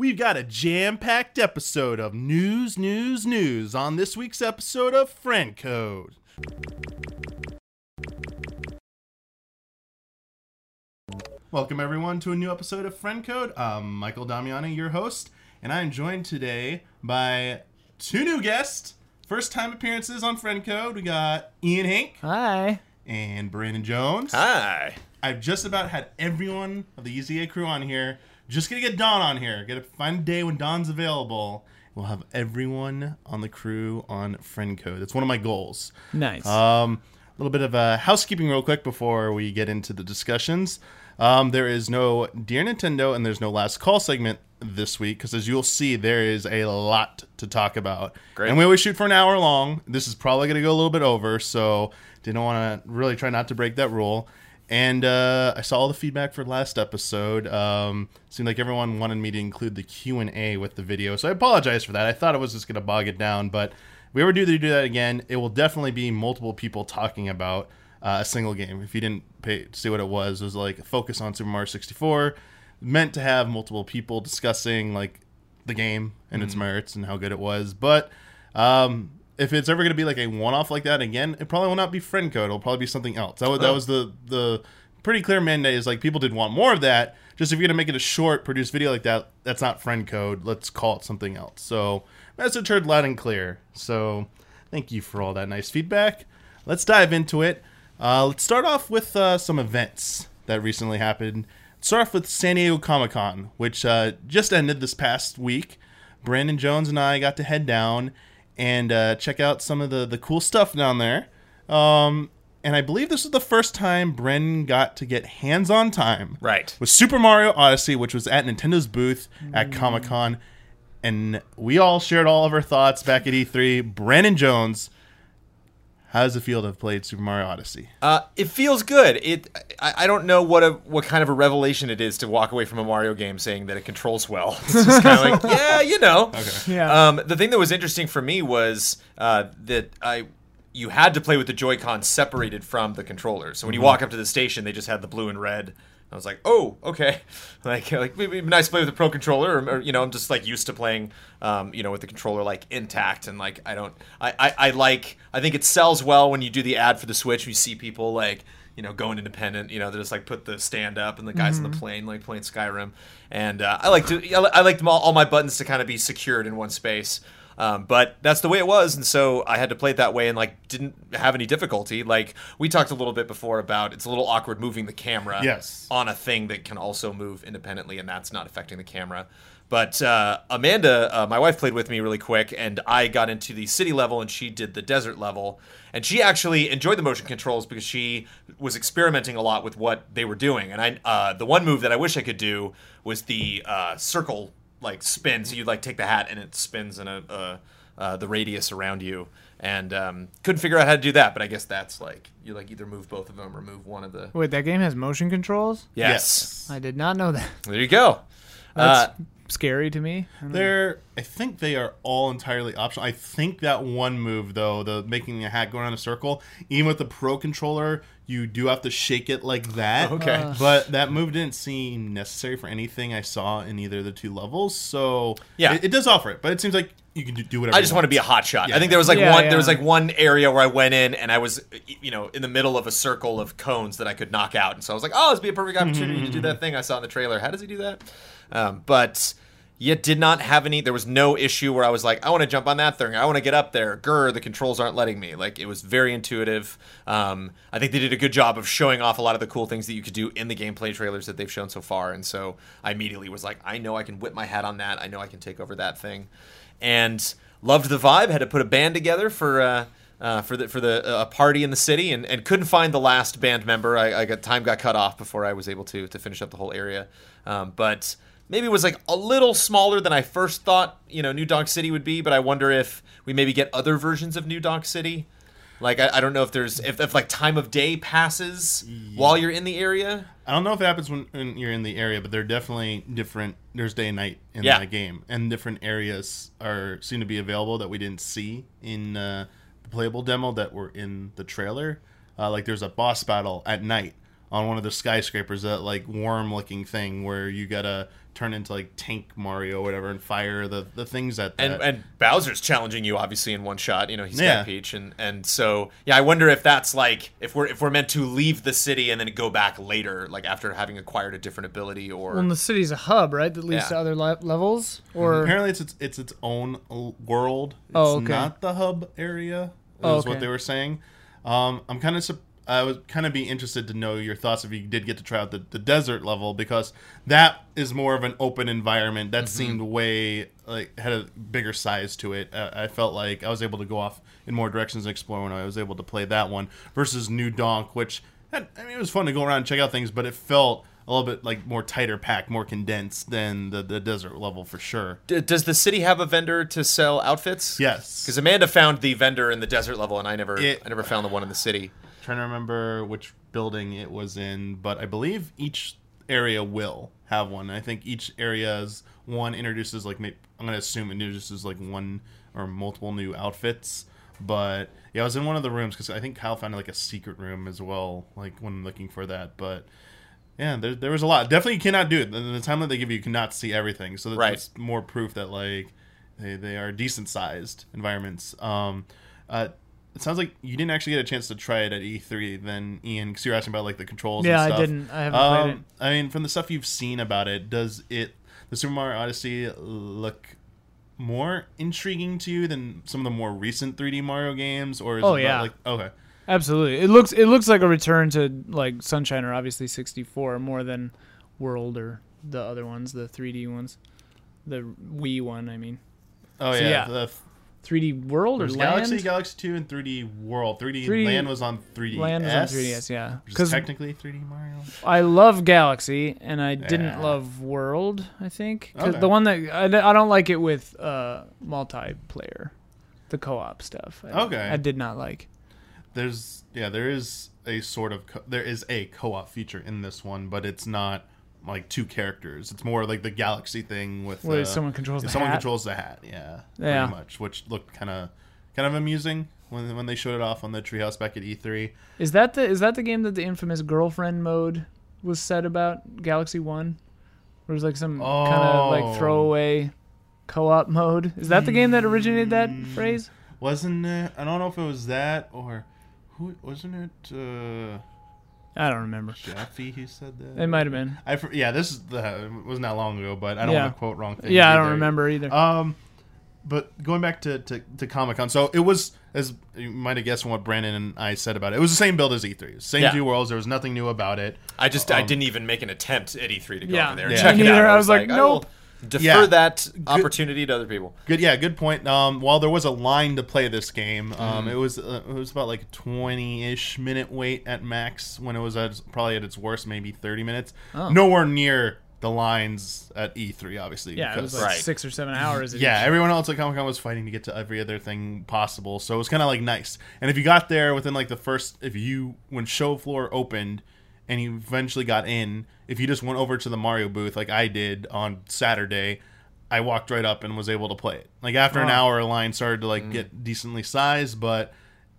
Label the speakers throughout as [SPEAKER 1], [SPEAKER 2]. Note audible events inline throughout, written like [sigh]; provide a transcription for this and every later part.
[SPEAKER 1] We've got a jam packed episode of news, news, news on this week's episode of Friend Code. Welcome, everyone, to a new episode of Friend Code. I'm Michael Damiani, your host, and I'm joined today by two new guests. First time appearances on Friend Code. We got Ian Hinck
[SPEAKER 2] Hi.
[SPEAKER 1] and Brandon Jones.
[SPEAKER 3] Hi.
[SPEAKER 1] I've just about had everyone of the EZA crew on here. Just gonna get Don on here. Gotta find a day when Don's available. We'll have everyone on the crew on Friend Code. That's one of my goals.
[SPEAKER 2] Nice.
[SPEAKER 1] Um, a little bit of uh, housekeeping, real quick, before we get into the discussions. Um, there is no Dear Nintendo and there's no Last Call segment this week because, as you'll see, there is a lot to talk about.
[SPEAKER 3] Great.
[SPEAKER 1] And we always shoot for an hour long. This is probably going to go a little bit over, so didn't want to really try not to break that rule. And uh, I saw all the feedback for last episode. Um, seemed like everyone wanted me to include the Q and A with the video, so I apologize for that. I thought it was just going to bog it down, but if we ever do do that again, it will definitely be multiple people talking about uh, a single game. If you didn't pay, see what it was, it was like a focus on Super Mario 64, meant to have multiple people discussing like the game and its merits and how good it was. But um, if it's ever going to be like a one-off like that again, it probably will not be friend code. It'll probably be something else. That was, that
[SPEAKER 3] Oh.
[SPEAKER 1] was the the pretty clear mandate. Is like people did want more of that. Just if you're going to make it a short, produced video like that, that's not friend code. Let's call it something else. So message heard loud and clear. So thank you for all that nice feedback. Let's dive into it. Uh, let's start off with uh, some events that recently happened. Start off with San Diego Comic Con, which uh, just ended this past week. Brandon Jones and I got to head down and uh, check out some of the, the cool stuff down there. Um, and I believe this was the first time Brandon got to get hands on time
[SPEAKER 3] Right.
[SPEAKER 1] with Super Mario Odyssey, which was at Nintendo's booth at Comic Con. And we all shared all of our thoughts back at E3. Brandon Jones, how does it feel to have played Super Mario Odyssey?
[SPEAKER 3] Uh, it feels good. It. I, I don't know what a what kind of a revelation it is to walk away from a Mario game saying that it controls well. [laughs] It's just kind of like, [laughs] yeah, you know. Okay.
[SPEAKER 2] Yeah.
[SPEAKER 3] Um, the thing that was interesting for me was uh, that I. You had to play with the Joy-Con separated from the controller. So when you walk up to the station, they just had the blue and red. I was like, oh, okay. [laughs] Like, like maybe it'd be nice to play with a pro controller, or, or, you know, I'm just like used to playing, um, you know, with the controller like intact, and like I don't, I, I, I like, I think it sells well when you do the ad for the Switch. You see people like, you know, going independent. You know, they just like put the stand up, and the guys on the plane like playing Skyrim, and uh, I like to, I I like them all, all my buttons to kind of be secured in one space. Um, but that's the way it was, and so I had to play it that way, and like didn't have any difficulty. Like we talked a little bit before about it's a little awkward moving the camera
[SPEAKER 1] Yes.
[SPEAKER 3] on a thing that can also move independently, and that's not affecting the camera. But uh, Amanda, uh, my wife, played with me really quick, and I got into the city level, and she did the desert level. And she actually enjoyed the motion controls because she was experimenting a lot with what they were doing. And I, uh, the one move that I wish I could do was the uh, circle like spin. So you like take the hat and it spins in a, uh, uh, the radius around you. And um, couldn't figure out how to do that, but I guess that's like you like either move both of them or move one of the.
[SPEAKER 2] Wait, that game has motion controls?
[SPEAKER 3] Yes,
[SPEAKER 2] I did not know that.
[SPEAKER 3] there you go.
[SPEAKER 2] That's
[SPEAKER 3] Uh,
[SPEAKER 2] scary to me. I don't know.
[SPEAKER 1] I think they are all entirely optional. I think that one move though, the making the hat go around a circle, even with the pro controller, you do have to shake it like that. [laughs]
[SPEAKER 3] Okay.
[SPEAKER 2] Uh.
[SPEAKER 1] but that move didn't seem necessary for anything I saw in either of the two levels. So
[SPEAKER 3] Yeah.
[SPEAKER 1] it, it does offer it, but it seems like you can do, do whatever.
[SPEAKER 3] I
[SPEAKER 1] you
[SPEAKER 3] just want to be a hot shot. I think there was like
[SPEAKER 2] Yeah,
[SPEAKER 3] one
[SPEAKER 2] yeah.
[SPEAKER 3] there was like one area where I went in and I was you know in the middle of a circle of cones that I could knock out, and so I was like, oh, this would be a perfect opportunity to do that thing I saw in the trailer. How does he do that? Um, but yet did not have any. There was no issue where I was like, I want to jump on that thing. I want to get up there. Grr, the controls aren't letting me. Like it was very intuitive. Um, I think they did a good job of showing off a lot of the cool things that you could do in the gameplay trailers that they've shown so far. And so I immediately was like, I know I can whip my hat on that. I know I can take over that thing. And loved the vibe. Had to put a band together for. Uh, uh, for the for the uh, party in the city, and, and couldn't find the last band member. I, I got time got cut off before I was able to to finish up the whole area. Um, but maybe it was like a little smaller than I first thought. You know, New Donk City would be. But I wonder if we maybe get other versions of New Donk City. Like I, I don't know if there's if, if like time of day passes while you're in the area.
[SPEAKER 1] I don't know if it happens when, when you're in the area, but they're definitely different. There's day and night in
[SPEAKER 3] Yeah.
[SPEAKER 1] that game, and different areas are seem to be available that we didn't see in uh, the playable demo that were in the trailer. Uh, like there's a boss battle at night on one of the skyscrapers, that like worm looking thing where you gotta turn into like Tank Mario or whatever and fire the, the things at that.
[SPEAKER 3] and and Bowser's challenging you obviously in one shot. You know he's
[SPEAKER 1] Yeah.
[SPEAKER 3] got Peach, and and so yeah, I wonder if that's like if we're if we're meant to leave the city and then go back later, like after having acquired a different ability, or
[SPEAKER 2] Well, the city's a hub, right? That leads
[SPEAKER 3] Yeah.
[SPEAKER 2] to other le- levels, or
[SPEAKER 1] Apparently, it's, it's it's its own world. It's
[SPEAKER 2] Oh, okay.
[SPEAKER 1] not the hub area. Is
[SPEAKER 2] Oh,
[SPEAKER 1] what they were saying. Um, I'm kind of sup- I would kind of be interested to know your thoughts if you did get to try out the, the desert level because that is more of an open environment.
[SPEAKER 2] Mm-hmm.
[SPEAKER 1] That seemed way like had a bigger size to it. Uh, I felt like I was able to go off in more directions and explore when I was able to play that one versus New Donk, which had, I mean it was fun to go around and check out things, but it felt a little bit like more tighter packed, more condensed than the, the desert level for sure.
[SPEAKER 3] D- does the city have a vendor to sell outfits?
[SPEAKER 1] Yes.
[SPEAKER 3] Because Amanda found the vendor in the desert level, and I never
[SPEAKER 1] It-
[SPEAKER 3] I never found the one in the city.
[SPEAKER 1] trying to remember which building it was in, but I believe each area will have one. I think each area's one introduces like may- I'm gonna assume introduces like one or multiple new outfits. But yeah, I was in one of the rooms because I think Kyle found like a secret room as well, like when looking for that. But yeah, there, there was a lot. Definitely you cannot do it. The, the time that they give you, you cannot see everything. So that's
[SPEAKER 3] Right.
[SPEAKER 1] that's more proof that like they, they are decent sized environments. Um, uh, it sounds like you didn't actually get a chance to try it at E3 then Ian because you're asking about like the controls.
[SPEAKER 2] Yeah, I
[SPEAKER 1] and stuff.
[SPEAKER 2] didn't. I haven't played
[SPEAKER 1] Um, I mean, from the stuff you've seen about it, does it the Super Mario Odyssey look more intriguing to you than some of the more recent 3D Mario games, or is
[SPEAKER 2] Oh,
[SPEAKER 1] it about,
[SPEAKER 2] yeah.
[SPEAKER 1] like okay,
[SPEAKER 2] absolutely. It looks it looks like a return to like Sunshine or obviously 64 more than World or the other ones, the 3D ones, the Wii one. I mean,
[SPEAKER 1] oh
[SPEAKER 2] So,
[SPEAKER 1] yeah,
[SPEAKER 2] yeah.
[SPEAKER 1] the
[SPEAKER 2] 3D World or Land.
[SPEAKER 1] Galaxy, Galaxy Two, and 3D World. 3D,
[SPEAKER 2] 3D
[SPEAKER 1] Land was on 3DS.
[SPEAKER 2] Land was on 3DS, yeah. Because
[SPEAKER 1] technically 3D Mario.
[SPEAKER 2] I love Galaxy and I didn't
[SPEAKER 1] Yeah.
[SPEAKER 2] love World. I think 'Cause
[SPEAKER 1] Okay.
[SPEAKER 2] the one that I, I don't like it with uh, multiplayer, the co-op stuff. I,
[SPEAKER 1] Okay.
[SPEAKER 2] I did not like.
[SPEAKER 1] There's yeah, there is a sort of co- there is a co-op feature in this one, but it's not like two characters. It's more like the Galaxy thing with
[SPEAKER 2] Where
[SPEAKER 1] uh,
[SPEAKER 2] someone controls the
[SPEAKER 1] someone
[SPEAKER 2] hat.
[SPEAKER 1] controls the hat. Yeah,
[SPEAKER 2] Yeah.
[SPEAKER 1] pretty much, which looked kind of kind of amusing when when they showed it off on the Treehouse back at E E3.
[SPEAKER 2] Is that the is that the game that the infamous girlfriend mode was said about Galaxy One? Where it was like some kind of
[SPEAKER 1] Oh.
[SPEAKER 2] like throwaway co-op mode. Is that the game that originated that
[SPEAKER 1] Hmm.
[SPEAKER 2] phrase?
[SPEAKER 1] Wasn't it? I don't know if it was that or who wasn't it? Uh,
[SPEAKER 2] I don't remember.
[SPEAKER 1] Jaffe who said that.
[SPEAKER 2] It might have been.
[SPEAKER 1] I yeah, this is the wasn't that long ago, but I don't
[SPEAKER 2] Yeah.
[SPEAKER 1] want to quote wrong things.
[SPEAKER 2] Yeah, I don't remember either.
[SPEAKER 1] Um, but going back to, to, to Comic Con, so it was as you might have guessed from what Brandon and I said about it. It was the same build as E3, same
[SPEAKER 3] Yeah.
[SPEAKER 1] two worlds. There was nothing new about it.
[SPEAKER 3] I just I
[SPEAKER 1] Um,
[SPEAKER 3] didn't even make an attempt at E3 to go
[SPEAKER 2] Yeah.
[SPEAKER 3] over there and
[SPEAKER 1] Yeah.
[SPEAKER 3] check
[SPEAKER 2] Me
[SPEAKER 3] it out.
[SPEAKER 2] neither. I was like,
[SPEAKER 3] I will
[SPEAKER 2] nope.
[SPEAKER 3] Defer
[SPEAKER 1] Yeah.
[SPEAKER 3] that opportunity to other people.
[SPEAKER 1] Good, yeah, good point. Um, while there was a line to play this game, um,
[SPEAKER 3] Mm.
[SPEAKER 1] it was uh, it was about like twenty-ish minute wait at max when it was at probably at its worst, maybe thirty minutes.
[SPEAKER 2] Oh.
[SPEAKER 1] Nowhere near the lines at E3, obviously.
[SPEAKER 2] yeah, it was like
[SPEAKER 3] Right.
[SPEAKER 2] six or seven hours. at
[SPEAKER 1] Yeah,
[SPEAKER 2] each.
[SPEAKER 1] everyone else at Comic Con was fighting to get to every other thing possible, so it was kind of like nice. And if you got there within like the first, if you when show floor opened and you eventually got in, if you just went over to the Mario booth like I did on Saturday, I walked right up and was able to play it. Like after an hour, a line started to like get decently sized, but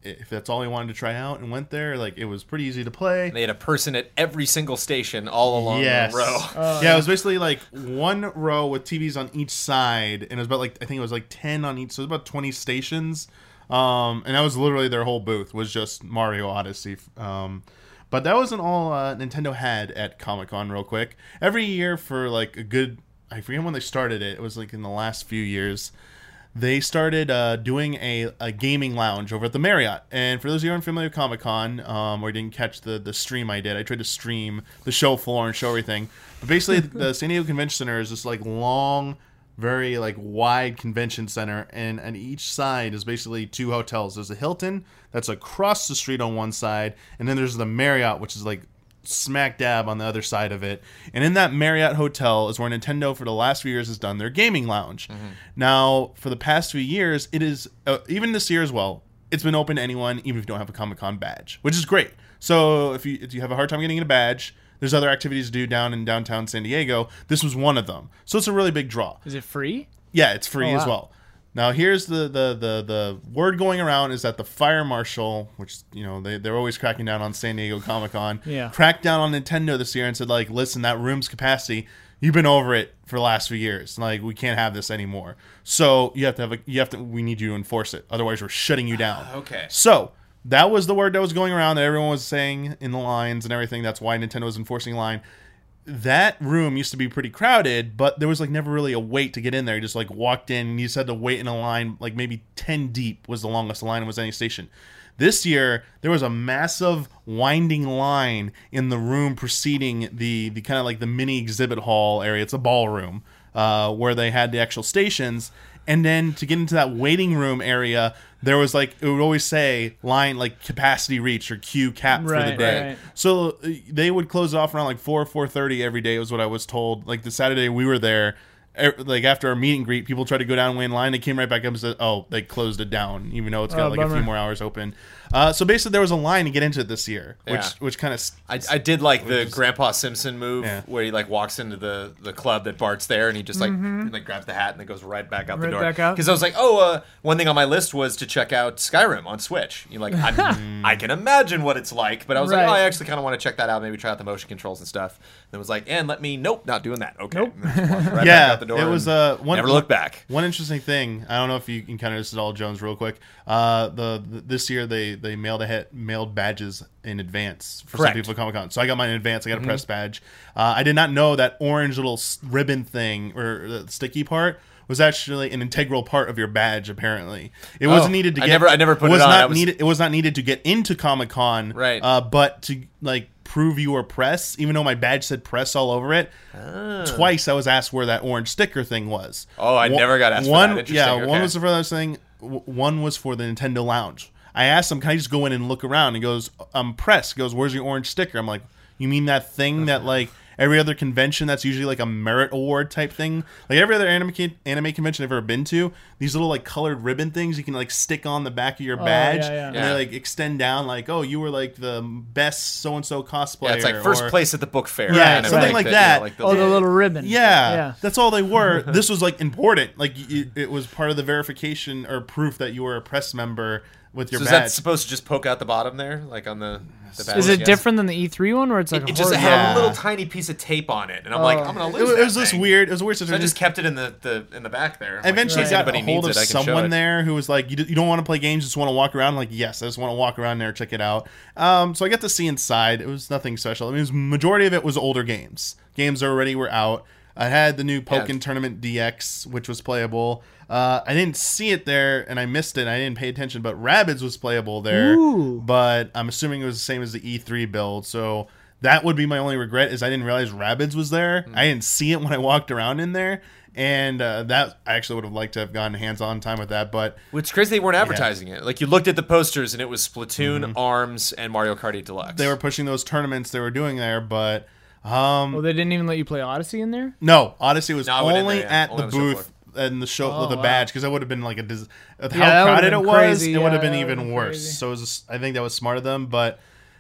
[SPEAKER 1] if that's all you wanted to try out and went there, like it was pretty easy to play.
[SPEAKER 3] They had a person at every single station all along
[SPEAKER 1] Yes.
[SPEAKER 3] the row. [laughs]
[SPEAKER 1] yeah, it was basically like one row with TVs on each side, and it was about like I think it was like ten on each, so it was about twenty stations. Um, and that was literally their whole booth was just Mario Odyssey. Um, but that wasn't all uh, Nintendo had at Comic Con. Real quick, every year for like a good, I forget when they started it. It was like in the last few years they started uh, doing a, a gaming lounge over at the Marriott. And for those of you who aren't familiar with Comic Con, um, or didn't catch the, the stream I did, I tried to stream the show floor and show everything. But basically, [laughs] the San Diego Convention Center is this like long, very like wide convention center, and on each side is basically two hotels. There's a Hilton that's across the street on one side, and then there's the Marriott, which is like smack dab on the other side of it. And in that Marriott hotel is where Nintendo for the last few years has done their gaming lounge. Now, for the past few years, it is uh, even this year as well. It's been open to anyone, even if you don't have a Comic Con badge, which is great. So if you if you have a hard time getting a badge, there's other activities to do down in downtown San Diego. This was one of them. So it's a really big draw.
[SPEAKER 2] Is it free?
[SPEAKER 1] Yeah, it's free
[SPEAKER 2] Oh,
[SPEAKER 1] as
[SPEAKER 2] wow.
[SPEAKER 1] well. Now here's the, the the the word going around is that the fire marshal, which you know they they're always cracking down on San Diego Comic Con,
[SPEAKER 2] Yeah.
[SPEAKER 1] cracked down on Nintendo this year and said like, listen, that room's capacity, you've been over it for the last few years. Like we can't have this anymore. So you have to have a you have to we need you to enforce it. Otherwise we're shutting you down.
[SPEAKER 3] Ah, okay.
[SPEAKER 1] So that was the word that was going around that everyone was saying in the lines and everything. That's why Nintendo was enforcing line. That room used to be pretty crowded, but there was like never really a wait to get in there. You just like walked in and you just had to wait in a line, like maybe 10 deep was the longest line was any station. This year, there was a massive winding line in the room preceding the, the kind of like the mini exhibit hall area. It's a ballroom uh, where they had the actual stations. And then to get into that waiting room area, there was like it would always say line like capacity reach or queue cap for the day.
[SPEAKER 2] right.
[SPEAKER 1] So uh, they would close it off around like four or four thirty every day was what I was told. Like the Saturday we were there, er, like after our meet and greet, people tried to go down and wait in line. They came right back up and said, "Oh, they closed it down," even though it's got
[SPEAKER 2] Oh,
[SPEAKER 1] like a few more hours open. Uh, so basically, there was a line to get into it this year, which
[SPEAKER 3] Yeah.
[SPEAKER 1] which kind of
[SPEAKER 3] I, I did like the Grandpa Simpson move
[SPEAKER 1] Yeah.
[SPEAKER 3] where he like walks into the, the club that Bart's there and he just like like grabs the hat and then goes right back out the
[SPEAKER 2] Mm-hmm.
[SPEAKER 3] Door.
[SPEAKER 2] back out.
[SPEAKER 3] Because I was like, oh, uh, one thing on my list was to check out Skyrim on Switch. You like, I'm, [laughs] I can imagine what it's like, but I was like,
[SPEAKER 2] Right.
[SPEAKER 3] oh, I actually kind of want to check that out. Maybe try out the motion controls and stuff. And it was like, and let me, nope, not doing that. Okay,
[SPEAKER 2] Nope.
[SPEAKER 3] And then just walked right [laughs] back
[SPEAKER 1] yeah,
[SPEAKER 3] out the door
[SPEAKER 1] it was
[SPEAKER 3] and
[SPEAKER 1] uh, one,
[SPEAKER 3] never looked back.
[SPEAKER 1] One interesting thing, I don't know if you can kind of this is all Jones real quick. Uh, the, the this year they they mailed ahead mailed badges in advance for
[SPEAKER 3] Correct.
[SPEAKER 1] some people at Comic Con. So I got mine in advance. I got a press badge. Uh, I did not know that orange little ribbon thing or the sticky part. Was actually an integral part of your badge. Apparently, it wasn't needed to
[SPEAKER 3] Oh, I
[SPEAKER 1] get.
[SPEAKER 3] never- I never put it
[SPEAKER 1] was
[SPEAKER 3] on.
[SPEAKER 1] Not
[SPEAKER 3] was-
[SPEAKER 1] needed. It was not needed to get into Comic Con.
[SPEAKER 3] Right.
[SPEAKER 1] Uh, but to like prove you were press, even though my badge said press all over it. Twice I was asked where that orange sticker thing was.
[SPEAKER 3] Oh, I
[SPEAKER 1] One-
[SPEAKER 3] never got asked for
[SPEAKER 1] One, yeah, one was for that thing. One was for the Nintendo Lounge. I asked him, "Can I just go in and look around?" He goes, "I'm press." He goes, "Where's your orange sticker?" I'm like, "You mean that thing that like every other convention that's usually like a merit award type thing? Like every other anime anime convention I've ever been to, these little like colored ribbon things you can like stick on the back of your oh, badge,
[SPEAKER 2] yeah, yeah.
[SPEAKER 1] and
[SPEAKER 3] Yeah.
[SPEAKER 1] they like extend down. Like, oh, you were like the best so and so cosplayer.
[SPEAKER 3] Yeah, it's like first
[SPEAKER 1] or-
[SPEAKER 3] place at the book fair.
[SPEAKER 1] Yeah,
[SPEAKER 3] kind of
[SPEAKER 1] something
[SPEAKER 3] thing
[SPEAKER 1] like
[SPEAKER 3] you know,
[SPEAKER 1] that.
[SPEAKER 3] like the-
[SPEAKER 2] Oh, the little ribbon.
[SPEAKER 1] Yeah,
[SPEAKER 2] Yeah.
[SPEAKER 1] that's all they were. [laughs] this was like important. Like it, it was part of the verification or proof that you were a press member with your
[SPEAKER 3] So is that supposed to just poke out the bottom there, like on the? the badge,
[SPEAKER 2] Is it
[SPEAKER 3] guess?
[SPEAKER 2] different than the E3 one, where it's like
[SPEAKER 3] It
[SPEAKER 2] a
[SPEAKER 3] just
[SPEAKER 2] horizontal-
[SPEAKER 3] had
[SPEAKER 1] Yeah.
[SPEAKER 3] a little tiny piece of tape on it, and I'm like,
[SPEAKER 2] Oh.
[SPEAKER 3] I'm gonna
[SPEAKER 1] it
[SPEAKER 3] lose.
[SPEAKER 1] was,
[SPEAKER 3] that
[SPEAKER 1] it was this
[SPEAKER 3] thing.
[SPEAKER 1] weird. It was a weird
[SPEAKER 3] So I just kept it in the, the in the back there. I'm
[SPEAKER 1] I eventually
[SPEAKER 3] like,
[SPEAKER 1] got a hold of
[SPEAKER 3] it, I can show
[SPEAKER 1] someone there who was like, you, d- you don't want to play games, just want to walk around. I'm like, yes, I just want to walk around there, check it out. Um, so I got to see inside. It was nothing special. I mean, it was, majority of it was older games. Games already were out. I had the new Pokken
[SPEAKER 3] Yeah.
[SPEAKER 1] Tournament DX, which was playable. Uh, I didn't see it there, and I missed it. I didn't pay attention, but Rabbids was playable there.
[SPEAKER 2] Ooh.
[SPEAKER 1] But I'm assuming it was the same as the E3 build. So that would be my only regret is I didn't realize Rabbids was there.
[SPEAKER 3] Hmm.
[SPEAKER 1] I didn't see it when I walked around in there. And uh, that I actually would have liked to have gotten hands-on time with that, but
[SPEAKER 3] Which crazy they weren't advertising it. Like you looked at the posters and it was Splatoon, Arms, and Mario Kart 8 Deluxe.
[SPEAKER 1] Mm-hmm. they were pushing those tournaments they were doing there. But um,
[SPEAKER 2] Oh, they didn't even let you play Odyssey in there.
[SPEAKER 1] no, Odyssey was
[SPEAKER 3] No, I went in
[SPEAKER 1] only
[SPEAKER 3] there, yeah.
[SPEAKER 1] at
[SPEAKER 3] Only
[SPEAKER 1] the
[SPEAKER 3] the
[SPEAKER 1] booth and the show
[SPEAKER 2] Oh,
[SPEAKER 1] with a
[SPEAKER 2] wow.
[SPEAKER 1] badge because that would have been like a dis- with
[SPEAKER 2] Yeah,
[SPEAKER 1] how crowded it was.
[SPEAKER 2] crazy.
[SPEAKER 1] It would
[SPEAKER 2] Yeah,
[SPEAKER 1] have been even
[SPEAKER 2] been
[SPEAKER 1] worse.
[SPEAKER 2] crazy.
[SPEAKER 1] So it was, I think that was smart of them, but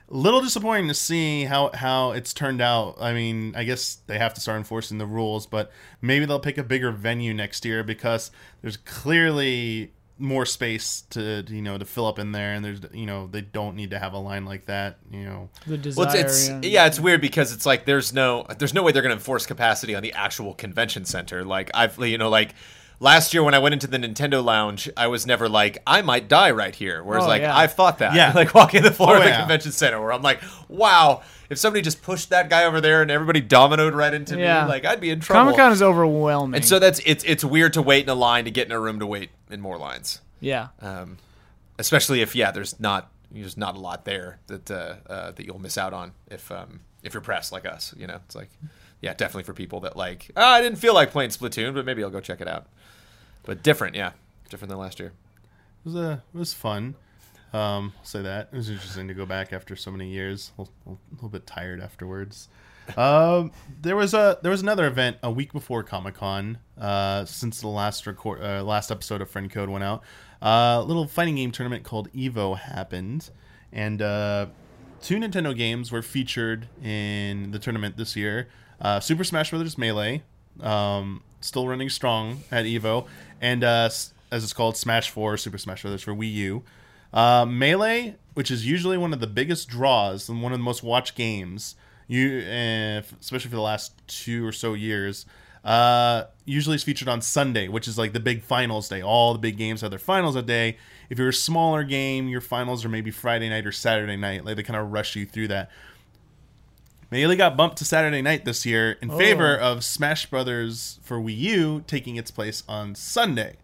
[SPEAKER 1] a little disappointing to see how how it's turned out. I mean, I guess they have to start enforcing the rules, but maybe they'll pick a bigger venue next year because there's clearly more space to you know to fill up in there and there's you know they don't need to have a line like that you know
[SPEAKER 2] The desire.
[SPEAKER 3] Well, it's, it's yeah, it's weird because it's like there's no there's no way they're going to enforce capacity on the actual convention center. Like I've you know like last year when I went into the Nintendo Lounge, I was never like I might die right here. Whereas
[SPEAKER 2] Oh,
[SPEAKER 3] like
[SPEAKER 2] yeah.
[SPEAKER 3] I've thought that.
[SPEAKER 1] Yeah. [laughs]
[SPEAKER 3] like walking the floor
[SPEAKER 1] Oh,
[SPEAKER 3] of the
[SPEAKER 1] yeah.
[SPEAKER 3] convention center where I'm like, wow, if somebody just pushed that guy over there and everybody dominoed right into
[SPEAKER 2] Yeah.
[SPEAKER 3] me, like I'd be in trouble.
[SPEAKER 2] Comic Con is overwhelming.
[SPEAKER 3] and so that's it's it's weird to wait in a line to get in a room to wait in more lines
[SPEAKER 2] yeah,
[SPEAKER 3] um, especially if yeah, there's not there's not a lot there that uh, uh, that you'll miss out on if um, if you're pressed like us. You know, it's like yeah, definitely for people that like oh, I didn't feel like playing Splatoon, but maybe I'll go check it out. But different, yeah, different than last year.
[SPEAKER 1] it was uh, it was fun. Um I'll say that. It was interesting to go back after so many years. A little, a little bit tired afterwards. [laughs] Um there was a there was another event a week before comic-con uh since the last record uh, last episode of friend code went out. Uh, a little fighting game tournament called evo happened. And uh two nintendo games were featured in the tournament this year. Uh super smash brothers melee um still running strong at evo and uh as it's called, Smash Four, Super Smash Brothers for Wii U. Uh, Melee, which is usually one of the biggest draws and one of the most watched games, you uh, especially for the last two or so years, uh, usually is featured on Sunday, which is like the big finals day. All the big games have their finals a day. If you're a smaller game, your finals are maybe Friday night or Saturday night. Like they kind of rush you through that. Melee got bumped to Saturday night this year in favor of Smash Brothers for Wii U taking its place on Sunday.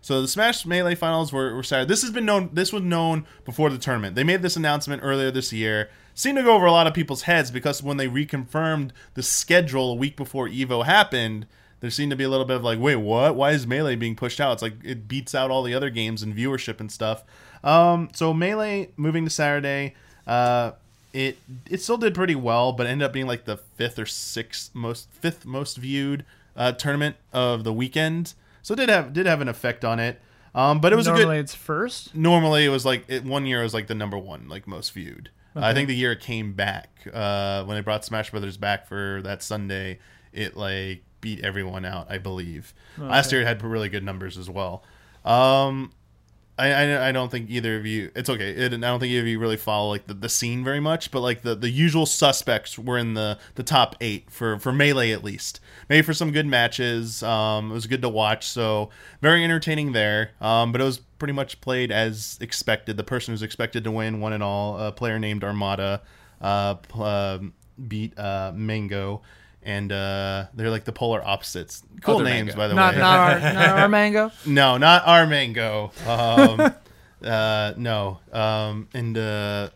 [SPEAKER 1] So the Smash Melee finals were, were Saturday. This has been known. This was known before the tournament. They made this announcement earlier this year. Seemed to go over a lot of people's heads because when they reconfirmed the schedule a week before Evo happened, there seemed to be a little bit of like, wait, what? Why is Melee being pushed out? It's like it beats out all the other games and viewership and stuff. Um, so Melee moving to Saturday. Uh, it it still did pretty well, but ended up being like the fifth or sixth most fifth most viewed uh, tournament of the weekend. So it did have did have an effect on it. Um, but it was
[SPEAKER 2] Normally
[SPEAKER 1] a good.
[SPEAKER 2] it's first.
[SPEAKER 1] Normally it was like it, one year it was like the number one like most viewed. I think the year it came back uh, when they brought Smash Brothers back for that Sunday, it like beat everyone out. I believe last year it had really good numbers as well. Um, I, I, I don't think either of you. It's okay. It, I don't think either of you really follow like the, the scene very much. But like the, the usual suspects were in the, the top eight for, for melee at least. Maybe for some good matches. Um, it was good to watch. So very entertaining there. Um, but it was pretty much played as expected. The person who's expected to win won it all. A player named Armada uh, uh, beat uh, Mango. And uh, they're like the polar opposites. Cool
[SPEAKER 3] Other
[SPEAKER 1] names,
[SPEAKER 3] Mango.
[SPEAKER 1] by the
[SPEAKER 2] Not
[SPEAKER 1] way.
[SPEAKER 2] not our [laughs] not our mango.
[SPEAKER 1] No, not our mango. Um, [laughs] uh, no. Um, and uh,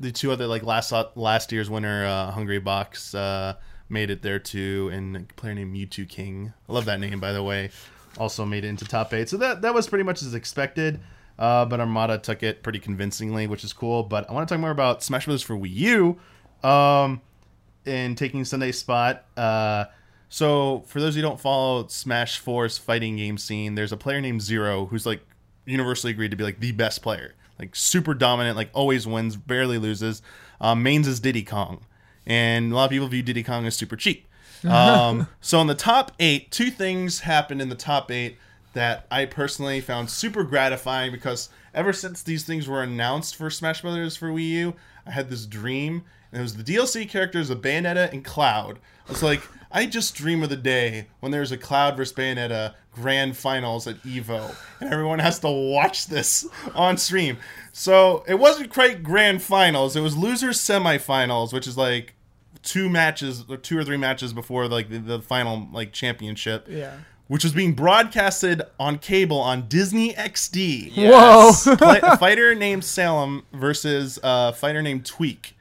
[SPEAKER 1] the two other like last last year's winner, uh, Hungry Box, uh, made it there too, and a player named Mew2King. I love that name, by the way. Also made it into top eight, so that that was pretty much as expected. Uh, but Armada took it pretty convincingly, which is cool. But I want to talk more about Smash Bros. for Wii U. Um, in taking Sunday's spot. Uh, so for those who don't follow Smash 4's fighting game scene, there's a player named Zero who's like universally agreed to be like the best player, like super dominant, like always wins, barely loses. Um, mains is Diddy Kong, and a lot of people view Diddy Kong as super cheap. [laughs] Um, so in the top eight, two things happened in the top eight that I personally found super gratifying because ever since these things were announced for Smash Brothers for Wii U, I had this dream, and it was the DLC characters of Bayonetta and Cloud. I was like, I just dream of the day when there's a Cloud versus Bayonetta grand finals at Evo, and everyone has to watch this on stream. So it wasn't quite grand finals; it was losers semifinals, which is like two matches or two or three matches before like the, the final like championship
[SPEAKER 2] Yeah.
[SPEAKER 1] which was being broadcasted on cable on Disney XD.
[SPEAKER 3] Yes.
[SPEAKER 2] Whoa. [laughs]
[SPEAKER 1] A fighter named Salem versus a fighter named Tweek.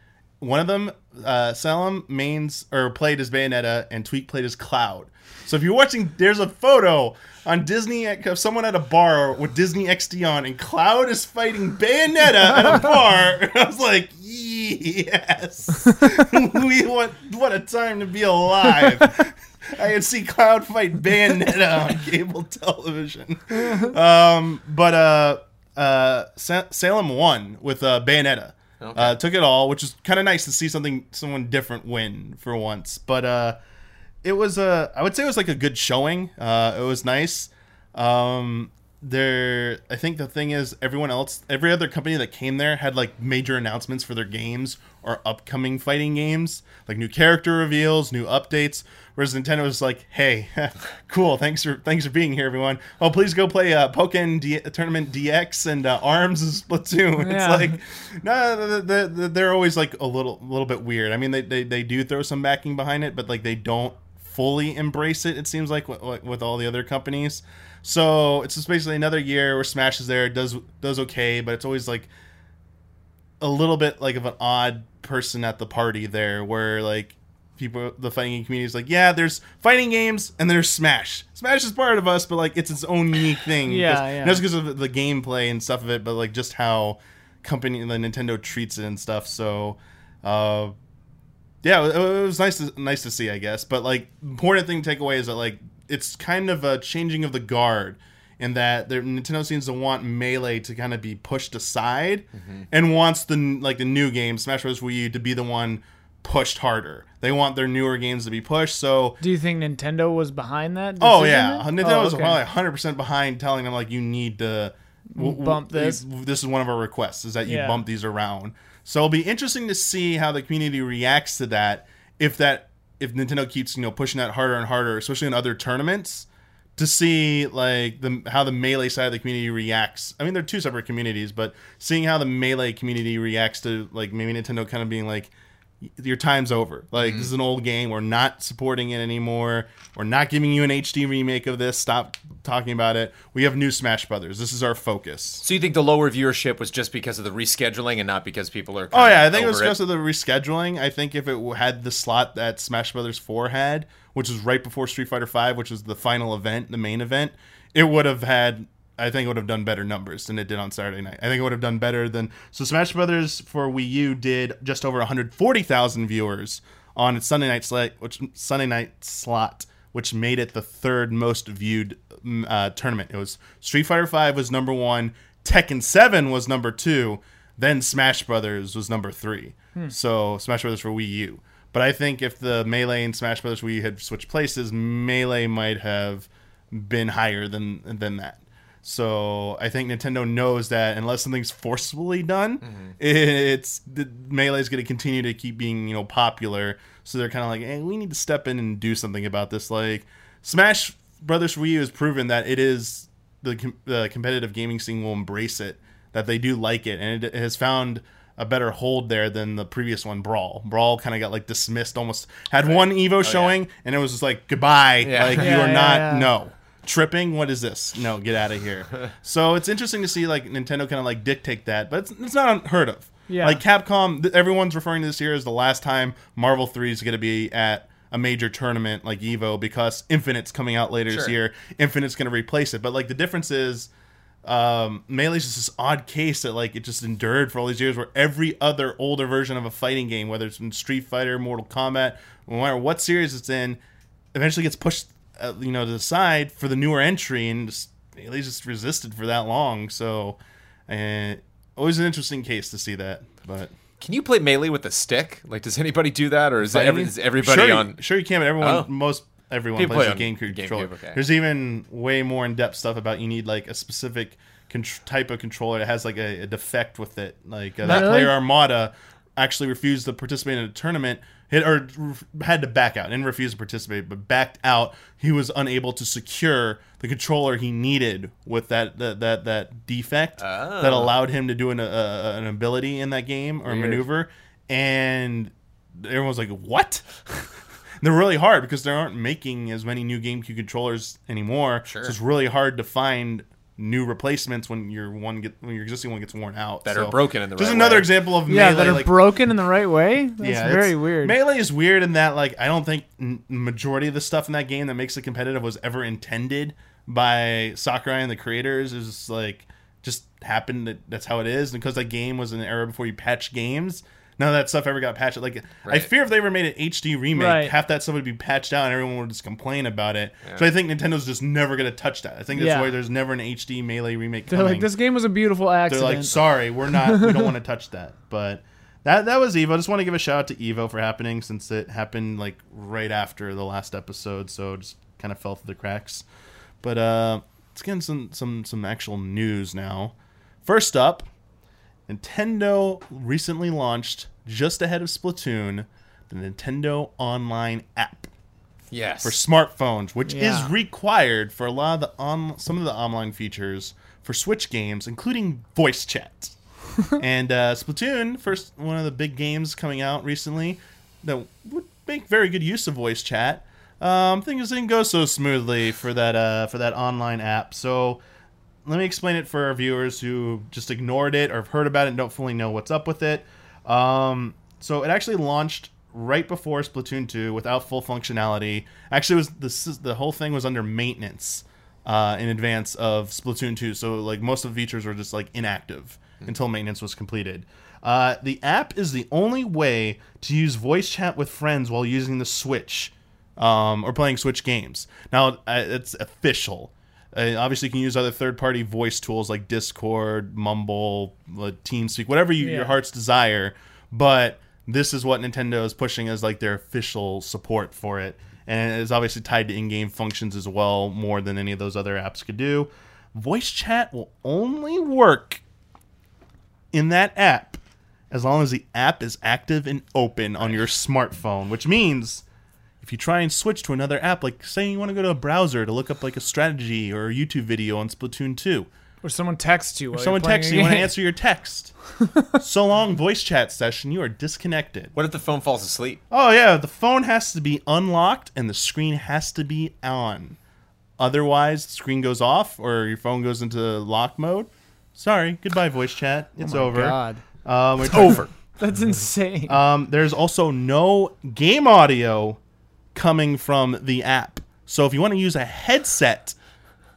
[SPEAKER 1] One of them, uh, Salem mains or played as Bayonetta, and Tweek played as Cloud. So if you're watching, there's a photo on Disney of someone at a bar with Disney XD on, and Cloud is fighting Bayonetta at a bar. [laughs] I was like, yes, [laughs] we want what a time to be alive. I could see Cloud fight Bayonetta on cable television. Um, but uh, uh, Sa- Salem won with uh, Bayonetta.
[SPEAKER 3] Okay.
[SPEAKER 1] Uh, took it all, which is kind of nice to see something someone different win for once. But uh, it was a I would say it was like a good showing. Uh, it was nice. Um, there, I think the thing is, everyone else, every other company that came there had like major announcements for their games or upcoming fighting games, like new character reveals, new updates. Whereas Nintendo was like, "Hey, [laughs] cool, thanks for thanks for being here, everyone. Oh, please go play uh, Pokken D- Tournament DX and uh, Arms and Splatoon." [laughs]
[SPEAKER 2] Yeah.
[SPEAKER 1] It's like, no, the, the, the, they're always like a little little bit weird. I mean, they, they they do throw some backing behind it, but like they don't fully embrace it. It seems like with, with all the other companies. So it's just basically another year where Smash is there, does does okay, but it's always like a little bit like of an odd person at the party there, where like people, the fighting game community is like, yeah, there's fighting games and there's Smash. Smash is part of us, but like it's its own unique thing.
[SPEAKER 2] Yeah,
[SPEAKER 1] 'Cause-
[SPEAKER 2] yeah.
[SPEAKER 1] Not just because of the gameplay and stuff of it, but like just how company the Nintendo treats it and stuff. So. uh yeah, it it was nice to nice to see, I guess. But like, important thing to take away is that like it's kind of a changing of the guard, in that the Nintendo seems to want melee to kind of be pushed aside, and wants the like the new game Smash Bros. Wii U to be the one pushed harder. They want their newer games to be pushed. So
[SPEAKER 2] Do you think Nintendo was behind that?
[SPEAKER 1] Oh yeah. Nintendo
[SPEAKER 2] Oh,
[SPEAKER 1] was
[SPEAKER 2] okay.
[SPEAKER 1] probably 100 percent behind, telling them like you need to w- w-
[SPEAKER 2] Bump this.
[SPEAKER 1] This is one of our requests is that you
[SPEAKER 2] Yeah.
[SPEAKER 1] bump these around. So it'll be interesting to see how the community reacts to that. If that if Nintendo keeps you know pushing that harder and harder, especially in other tournaments, to see like the how the melee side of the community reacts. I mean, they're two separate communities, but seeing how the melee community reacts to like maybe Nintendo kind of being like, your time's over. Like this mm-hmm. is an old game. We're not supporting it anymore. We're not giving you an HD remake of this. Stop talking about it. We have new Smash Brothers. This is our focus.
[SPEAKER 3] So you think the lower viewership was just because of the rescheduling and not because people are?
[SPEAKER 1] Oh yeah, I think it was because of the rescheduling. I think if it had the slot that Smash Brothers Four had, which was right before Street Fighter Five, which was the final event, the main event, it would have had. I think it would have done better numbers than it did on Saturday night. I think it would have done better than so. Smash Brothers for Wii U did just over 140,000 viewers on its Sunday night slot, which Sunday night slot, which made it the third most viewed mm, uh, tournament. It was Street Fighter Five was number one, Tekken Seven was number two, then Smash Brothers was number three. So Smash Brothers for Wii U. But I think if the Melee and Smash Brothers Wii had switched places, Melee might have been higher than than that. So I think Nintendo knows that unless something's forcibly done, mm-hmm. it's the Melee is going to continue to keep being you know popular. So they're kind of like, hey, we need to step in and do something about this. Like Smash Brothers Wii U has proven that it is the com- the competitive gaming scene will embrace it, that they do like it, and it has found a better hold there than the previous one, Brawl. Brawl kind of got like dismissed, almost had one Evo oh, showing, and it was just like goodbye,
[SPEAKER 3] Yeah.
[SPEAKER 1] like [laughs] you are
[SPEAKER 2] yeah,
[SPEAKER 1] not
[SPEAKER 2] yeah.
[SPEAKER 1] no tripping. What is this? No, get out of here. [laughs] so it's interesting to see like Nintendo kind of like dictate that, but it's, it's not unheard of.
[SPEAKER 2] Yeah.
[SPEAKER 1] Like Capcom, th- everyone's referring to this year as the last time Marvel Three is going to be at a major tournament like Evo because Infinite's coming out later this year. Infinite's going to replace it, but like the difference is um, Melee's just this odd case that like it just endured for all these years, where every other older version of a fighting game, whether it's in Street Fighter, Mortal Kombat, no matter what series it's in, eventually gets pushed, uh, you know, to the side for the newer entry, and just Melee's just resisted for that long. So, and always an interesting case to see that, but.
[SPEAKER 3] Can you play melee with a stick? Like, does anybody do that, or is,
[SPEAKER 1] Fighting?
[SPEAKER 3] every, is everybody
[SPEAKER 1] sure, you-
[SPEAKER 3] on?
[SPEAKER 1] Sure, you can, but everyone,
[SPEAKER 3] Oh.
[SPEAKER 1] most everyone
[SPEAKER 3] People
[SPEAKER 1] plays
[SPEAKER 3] play
[SPEAKER 1] with
[SPEAKER 3] on
[SPEAKER 1] GameCube
[SPEAKER 3] GameCube,
[SPEAKER 1] controller.
[SPEAKER 3] okay.
[SPEAKER 1] There's even way more in depth stuff about you need like a specific con- type of controller that has like a, a defect with it. Like uh, that
[SPEAKER 2] Really?
[SPEAKER 1] player Armada actually refused to participate in a tournament. Or had to back out and refused to participate, but backed out. He was unable to secure the controller he needed with that that that, that defect
[SPEAKER 3] Oh.
[SPEAKER 1] that allowed him to do an, uh, an ability in that game or
[SPEAKER 3] Weird.
[SPEAKER 1] maneuver. And everyone was like, "What?" [laughs] they're really hard because they aren't making as many new GameCube controllers anymore.
[SPEAKER 3] Sure.
[SPEAKER 1] So it's really hard to find new replacements when your one get when your existing one gets worn out.
[SPEAKER 3] That
[SPEAKER 1] So
[SPEAKER 3] are broken in the
[SPEAKER 1] Just
[SPEAKER 3] right
[SPEAKER 1] another
[SPEAKER 3] way.
[SPEAKER 1] example of
[SPEAKER 2] Yeah,
[SPEAKER 1] melee.
[SPEAKER 2] that are
[SPEAKER 1] like,
[SPEAKER 2] broken in the right way. That's
[SPEAKER 1] yeah,
[SPEAKER 2] very
[SPEAKER 1] it's-
[SPEAKER 2] weird.
[SPEAKER 1] Melee is weird in that like I don't think n- majority of the stuff in that game that makes it competitive was ever intended by Sakurai and the creators. Is like just happened that that's how it is. And because that game was in an era before you patch games, none of that stuff ever got patched. Like I fear if they ever made an HD remake,
[SPEAKER 2] Right.
[SPEAKER 1] half that stuff would be patched out and everyone would just complain about it. So I think Nintendo's just never gonna touch that. I think that's
[SPEAKER 2] Yeah.
[SPEAKER 1] why there's never an HD Melee remake.
[SPEAKER 2] They're
[SPEAKER 1] coming
[SPEAKER 2] like, this game was a beautiful accident.
[SPEAKER 1] they're like, sorry, we're not, we don't want to [laughs] touch that. But that that was Evo. I just want to give a shout out to Evo for happening since it happened like right after the last episode, so it just kind of fell through the cracks. But uh, let's get some some some actual news now. First up, Nintendo recently launched just ahead of Splatoon the Nintendo Online app
[SPEAKER 3] Yes.
[SPEAKER 1] for smartphones, which
[SPEAKER 2] Yeah.
[SPEAKER 1] is required for a lot of the on some of the online features for Switch games, including voice chat. [laughs] and uh, Splatoon, first one of the big games coming out recently that would make very good use of voice chat. Um, things didn't go so smoothly for that uh, for that online app. So let me explain it for our viewers who just ignored it or have heard about it and don't fully know what's up with it. Um, so it actually launched right before Splatoon 2 without full functionality. Actually, it was this is, the whole thing was under maintenance uh, in advance of Splatoon 2. So like most of the features were just like inactive until maintenance was completed. Uh, the app is the only way to use voice chat with friends while using the Switch um, or playing Switch games. Now uh, it's official. Uh, obviously, you can use other third-party voice tools like Discord, Mumble, uh, TeamSpeak, whatever you,
[SPEAKER 2] Yeah.
[SPEAKER 1] your heart's desire. But this is what Nintendo is pushing as like their official support for it, and it's obviously tied to in-game functions as well, more than any of those other apps could do. Voice chat will only work in that app as long as the app is active and open on your smartphone, which means if you try and switch to another app, like say you want to go to a browser to look up like a strategy or a YouTube video on Splatoon 2,
[SPEAKER 2] Or someone texts you. While
[SPEAKER 1] someone texts you, you want to answer your text. [laughs] so long voice chat session, you are disconnected.
[SPEAKER 3] What if the phone falls asleep?
[SPEAKER 1] Oh yeah, the phone has to be unlocked and the screen has to be on. Otherwise, the screen goes off or your phone goes into lock mode. Sorry, goodbye voice chat. It's
[SPEAKER 2] Oh my
[SPEAKER 1] over.
[SPEAKER 2] God,
[SPEAKER 1] Um, it's over. [laughs]
[SPEAKER 2] that's insane.
[SPEAKER 1] Um, there's also no game audio coming from the app. So if you want to use a headset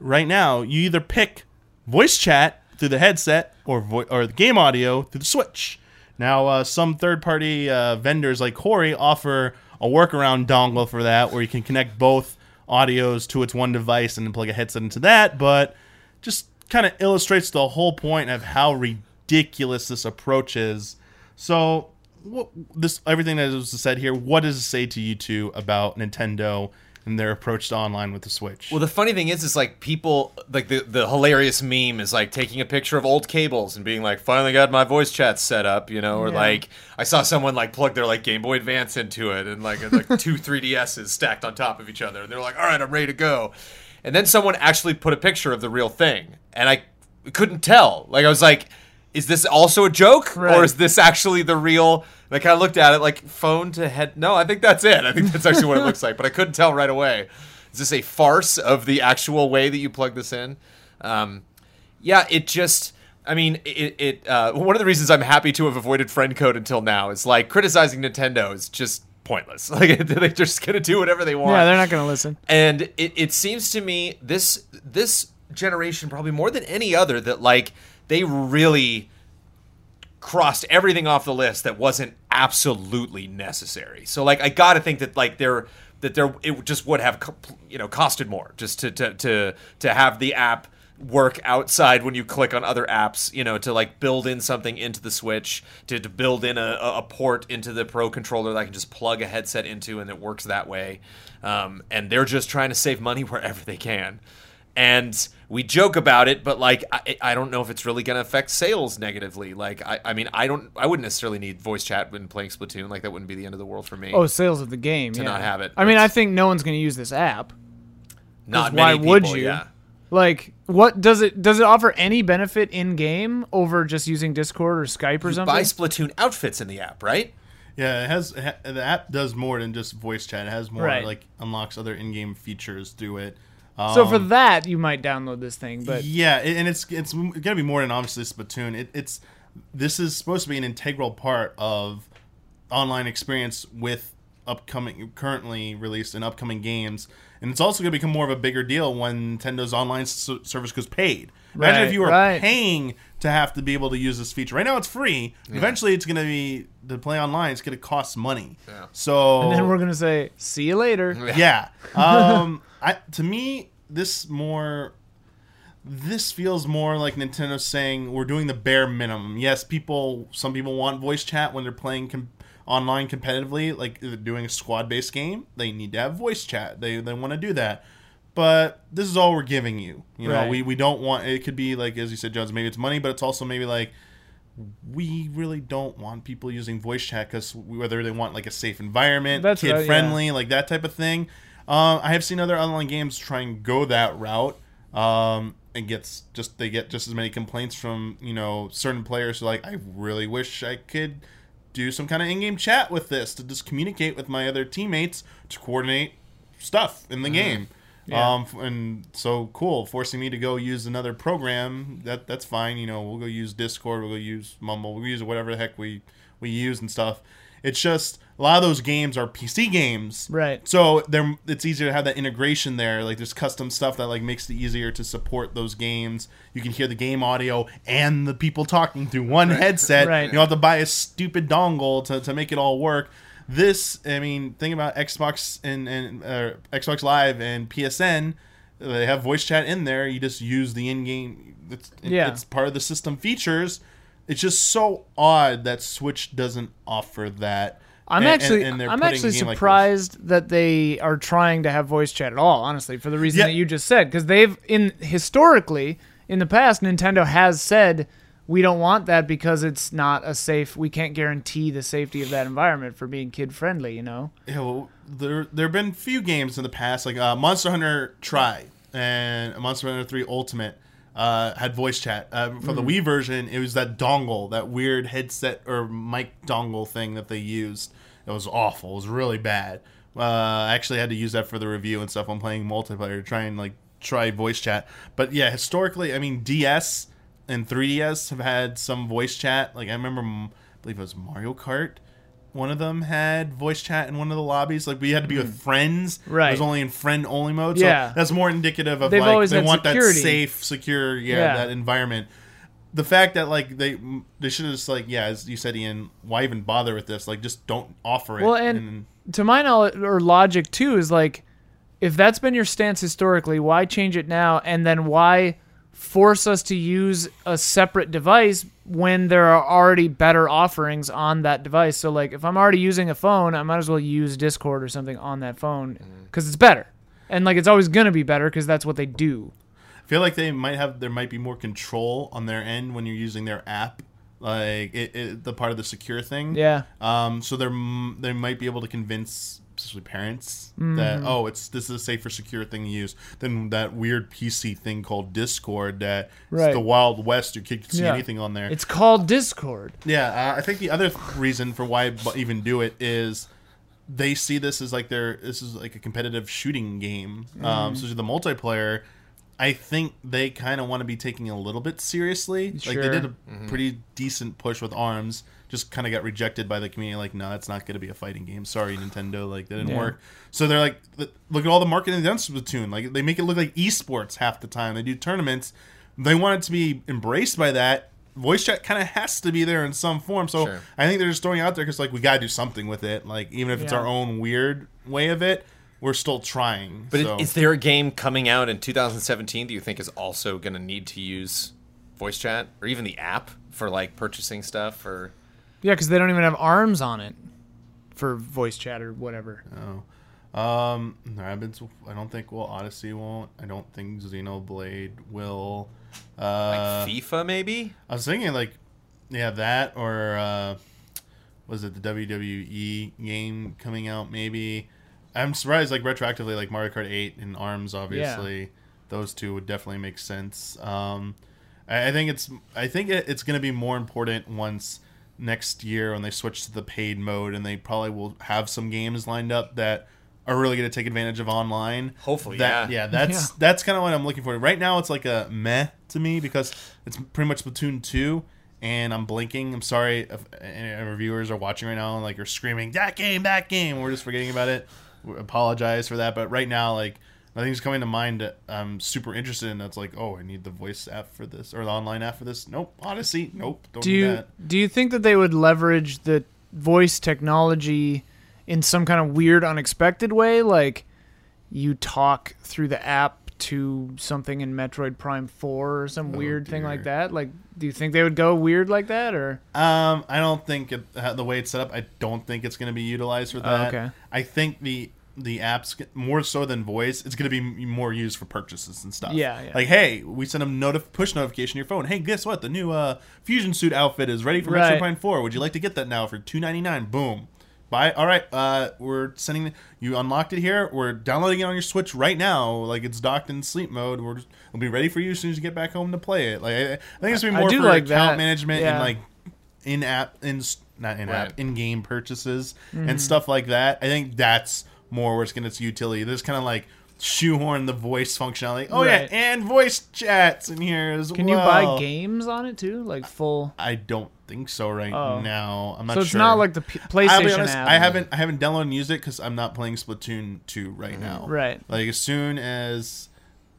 [SPEAKER 1] right now, you either pick voice chat through the headset or vo- or the game audio through the Switch. Now, uh, some third-party uh, vendors like Hori offer a workaround dongle for that, where you can connect both audios to its one device and then plug a headset into that. But just kind of illustrates the whole point of how ridiculous this approach is. So, what, this everything that was said here, what does it say to you two about Nintendo and their approach to online with the Switch?
[SPEAKER 3] Well, the funny thing is, is like people like the the hilarious meme is like taking a picture of old cables and being like, "Finally got my voice chat set up," you know, or
[SPEAKER 2] Yeah.
[SPEAKER 3] like I saw someone like plug their like Game Boy Advance into it and like like two [laughs] 3DSs stacked on top of each other, and they're like, "All right, I'm ready to go." And then someone actually put a picture of the real thing, and I couldn't tell. Like I was like, "Is this also a joke, or is this actually the real?" And I kind of looked at it like phone to head. No, I think that's it. I think that's actually what it looks like, but I couldn't tell right away. Is this a farce of the actual way that you plug this in? Um, yeah, it just. I mean, it. it uh, one of the reasons I'm happy to have avoided friend code until now is like criticizing Nintendo is just pointless. [laughs] Like [laughs] they're just gonna do whatever they want.
[SPEAKER 2] yeah, they're not gonna listen.
[SPEAKER 3] And it, it seems to me this this generation probably more than any other that like they really crossed everything off the list that wasn't absolutely necessary. So like I got to think that like they're that there it just would have you know costed more just to to to to have the app work outside when you click on other apps you know to like build in something into the switch to, to build in a, a port into the pro controller that i can just plug a headset into and it works that way um, and they're just trying to save money [laughs] wherever they can and we joke about it, but like I, I don't know if it's really going to affect sales negatively. Like I, I mean I don't I wouldn't necessarily need voice chat when playing Splatoon. Like that wouldn't be the end of the world for me.
[SPEAKER 2] Oh, sales of the game.
[SPEAKER 3] To
[SPEAKER 2] yeah.
[SPEAKER 3] not have it,
[SPEAKER 2] I mean, I think no one's gonna use this app.
[SPEAKER 3] Not
[SPEAKER 2] why
[SPEAKER 3] many
[SPEAKER 2] would you?
[SPEAKER 3] Yeah.
[SPEAKER 2] Like, what does it does it offer any benefit in game over just using Discord or Skype or something?
[SPEAKER 3] Buy Splatoon outfits in the app, right?
[SPEAKER 1] Yeah, it has the app does more than just voice chat. It has more
[SPEAKER 2] Right.
[SPEAKER 1] like unlocks other in-game features through it.
[SPEAKER 2] So for
[SPEAKER 1] Um,
[SPEAKER 2] that, you might download this thing, but
[SPEAKER 1] yeah, and it's it's gonna be more than obviously Splatoon. It, it's this is supposed to be an integral part of online experience with upcoming, currently released and upcoming games, and it's also gonna become more of a bigger deal when Nintendo's online s- service goes paid. Imagine
[SPEAKER 2] Right,
[SPEAKER 1] if you were
[SPEAKER 2] right.
[SPEAKER 1] paying to have to be able to use this feature. Right now, it's free. Eventually, it's gonna be to play online. It's gonna cost money.
[SPEAKER 3] Yeah.
[SPEAKER 1] So
[SPEAKER 2] and then we're gonna say, "See you later." [laughs]
[SPEAKER 1] yeah. [laughs] Um, I to me this more this feels more like Nintendo saying we're doing the bare minimum. Yes, people some people want voice chat when they're playing com- online competitively, like doing a squad based game. They need to have voice chat. They they want to do that. But this is all we're giving you. You know,
[SPEAKER 2] Right.
[SPEAKER 1] we, we don't want it could be like as you said, Jones. Maybe it's money, but it's also maybe like we really don't want people using voice chat because whether they want like a safe environment,
[SPEAKER 2] That's right, yeah.
[SPEAKER 1] kid friendly, like that type of thing. Uh, I have seen other online games try and go that route. Um, and gets just they get just as many complaints from you know certain players who are like I really wish I could do some kind of in-game chat with this to just communicate with my other teammates to coordinate stuff in the game.
[SPEAKER 2] Yeah.
[SPEAKER 1] Um, and so cool, forcing me to go use another program. That that's fine. You know, we'll go use Discord. We'll go use Mumble. We'll use whatever the heck we we use and stuff. It's just a lot of those games are PC games,
[SPEAKER 2] Right.
[SPEAKER 1] So there, it's easier to have that integration there. Like there's custom stuff that like makes it easier to support those games. You can hear the game audio and the people talking through one headset.
[SPEAKER 2] Right.
[SPEAKER 1] You don't have to buy a stupid dongle to, to make it all work. This, I mean, think about Xbox and and uh, Xbox Live and PSN. They have voice chat in there. You just use the in-game. It's,
[SPEAKER 2] Yeah.
[SPEAKER 1] it's part of the system features. it's just so odd that Switch doesn't offer that.
[SPEAKER 2] I'm
[SPEAKER 1] And- and-
[SPEAKER 2] actually
[SPEAKER 1] and they're
[SPEAKER 2] I'm actually
[SPEAKER 1] game like
[SPEAKER 2] surprised that they are trying to have voice chat at all. Honestly, for the reason
[SPEAKER 1] Yeah.
[SPEAKER 2] that you just said, because they've in historically in the past, Nintendo has said we don't want that because it's not a safe. We can't guarantee the safety of that environment for being kid friendly. You know.
[SPEAKER 1] Yeah, well, there there have been few games in the past, like uh, Monster Hunter Tri and Monster Hunter Three Ultimate. Uh, had voice chat uh, for the Wii version. It was that dongle, that weird headset or mic dongle thing that they used. It was awful. It was really bad. Uh, I actually had to use that for the review and stuff. I'm playing multiplayer to try and like try voice chat. But yeah, historically, I mean DS and 3DS have had some voice chat. Like I remember, I believe it was Mario Kart one of them had voice chat in one of the lobbies. Like we had to be with friends.
[SPEAKER 2] Mm. Right.
[SPEAKER 1] It was only in friend only mode.
[SPEAKER 2] Yeah.
[SPEAKER 1] So that's more indicative of
[SPEAKER 2] They've
[SPEAKER 1] like they want
[SPEAKER 2] security.
[SPEAKER 1] that safe, secure, yeah,
[SPEAKER 2] Yeah.
[SPEAKER 1] that environment. The fact that like they they should have just like yeah, as you said, Ian, why even bother with this? Like just don't offer it.
[SPEAKER 2] Well, and to my knowledge or logic too is like, if that's been your stance historically, why change it now? And then why force us to use a separate device when there are already better offerings on that device? So like, if I'm already using a phone, I might as well use Discord or something on that phone because it's better. And like, it's always gonna be better because that's what they do.
[SPEAKER 1] I feel like they might have there might be more control on their end when you're using their app. Like it, it the part of the secure thing.
[SPEAKER 2] Yeah.
[SPEAKER 1] Um, so they're they might be able to convince, especially parents, that
[SPEAKER 2] Mm-hmm.
[SPEAKER 1] oh, it's this is a safer, secure thing to use than that weird PC thing called Discord. That
[SPEAKER 2] Right.
[SPEAKER 1] the Wild West. Your kid can see
[SPEAKER 2] Yeah.
[SPEAKER 1] anything on there.
[SPEAKER 2] It's called Discord.
[SPEAKER 1] yeah, uh, I think the other reason for why even do it is they see this as like their this is like a competitive shooting game. Um,
[SPEAKER 2] Mm.
[SPEAKER 1] so the multiplayer. I think they kind of want to be taking it a little bit seriously. Like they did a pretty decent push with Arms, just kind of got rejected by the community. Like, no, it's not going to be a fighting game. Sorry, Nintendo. Like, that didn't
[SPEAKER 2] Yeah.
[SPEAKER 1] work. So they're like, look at all the marketing they've done to Splatoon. Like, they make it look like esports half the time. They do tournaments. They want it to be embraced by that. Voice chat kind of has to be there in some form. So
[SPEAKER 3] Sure.
[SPEAKER 1] I think they're just throwing it out there because like we gotta do something with it. Like even if it's our own weird way of it, we're still trying.
[SPEAKER 3] But
[SPEAKER 1] so.
[SPEAKER 3] is there a game coming out in 2017 do you think is also going to need to use voice chat or even the app for like purchasing stuff or
[SPEAKER 2] Yeah, because they don't even have arms on it for voice chat or whatever.
[SPEAKER 1] Oh. Um, Rabbids, I don't think will. Odyssey won't. I don't think Xenoblade will. Uh,
[SPEAKER 3] like FIFA maybe?
[SPEAKER 1] I was thinking like, yeah, that or uh, was it the WWE game coming out? Maybe. I'm surprised like retroactively like Mario Kart 8 and Arms. Obviously, those two would definitely make sense. Um, I, I think it's I think it, it's going to be more important once next year when they switch to the paid mode and they probably will have some games lined up that are really going to take advantage of online.
[SPEAKER 3] Hopefully,
[SPEAKER 1] that,
[SPEAKER 3] yeah.
[SPEAKER 1] yeah. That's
[SPEAKER 2] Yeah.
[SPEAKER 1] that's kind of what I'm looking for. Right now, it's like a meh to me because it's pretty much Splatoon two, and I'm blinking. I'm sorry if any reviewers are watching right now and like you're screaming that game, that game. We're just forgetting about it. We apologize for that, but right now, like nothing's coming to mind that I'm super interested in. That's like, oh, I need the voice app for this or the online app for this. Nope, Odyssey. Nope, don't
[SPEAKER 2] Do you
[SPEAKER 1] that.
[SPEAKER 2] do you think that they would leverage the voice technology in some kind of weird, unexpected way, like you talk through the app to something in Metroid Prime Four or some
[SPEAKER 1] Oh,
[SPEAKER 2] weird thing like that? Like, do you think they would go weird like that, or
[SPEAKER 1] Um, I don't think it, the way it's set up. I don't think it's going to be utilized for that.
[SPEAKER 2] Oh, okay.
[SPEAKER 1] I think the the apps more so than voice. It's going to be more used for purchases and stuff.
[SPEAKER 2] Yeah, yeah.
[SPEAKER 1] Like, hey, we send a notif- push notification to your phone. Hey, guess what? The new uh, fusion suit outfit is ready for
[SPEAKER 2] Right.
[SPEAKER 1] Metroid Prime Four. Would you like to get that now for two ninety nine? Boom. Buy. All right. Uh, we're sending. You unlocked it here. We're downloading it on your Switch right now. Like it's docked in sleep mode. We're just, it'll be ready for you as soon as you get back home to play it. Like I, I think it's gonna be more for
[SPEAKER 2] like
[SPEAKER 1] account
[SPEAKER 2] that.
[SPEAKER 1] management
[SPEAKER 2] Yeah.
[SPEAKER 1] and like in app in not in
[SPEAKER 3] Right.
[SPEAKER 1] app in game purchases
[SPEAKER 2] Mm-hmm.
[SPEAKER 1] and stuff like that. I think that's more where it's gonna its utility. There's kind of like shoehorn the voice functionality. Oh
[SPEAKER 2] Right.
[SPEAKER 1] yeah, and voice chats in here as
[SPEAKER 2] can
[SPEAKER 1] well.
[SPEAKER 2] Can you buy games on it too, like full?
[SPEAKER 1] I don't think so right
[SPEAKER 2] Oh.
[SPEAKER 1] now. I'm not
[SPEAKER 2] so it's
[SPEAKER 1] sure.
[SPEAKER 2] not like the P- PlayStation
[SPEAKER 1] honest,
[SPEAKER 2] app.
[SPEAKER 1] I haven't I haven't downloaded and used it because I'm not playing Splatoon 2 right now.
[SPEAKER 2] Right.
[SPEAKER 1] Like as soon as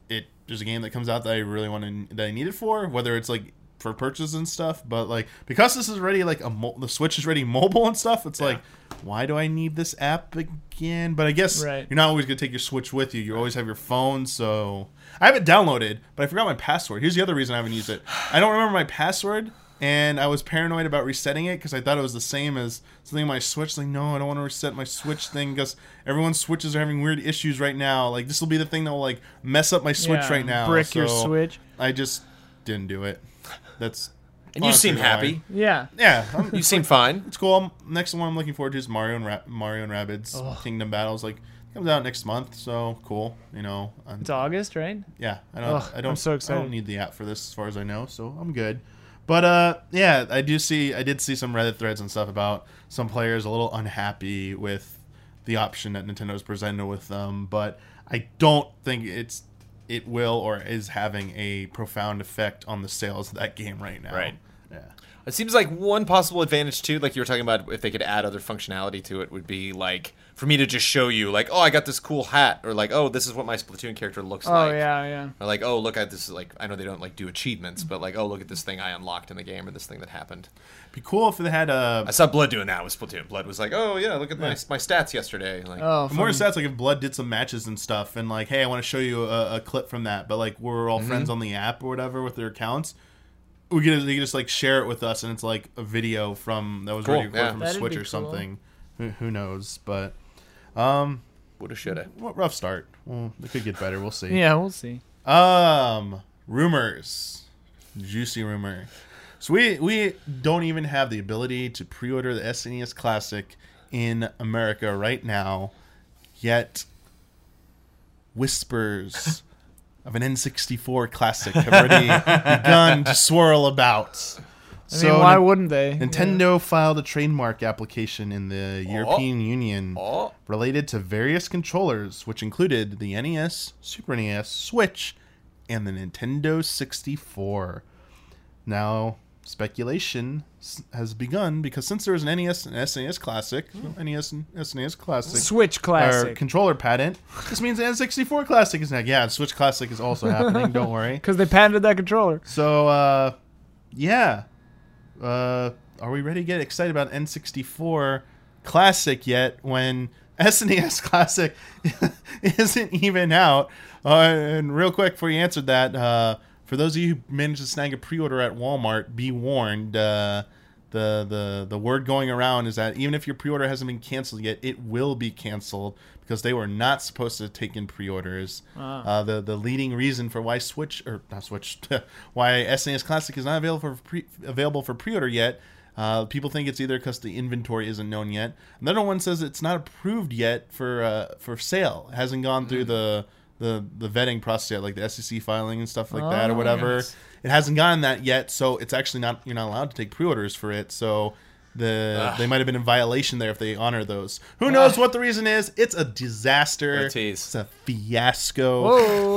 [SPEAKER 1] it there's a game that comes out that I really want to that I need it for, whether it's like for purchase and stuff, but like because this is already like a mo- the Switch is ready [laughs] mobile and stuff, it's like why do I need this app again? But I guess
[SPEAKER 2] Right.
[SPEAKER 1] you're not always gonna take your Switch with you. You always have your phone, so I have it downloaded, but I forgot my password. Here's the other reason I haven't used it. I don't remember my password and I was paranoid about resetting it because I thought it was the same as something on my Switch. Like, no, I don't want to reset my Switch thing because everyone's Switches are having weird issues right now. Like, this will be the thing that will like mess up my Switch
[SPEAKER 2] Yeah,
[SPEAKER 1] right now.
[SPEAKER 2] Brick your Switch.
[SPEAKER 1] I just didn't do it. That's
[SPEAKER 3] And you seem happy.
[SPEAKER 2] Yeah.
[SPEAKER 1] Yeah, I'm,
[SPEAKER 3] You seem fine. [laughs]
[SPEAKER 1] it's cool. I'm- Next one I'm looking forward to is Mario and Ra- Mario and Rabbids Kingdom Battles. Like comes out next month, so cool. You know, I'm,
[SPEAKER 2] It's August, right?
[SPEAKER 1] yeah. I don't.
[SPEAKER 2] Ugh,
[SPEAKER 1] I don't.
[SPEAKER 2] I'm so
[SPEAKER 1] I
[SPEAKER 2] excited.
[SPEAKER 1] don't need the app for this, as far as I know, so I'm good. But uh, yeah, I do see. I did see some Reddit threads and stuff about some players a little unhappy with the option that Nintendo's presented with them. But I don't think it's it will or is having a profound effect on the sales of that game right now.
[SPEAKER 3] Right.
[SPEAKER 1] Yeah.
[SPEAKER 3] It seems like one possible advantage too, like you were talking about, if they could add other functionality to it, would be like for me to just show you, like, oh, I got this cool hat, or like, oh, this is what my Splatoon character looks
[SPEAKER 2] Oh
[SPEAKER 3] like.
[SPEAKER 2] Oh yeah, yeah.
[SPEAKER 3] Or like, oh, look at this. Like, I know they don't like do achievements, but like, oh, look at this thing I unlocked in the game, or this thing that happened.
[SPEAKER 1] Be cool if they had a
[SPEAKER 3] I saw Blood doing that with Splatoon. Blood was like, oh yeah, look at my my stats yesterday. Like,
[SPEAKER 2] Oh,
[SPEAKER 1] More stats like if Blood did some matches and stuff, and like, hey, I want to show you a, a clip from that, but like we're all mm-hmm. friends on the app or whatever with their accounts. We could they could just like share it with us, and it's like a video from that was
[SPEAKER 3] Cool,
[SPEAKER 1] recorded
[SPEAKER 3] yeah.
[SPEAKER 1] from a
[SPEAKER 2] That'd
[SPEAKER 1] Switch
[SPEAKER 2] be
[SPEAKER 1] or
[SPEAKER 2] cool.
[SPEAKER 1] something. Who, who knows? But um,
[SPEAKER 3] woulda, shoulda.
[SPEAKER 1] what rough start. Well, it could get better. We'll see.
[SPEAKER 2] Yeah, we'll see.
[SPEAKER 1] Um, rumors, juicy rumor. So we we don't even have the ability to pre-order the SNES Classic in America right now, yet whispers of an N64 Classic have already [laughs] begun to swirl about.
[SPEAKER 2] I mean, why wouldn't they?
[SPEAKER 1] Nintendo filed a trademark application in the oh. European Union
[SPEAKER 3] Oh,
[SPEAKER 1] related to various controllers, which included the NES, Super NES, Switch, and the Nintendo 64. Now, speculation has begun because since there is an NES and SNES Classic, NES and SNES Classic,
[SPEAKER 2] Switch
[SPEAKER 1] or
[SPEAKER 2] Classic.
[SPEAKER 1] controller patent, this means the N64 Classic is next. Yeah, Switch Classic is also happening. Don't worry. [laughs]
[SPEAKER 2] Because they patented that controller.
[SPEAKER 1] So, uh, yeah. Uh, are we ready to get excited about N64 Classic yet when [laughs] SNES Classic [laughs] isn't even out? Uh, and real quick, before you answered that, uh, for those of you who managed to snag a pre-order at Walmart, be warned. Uh, the, the the word going around is that even if your pre-order hasn't been canceled yet, it will be canceled because they were not supposed to take in pre-orders. Uh, the the leading reason for why Switch or not Switch, [laughs] why SNES Classic is not available for pre, available for pre-order yet. Uh, people think it's either because the inventory isn't known yet. Another one says it's not approved yet for uh, for sale. It hasn't gone through the the the vetting process yet, like the SEC filing and stuff like that, or
[SPEAKER 2] Oh,
[SPEAKER 1] whatever.
[SPEAKER 3] yes.
[SPEAKER 1] It hasn't gotten that yet, so it's actually not you're not allowed to take pre-orders for it. So the they might have been in violation there if they honor those. Who knows what the reason is? It's a disaster.
[SPEAKER 3] What a tease.
[SPEAKER 1] It's a fiasco.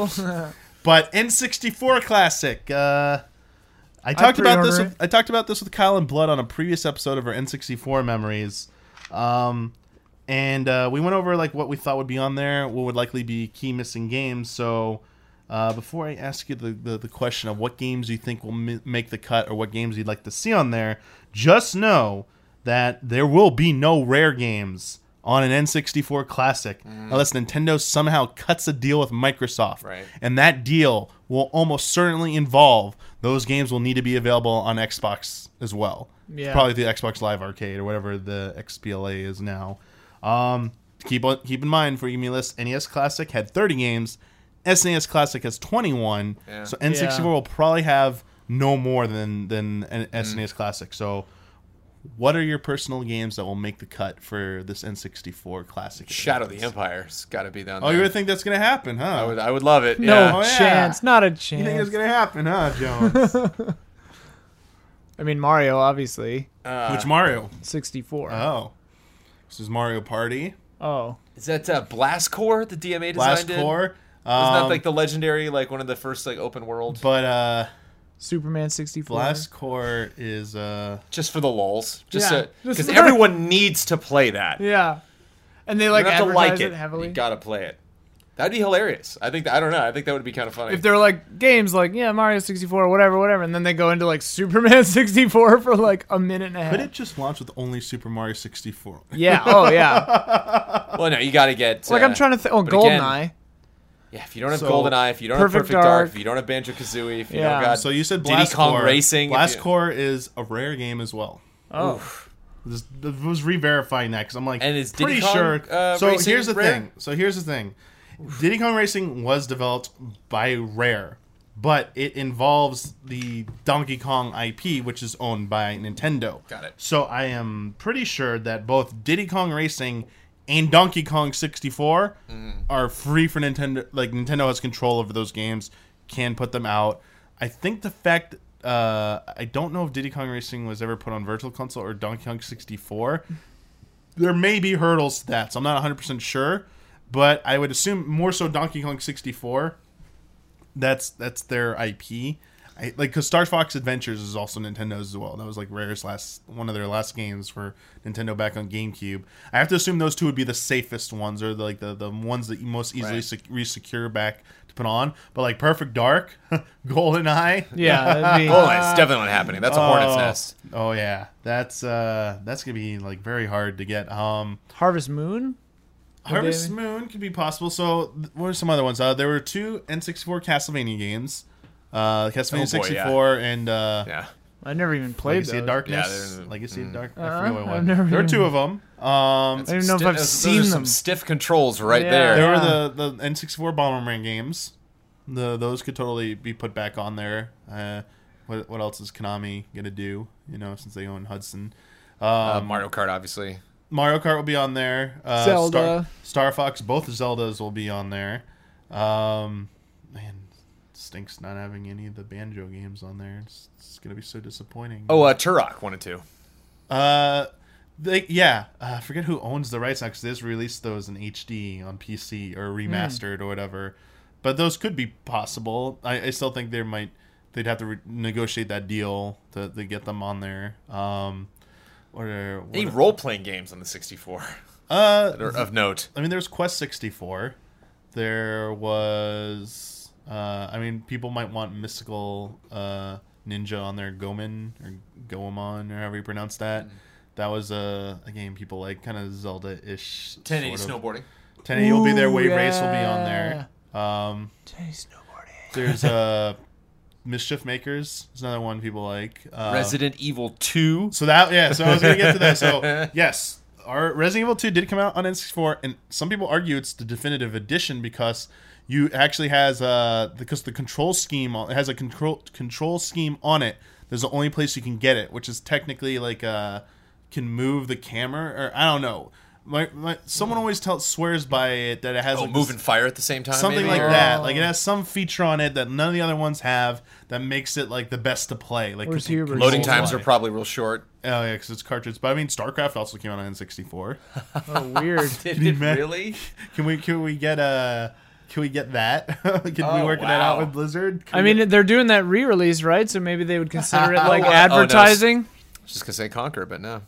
[SPEAKER 2] Whoa. [laughs]
[SPEAKER 1] But N64 Classic. Uh, I talked about this. With, I talked about this with Kyle and Blood on a previous episode of our N64 memories, um, and uh, we went over like what we thought would be on there, what would likely be key missing games. So. Uh, before I ask you the, the, the question of what games you think will mi- make the cut or what games you'd like to see on there, just know that there will be no rare games on an N64 Classic unless Nintendo somehow cuts a deal with Microsoft.
[SPEAKER 3] Right.
[SPEAKER 1] And that deal will almost certainly involve those games will need to be available on Xbox as well.
[SPEAKER 2] Yeah.
[SPEAKER 1] Probably the Xbox Live Arcade or whatever the XBLA is now. Um, keep on, keep in mind for you list, NES Classic had 30 games, SNES Classic has 21.
[SPEAKER 3] Yeah.
[SPEAKER 1] So N64
[SPEAKER 2] Yeah.
[SPEAKER 1] will probably have no more than than an
[SPEAKER 3] Mm.
[SPEAKER 1] SNES Classic. So what are your personal games that will make the cut for this N64 Classic?
[SPEAKER 3] Shadow of the
[SPEAKER 1] editions?
[SPEAKER 3] Empire's got to be down
[SPEAKER 1] Oh,
[SPEAKER 3] there.
[SPEAKER 1] you would think that's gonna happen, huh?
[SPEAKER 3] I would, I would love it.
[SPEAKER 2] no
[SPEAKER 3] yeah.
[SPEAKER 1] Oh, yeah.
[SPEAKER 2] chance. Not a chance.
[SPEAKER 1] you think it's gonna happen, huh, Jones? [laughs]
[SPEAKER 2] I mean, Mario, obviously.
[SPEAKER 3] Uh,
[SPEAKER 1] Which Mario?
[SPEAKER 2] 64.
[SPEAKER 1] Oh, this is Mario Party.
[SPEAKER 2] oh.
[SPEAKER 3] is that uh, Blast Corps? The DMA design
[SPEAKER 1] Blast
[SPEAKER 3] did?
[SPEAKER 1] Core.
[SPEAKER 3] Isn't that
[SPEAKER 1] Um,
[SPEAKER 3] like the legendary, like one of the first like open world?
[SPEAKER 1] But uh,
[SPEAKER 2] Superman 64.
[SPEAKER 1] Blast Corps is uh,
[SPEAKER 3] just for the lulls, just
[SPEAKER 2] Yeah,
[SPEAKER 3] because [laughs]
[SPEAKER 2] just-
[SPEAKER 3] everyone needs to play that.
[SPEAKER 2] Yeah. And they like
[SPEAKER 3] have to like
[SPEAKER 2] it,
[SPEAKER 3] it.
[SPEAKER 2] heavily.
[SPEAKER 3] You gotta play it. That'd be hilarious. I think. I don't know. I think that would be kind of funny.
[SPEAKER 2] if they're like games like yeah Mario 64 whatever whatever and then they go into like Superman [laughs] 64 for like a minute and a half.
[SPEAKER 1] could it just launch with only Super Mario 64?
[SPEAKER 2] Yeah. Oh yeah. [laughs]
[SPEAKER 3] well, no, you got to get.
[SPEAKER 2] like
[SPEAKER 3] uh,
[SPEAKER 2] I'm trying to think. Oh,
[SPEAKER 3] but again- Yeah, if you don't have
[SPEAKER 1] So-
[SPEAKER 3] GoldenEye, if you don't
[SPEAKER 2] Perfect
[SPEAKER 3] have Perfect Dark,
[SPEAKER 2] Dark.
[SPEAKER 3] if you don't have Banjo Kazooie, if you
[SPEAKER 2] Yeah.
[SPEAKER 3] don't got
[SPEAKER 1] So you said
[SPEAKER 3] Diddy Kong
[SPEAKER 1] Core.
[SPEAKER 3] Racing, if
[SPEAKER 1] Blast
[SPEAKER 3] you-
[SPEAKER 1] Core is a rare game as well.
[SPEAKER 2] Oh,
[SPEAKER 1] This, this was re-verifying that because I'm like
[SPEAKER 3] And is Diddy
[SPEAKER 1] pretty
[SPEAKER 3] Kong,
[SPEAKER 1] sure.
[SPEAKER 3] uh,
[SPEAKER 1] so here's the
[SPEAKER 3] Rare?
[SPEAKER 1] thing. So here's the thing. Diddy Kong Racing was developed by Rare, but it involves the Donkey Kong IP, which is owned by Nintendo.
[SPEAKER 3] Got it.
[SPEAKER 1] So I am pretty sure that both Diddy Kong Racing and Donkey Kong 64
[SPEAKER 3] Mm.
[SPEAKER 1] are free for Nintendo. Like Nintendo has control over those games, can put them out. I think the fact uh, I don't know if Diddy Kong Racing was ever put on Virtual Console or Donkey Kong 64. There may be hurdles to that, so I'm not 100 percent sure. But I would assume more so Donkey Kong 64. That's that's their IP. I, like because Star Fox Adventures is also Nintendo's as well. That was like Rare's last one of their last games for Nintendo back on GameCube. I have to assume those two would be the safest ones, or the, like the, the ones that you most easily
[SPEAKER 3] Right.
[SPEAKER 1] sec- re-secure back to put on. But like Perfect Dark, [laughs] Golden Eye,
[SPEAKER 2] yeah. [laughs] That'd be,
[SPEAKER 3] Oh, it's definitely not happening. That's a hornet's
[SPEAKER 1] Oh.
[SPEAKER 3] nest.
[SPEAKER 1] Oh yeah, that's uh that's gonna be like very hard to get. Um,
[SPEAKER 2] Harvest Moon.
[SPEAKER 1] Harvest
[SPEAKER 2] they-
[SPEAKER 1] Moon could be possible. So th- what are some other ones? Uh, there were two N64 Castlevania games, uh, Castlevania
[SPEAKER 3] Oh, boy,
[SPEAKER 1] 64 and uh,
[SPEAKER 3] Yeah.
[SPEAKER 2] I never even played
[SPEAKER 1] Legacy
[SPEAKER 2] those.
[SPEAKER 1] of Darkness.
[SPEAKER 3] Yeah, they're-
[SPEAKER 1] Legacy of Dark. I
[SPEAKER 2] Uh,
[SPEAKER 1] forget what
[SPEAKER 2] I've
[SPEAKER 1] one.
[SPEAKER 2] never
[SPEAKER 1] There were
[SPEAKER 2] even-
[SPEAKER 1] two of them. Um,
[SPEAKER 2] I don't even know if I've
[SPEAKER 3] those-
[SPEAKER 2] seen
[SPEAKER 3] those are
[SPEAKER 2] them.
[SPEAKER 3] Some stiff controls right
[SPEAKER 2] Yeah.
[SPEAKER 3] there.
[SPEAKER 1] there
[SPEAKER 2] Yeah.
[SPEAKER 1] were the the N64 Bomberman games. The those could totally be put back on there. Uh, what what else is Konami gonna do? You know, since they own Hudson. Um,
[SPEAKER 3] Uh, Mario Kart, obviously.
[SPEAKER 1] Mario Kart will be on there. Uh,
[SPEAKER 2] Zelda.
[SPEAKER 1] Star, Star Fox, both Zeldas will be on there. Um, man, stinks not having any of the Banjo games on there. It's, it's gonna be so disappointing.
[SPEAKER 3] Oh, uh, Turok wanted to.
[SPEAKER 1] uh, they yeah. Uh, I forget who owns the rights now because they just released those in HD on PC or remastered or whatever. But those could be possible. I, I still think there might they'd have to re- negotiate that deal to, to get them on there. Um, what are what
[SPEAKER 3] Any role playing games on the 64 [laughs]
[SPEAKER 1] uh,
[SPEAKER 3] that are of note?
[SPEAKER 1] I mean, there's Quest 64. There was, uh, I mean, people might want Mystical uh, Ninja on their Goemon or Goemon or however you pronounce that. That was a, a game people like, kind of Zelda-ish.
[SPEAKER 3] 1080
[SPEAKER 1] sort of.
[SPEAKER 3] snowboarding.
[SPEAKER 1] 1080 will be there.
[SPEAKER 2] Ooh,
[SPEAKER 1] Wave Race will be on there. Um,
[SPEAKER 2] snowboarding.
[SPEAKER 1] there's uh, [laughs] Mischief Makers. Is another one people like. Uh,
[SPEAKER 3] Resident Evil 2.
[SPEAKER 1] So that yeah, so I was gonna get to that. So [laughs] yes, our Resident Evil 2 did come out on N64, and some people argue it's the definitive edition because you actually has uh because the control scheme it has a control control scheme on it. There's the only place you can get it, which is technically like uh can move the camera or I don't know. My, my someone always tells swears by it that it has
[SPEAKER 3] Oh,
[SPEAKER 1] like
[SPEAKER 3] move
[SPEAKER 1] this-
[SPEAKER 3] and fire at the same time.
[SPEAKER 1] something
[SPEAKER 3] maybe,
[SPEAKER 1] like
[SPEAKER 3] or-
[SPEAKER 1] that. Like it oh. has some feature on it that none of the other ones have that makes it like the best to play. Like
[SPEAKER 2] Where's
[SPEAKER 1] con-
[SPEAKER 2] Hubert?
[SPEAKER 3] Loading
[SPEAKER 1] control
[SPEAKER 3] times are probably real short.
[SPEAKER 1] Oh yeah, because it's cartridge. But I mean, StarCraft also came out on N64.
[SPEAKER 2] Oh, weird. [laughs]
[SPEAKER 3] Did
[SPEAKER 1] Can
[SPEAKER 3] it really? [laughs]
[SPEAKER 1] Can we can we get a can we get that? [laughs] can we
[SPEAKER 3] Oh,
[SPEAKER 1] work that out with Blizzard? Can
[SPEAKER 2] I
[SPEAKER 1] we
[SPEAKER 2] mean,
[SPEAKER 1] get-
[SPEAKER 2] they're doing that re-release, right? So maybe they would consider it like
[SPEAKER 3] oh, oh, no.
[SPEAKER 2] advertising.
[SPEAKER 3] Just gonna say Conker, but no.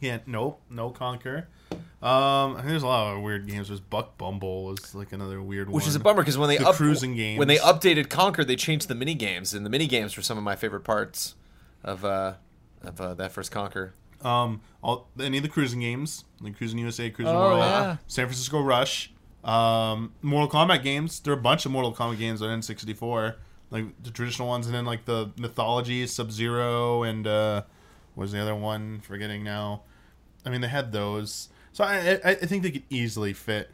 [SPEAKER 1] yeah, nope, no Conker. Um, I think there's a lot of weird games. There's Buck Bumble was like another weird one, Which
[SPEAKER 3] is a bummer because when they
[SPEAKER 1] The
[SPEAKER 3] up,
[SPEAKER 1] cruising games.
[SPEAKER 3] when they updated Conker, they changed the mini games, and the mini games were some of my favorite parts of uh, of uh, that first Conker.
[SPEAKER 1] Um, all any of the cruising games, like Cruis'n USA, Cruising
[SPEAKER 2] Oh,
[SPEAKER 1] World,
[SPEAKER 2] yeah.
[SPEAKER 1] San Francisco Rush, um, Mortal Kombat games. There are a bunch of Mortal Kombat games on N64, like the traditional ones, and then like the mythology, Sub Zero, and uh, what was the other one? Forgetting now. I mean, they had those, so I, I, I think they could easily fit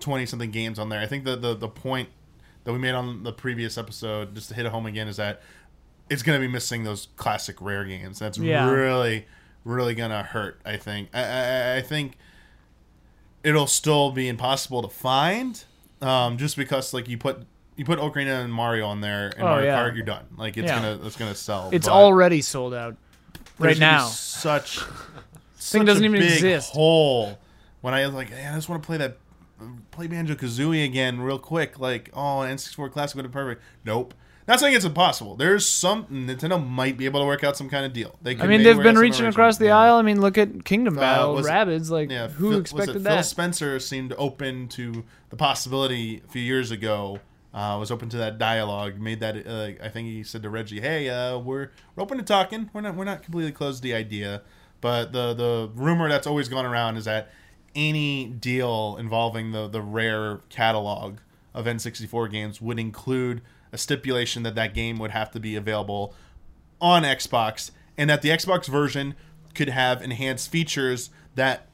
[SPEAKER 1] twenty something games on there. I think the, the the point that we made on the previous episode, just to hit it home again, is that it's going to be missing those classic rare games. That's
[SPEAKER 2] Yeah.
[SPEAKER 1] really, really going to hurt. I think. I, I, I think it'll still be impossible to find, um, just because like you put you put Ocarina and Mario on there and
[SPEAKER 2] Oh,
[SPEAKER 1] Mario
[SPEAKER 2] yeah.
[SPEAKER 1] Kart, you're done. Like it's
[SPEAKER 2] Yeah.
[SPEAKER 1] gonna it's gonna sell.
[SPEAKER 2] It's already sold out right now.
[SPEAKER 1] Such [laughs]
[SPEAKER 2] thing doesn't even exist.
[SPEAKER 1] Hole when I was like, hey, I just want to play that, play Banjo Kazooie again real quick. Like, oh, N64 Classic would have been perfect. Nope. Not saying it's impossible. There's some Nintendo might be able to work out some kind of deal. They
[SPEAKER 2] I mean, they've been reaching across the aisle. I mean, look at Kingdom Battle,
[SPEAKER 1] was
[SPEAKER 2] Rabbids. Like,
[SPEAKER 1] Yeah,
[SPEAKER 2] who
[SPEAKER 1] Phil-
[SPEAKER 2] expected
[SPEAKER 1] it Phil
[SPEAKER 2] that?
[SPEAKER 1] Spencer seemed open to the possibility a few years ago. Uh, was open to that dialogue. Made that. Uh, I think he said to Reggie, "Hey, uh, we're we're open to talking. We're not we're not completely closed to the idea." But the the rumor that's always gone around is that any deal involving the the rare catalog of N64 games would include a stipulation that that game would have to be available on Xbox and that the Xbox version could have enhanced features that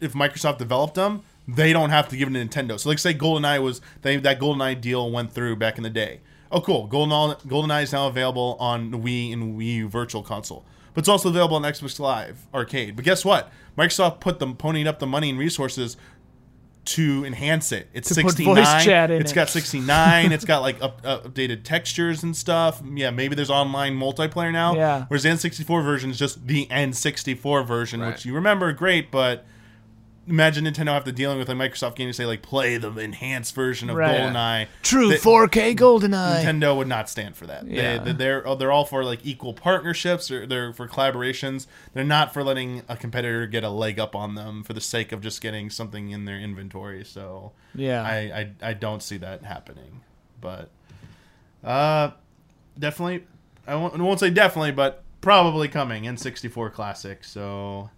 [SPEAKER 1] if Microsoft developed them, they don't have to give it to Nintendo. So like say GoldenEye was they, that GoldenEye deal went through back in the day. Oh cool. GoldenEye GoldenEye is now available on Wii and Wii U Virtual Console. But it's also available on Xbox Live Arcade. But guess what? Microsoft put them ponying up the money and resources to enhance it. It's
[SPEAKER 2] To put
[SPEAKER 1] 69.
[SPEAKER 2] voice chat in
[SPEAKER 1] It's
[SPEAKER 2] it.
[SPEAKER 1] got [laughs] 69. it's got like up, up, updated textures and stuff. Yeah, maybe there's online multiplayer now.
[SPEAKER 2] Yeah.
[SPEAKER 1] Whereas the N64 version is just the N64 version,
[SPEAKER 3] Right.
[SPEAKER 1] which you remember great, but imagine Nintendo after dealing with a Microsoft game to say like play the enhanced version of
[SPEAKER 2] Right.
[SPEAKER 1] GoldenEye.
[SPEAKER 2] True
[SPEAKER 1] They-
[SPEAKER 2] 4K GoldenEye.
[SPEAKER 1] Nintendo would not stand for that.
[SPEAKER 2] Yeah.
[SPEAKER 1] They, they're oh, they're all for like equal partnerships. Or they're for collaborations. They're not for letting a competitor get a leg up on them for the sake of just getting something in their inventory. So
[SPEAKER 2] Yeah.
[SPEAKER 1] I I, I don't see that happening. But uh, definitely, I won't, I won't say definitely, but probably coming in 64 Classic. So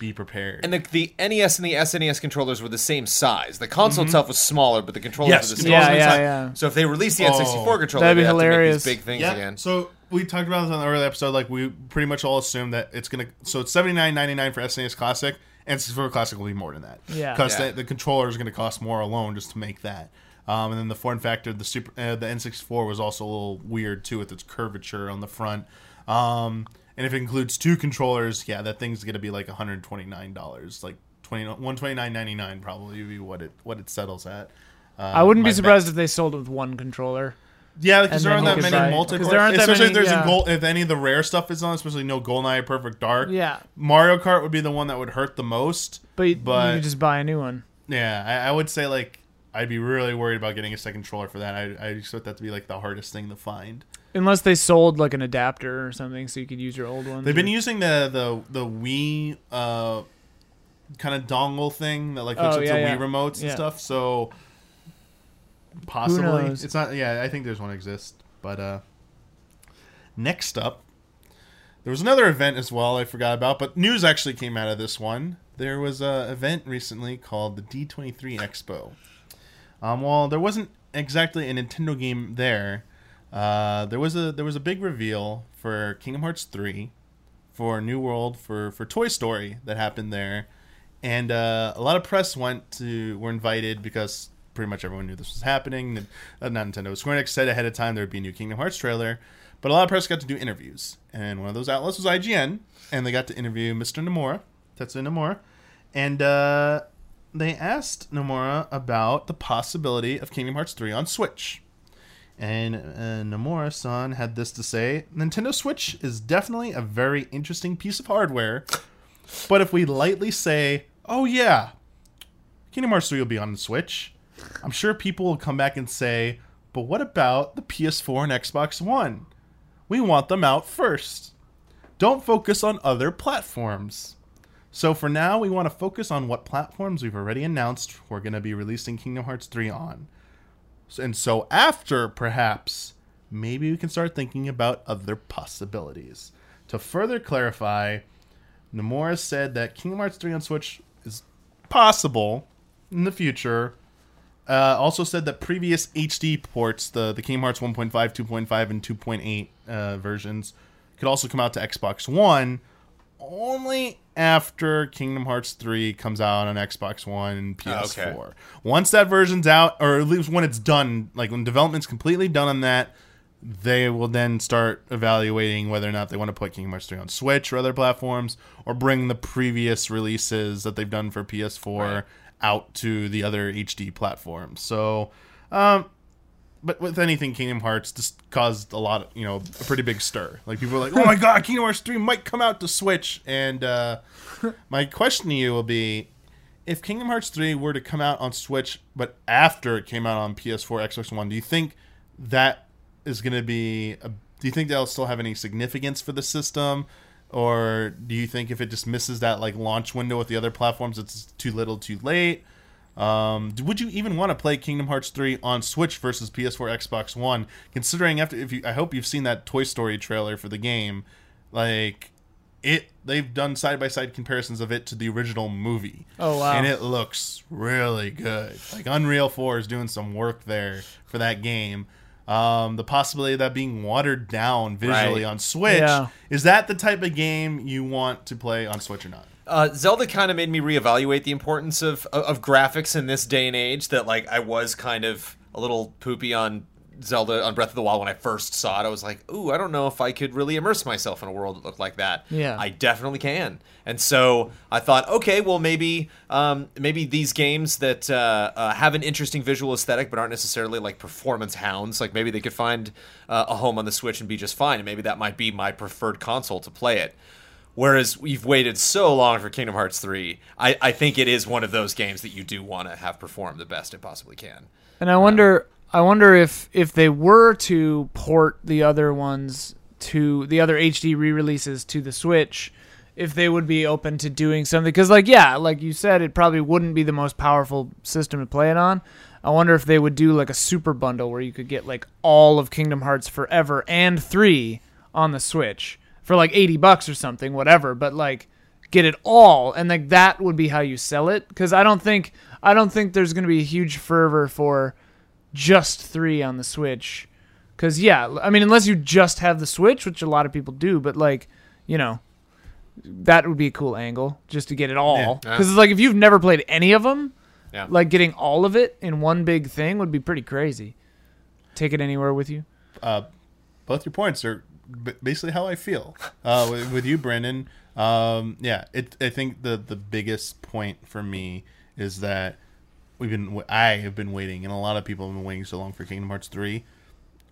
[SPEAKER 1] be prepared.
[SPEAKER 3] And the, the NES and the SNES controllers were the same size. The console itself was smaller, but the controllers
[SPEAKER 1] Yes,
[SPEAKER 3] were the
[SPEAKER 1] controllers
[SPEAKER 3] same
[SPEAKER 2] yeah,
[SPEAKER 3] size.
[SPEAKER 2] yeah, yeah.
[SPEAKER 3] So if they release the
[SPEAKER 1] Oh,
[SPEAKER 3] N64 controller,
[SPEAKER 2] that'd be
[SPEAKER 3] they have to
[SPEAKER 2] hilarious.
[SPEAKER 3] make these big things
[SPEAKER 1] yeah.
[SPEAKER 3] again.
[SPEAKER 1] So we talked about this on the early episode. Like we pretty much all assume that it's gonna. So it's seventy nine ninety nine for SNES Classic, and for Classic will be more than that.
[SPEAKER 2] Yeah.
[SPEAKER 1] because
[SPEAKER 3] Yeah.
[SPEAKER 1] the, the controller is gonna cost more alone just to make that. Um, and then the form factor, the super, uh, the N sixty four was also a little weird too with its curvature on the front. Um, and if it includes two controllers, yeah, that thing's gonna be like one hundred twenty nine dollars, like 20, 129.99 probably would be what it what it settles at. Uh,
[SPEAKER 2] I wouldn't be
[SPEAKER 1] bet-
[SPEAKER 2] surprised if they sold it with one controller.
[SPEAKER 1] Yeah, because there aren't that many
[SPEAKER 2] buy-
[SPEAKER 1] multiplayer.
[SPEAKER 2] 'cause there aren't
[SPEAKER 1] especially
[SPEAKER 2] many,
[SPEAKER 1] if there's
[SPEAKER 2] yeah.
[SPEAKER 1] a gold. If any of the rare stuff is on, especially no GoldenEye Perfect Dark.
[SPEAKER 2] Yeah.
[SPEAKER 1] Mario Kart would be the one that would hurt the most.
[SPEAKER 2] But, you-
[SPEAKER 1] But-
[SPEAKER 2] you could just buy a new one.
[SPEAKER 1] Yeah, I, I would say like I'd be really worried about getting a second controller for that. I I expect that to be like the hardest thing to find.
[SPEAKER 2] Unless they sold like an adapter or something so you could use your old one.
[SPEAKER 1] They've been using the the the Wii uh kind of dongle thing that like hooks
[SPEAKER 2] Oh,
[SPEAKER 1] up
[SPEAKER 2] yeah,
[SPEAKER 1] to
[SPEAKER 2] yeah.
[SPEAKER 1] Wii remotes and
[SPEAKER 2] Yeah.
[SPEAKER 1] stuff. So possibly
[SPEAKER 2] knows?
[SPEAKER 1] it's not. Yeah, I think there's one exist. But uh next up, there was another event as well. I forgot about, but news actually came out of this one. There was a event recently called the D23 Expo. Um, well, there wasn't exactly a Nintendo game there. Uh, there was a there was a big reveal for Kingdom Hearts 3 for New World for for Toy Story that happened there, and uh, a lot of press went to were invited because pretty much everyone knew this was happening. Uh, not Nintendo. Square Enix said ahead of time there would be a new Kingdom Hearts trailer, but a lot of press got to do interviews, and one of those outlets was IGN, and they got to interview Mr. Nomura, Tetsuya Nomura, and uh, they asked Nomura about the possibility of Kingdom Hearts 3 on Switch. And uh, Nomura-san had this to say: Nintendo Switch is definitely a very interesting piece of hardware, but if we lightly say, "Oh yeah, Kingdom Hearts 3 will be on the Switch," I'm sure people will come back and say, "But what about the PS4 and Xbox One? We want them out first. Don't focus on other platforms." So for now, we want to focus on what platforms we've already announced we're going to be releasing Kingdom Hearts 3 on. And so after, perhaps, maybe we can start thinking about other possibilities. To further clarify, Nomura said that Kingdom Hearts 3 on Switch is possible in the future. Uh, also said that previous HD ports, the, the Kingdom Hearts 1.5, 2.5, and 2.8 uh, versions, could also come out to Xbox One only after Kingdom Hearts 3 comes out on Xbox One and PS4.
[SPEAKER 3] okay.
[SPEAKER 1] Once that version's out, or at least when it's done, like when development's completely done on that, they will then start evaluating whether or not they want to put Kingdom Hearts 3 on Switch or other platforms, or bring the previous releases that they've done for PS4
[SPEAKER 3] Right.
[SPEAKER 1] out to the other HD platforms. So, um, but with anything Kingdom Hearts, this caused a lot of you know a pretty big stir. Like people were like, "Oh my god, [laughs] Kingdom Hearts three might come out to Switch." And uh, my question to you will be, if Kingdom Hearts three were to come out on Switch, but after it came out on PS4, Xbox One, do you think that is going to be? A, do you think that'll still have any significance for the system? Or do you think if it just misses that like launch window with the other platforms, it's too little, too late? Um, would you even want to play Kingdom Hearts 3 on Switch versus PS4, Xbox One? Considering after, if you, I hope you've seen that Toy Story trailer for the game. Like, it they've done side by side comparisons of it to the original movie.
[SPEAKER 2] Oh, wow.
[SPEAKER 1] And it looks really good. Like Unreal 4 is doing some work there for that game. Um, the possibility of that being watered down visually
[SPEAKER 3] Right.
[SPEAKER 1] on Switch
[SPEAKER 2] Yeah.
[SPEAKER 1] is that the type of game you want to play on Switch or not?
[SPEAKER 3] Uh, Zelda kind of made me reevaluate the importance of, of of graphics in this day and age. That like I was kind of a little poopy on Zelda on Breath of the Wild when I first saw it. I was like, ooh, I don't know if I could really immerse myself in a world that looked like that.
[SPEAKER 2] Yeah.
[SPEAKER 3] I definitely can. And so I thought, okay, well maybe um, maybe these games that uh, uh, have an interesting visual aesthetic but aren't necessarily like performance hounds, like maybe they could find uh, a home on the Switch and be just fine. And maybe that might be my preferred console to play it. Whereas we've waited so long for Kingdom Hearts 3, I, I think it is one of those games that you do want to have perform the best it possibly can.
[SPEAKER 2] And I wonder, I wonder if if they were to port the other ones to the other HD re-releases to the Switch, if they would be open to doing something. Because, like, yeah, like you said, it probably wouldn't be the most powerful system to play it on. I wonder if they would do like a super bundle where you could get like all of Kingdom Hearts Forever and three on the Switch for like eighty bucks or something, whatever. But like get it all and like that would be how you sell it because i don't think i don't think there's going to be a huge fervor for just three on the switch because yeah i mean unless you just have the switch which a lot of people do but like you know that would be a cool angle just to get it all
[SPEAKER 1] Yeah.
[SPEAKER 2] because it's like if you've never played any of them
[SPEAKER 3] Yeah.
[SPEAKER 2] like getting all of it in one big thing would be pretty crazy take it anywhere with you
[SPEAKER 1] uh, both your points are b- basically how I feel uh, with, with you, Brandon. Um, yeah, it. I think the the biggest point for me is that we've been. I have been waiting, and a lot of people have been waiting so long for Kingdom Hearts three.